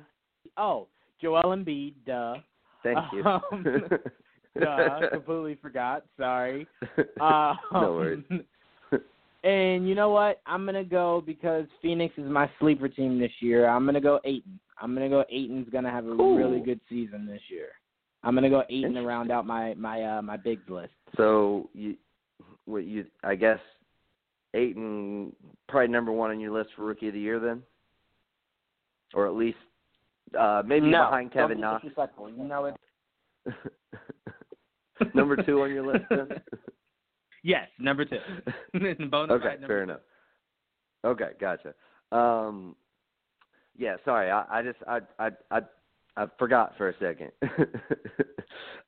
Oh, Joel Embiid, duh. Thank you. Um, [laughs] duh, completely forgot. Sorry. [laughs] Um, no worries. [laughs] and you know what? I'm gonna go because Phoenix is my sleeper team this year. I'm gonna go Ayton. I'm gonna go Ayton's gonna have a cool. really good season this year. I'm gonna go Ayton to round out my my uh, my bigs list. So you, what you? I guess Ayton probably number one on your list for rookie of the year then, or at least uh maybe no, behind Kevin Knox. You know it. [laughs] number two on your list then. [laughs] Yes, number two. [laughs] Bonus okay, fair two. enough. Okay, gotcha. Um, yeah, sorry, I, I just I I I I forgot for a second.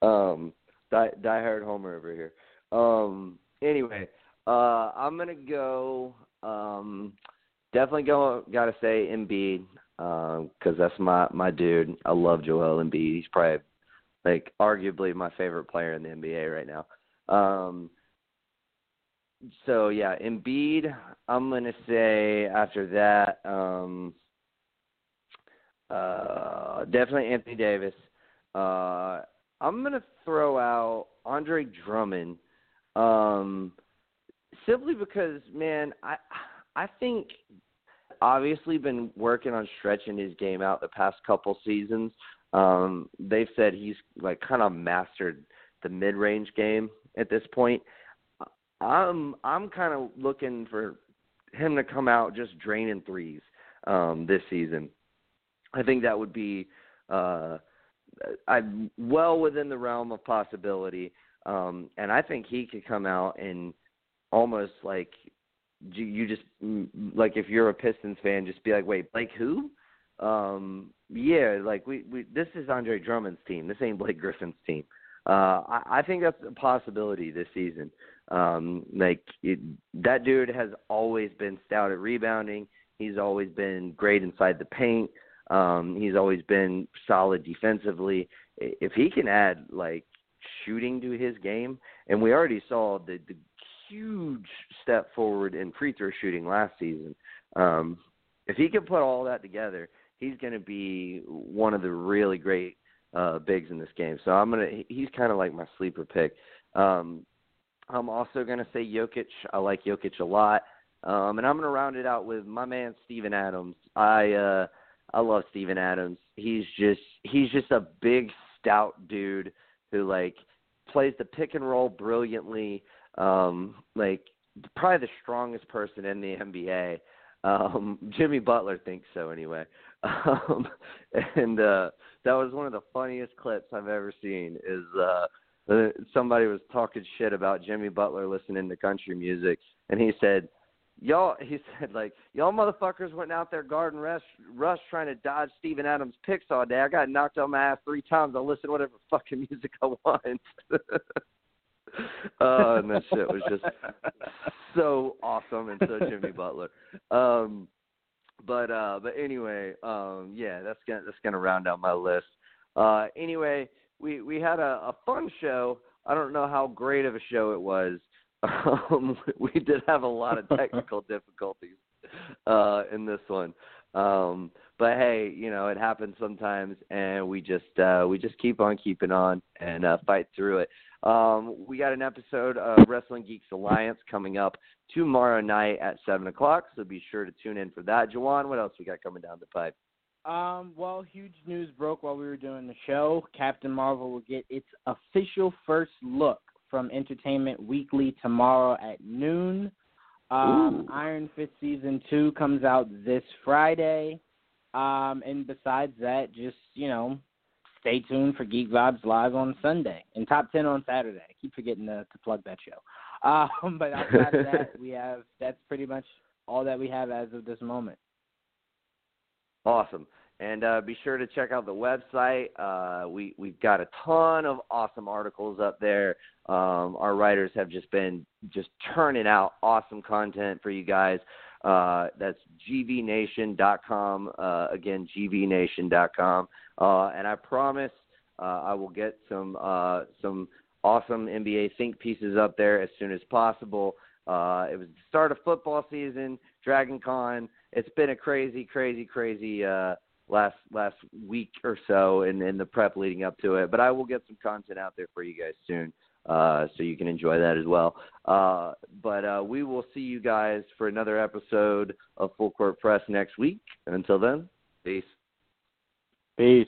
um, die diehard Homer over here. Um, anyway, uh, I'm gonna go. Um, definitely go. Gotta say Embiid because um, that's my my dude. I love Joel Embiid. He's probably like arguably my favorite player in the NBA right now. Um, so yeah, Embiid. I'm gonna say after that, um, uh, definitely Anthony Davis. Uh, I'm gonna throw out Andre Drummond, um, simply because man, I I think obviously been working on stretching his game out the past couple seasons. Um, they've said he's like kind of mastered the mid-range game at this point. I'm I'm kind of looking for him to come out just draining threes um, this season. I think that would be uh, I well within the realm of possibility, um, and I think he could come out and almost like you, just like if you're a Pistons fan, just be like, wait, Blake who? Um, yeah, like we, we this is Andre Drummond's team. This ain't Blake Griffin's team. Uh, I, I think that's a possibility this season. Um, like it, that dude has always been stout at rebounding. He's always been great inside the paint. Um, he's always been solid defensively. If he can add like shooting to his game, and we already saw the, the huge step forward in free throw shooting last season. Um, if he can put all that together, he's going to be one of the really great uh, bigs in this game. So I'm gonna. He's kind of like my sleeper pick. Um, I'm also to say Jokic. I like Jokic a lot. Um, and I'm to round it out with my man Steven Adams. I uh, I love Steven Adams. He's just he's just a big stout dude who like plays the pick and roll brilliantly. Um, like probably the strongest person in the NBA. Um, [laughs] Jimmy Butler thinks so anyway. [laughs] Um, and uh, that was one of the funniest clips I've ever seen. Is uh, uh, somebody was talking shit about Jimmy Butler listening to country music, and he said, "Y'all," [laughs] he said, "like y'all motherfuckers went out there guarding Russ, Russ trying to dodge Steven Adams picks all day. I got knocked on my ass three times. I'll listen to whatever fucking music I want." [laughs] uh, and that shit was just so awesome and so Jimmy Butler. Um, but uh, but anyway, um, yeah, that's gonna that's gonna round out my list. Uh, anyway, we we had a, a fun show. I don't know how great of a show it was. [laughs] Um, we did have a lot of technical [laughs] difficulties uh, in this one, um, but hey, you know it happens sometimes, and we just uh, we just keep on keeping on and uh, fight through it. Um, we got an episode of Wrestling Geeks Alliance coming up tomorrow night at seven o'clock, so be sure to tune in for that. Jawan, what else we got coming down the pipe? Um, well, huge news broke while we were doing the show. Captain Marvel will get its official first look from Entertainment Weekly tomorrow at noon. Um, Iron Fist season two comes out this Friday. Um, and besides that, just you know, stay tuned for Geek Vibes live on Sunday and Top Ten on Saturday. I keep forgetting to, to plug that show. [laughs] Um, but outside of that, we have that's pretty much all that we have as of this moment. Awesome. And uh, be sure to check out the website. Uh, we we've got a ton of awesome articles up there. Um, our writers have just been just turning out awesome content for you guys. Uh, that's gvnation.com. Uh, again, gvnation.com. Uh, and I promise uh, I will get some uh, some awesome NBA think pieces up there as soon as possible. Uh, it was the start of football season, Dragon Con. It's been a crazy, crazy, crazy uh, last last week or so in, in the prep leading up to it. But I will get some content out there for you guys soon, uh, so you can enjoy that as well. Uh, but uh, we will see you guys for another episode of Full Court Press next week. And until then, peace. Peace.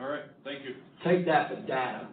All right, thank you. Take that for data.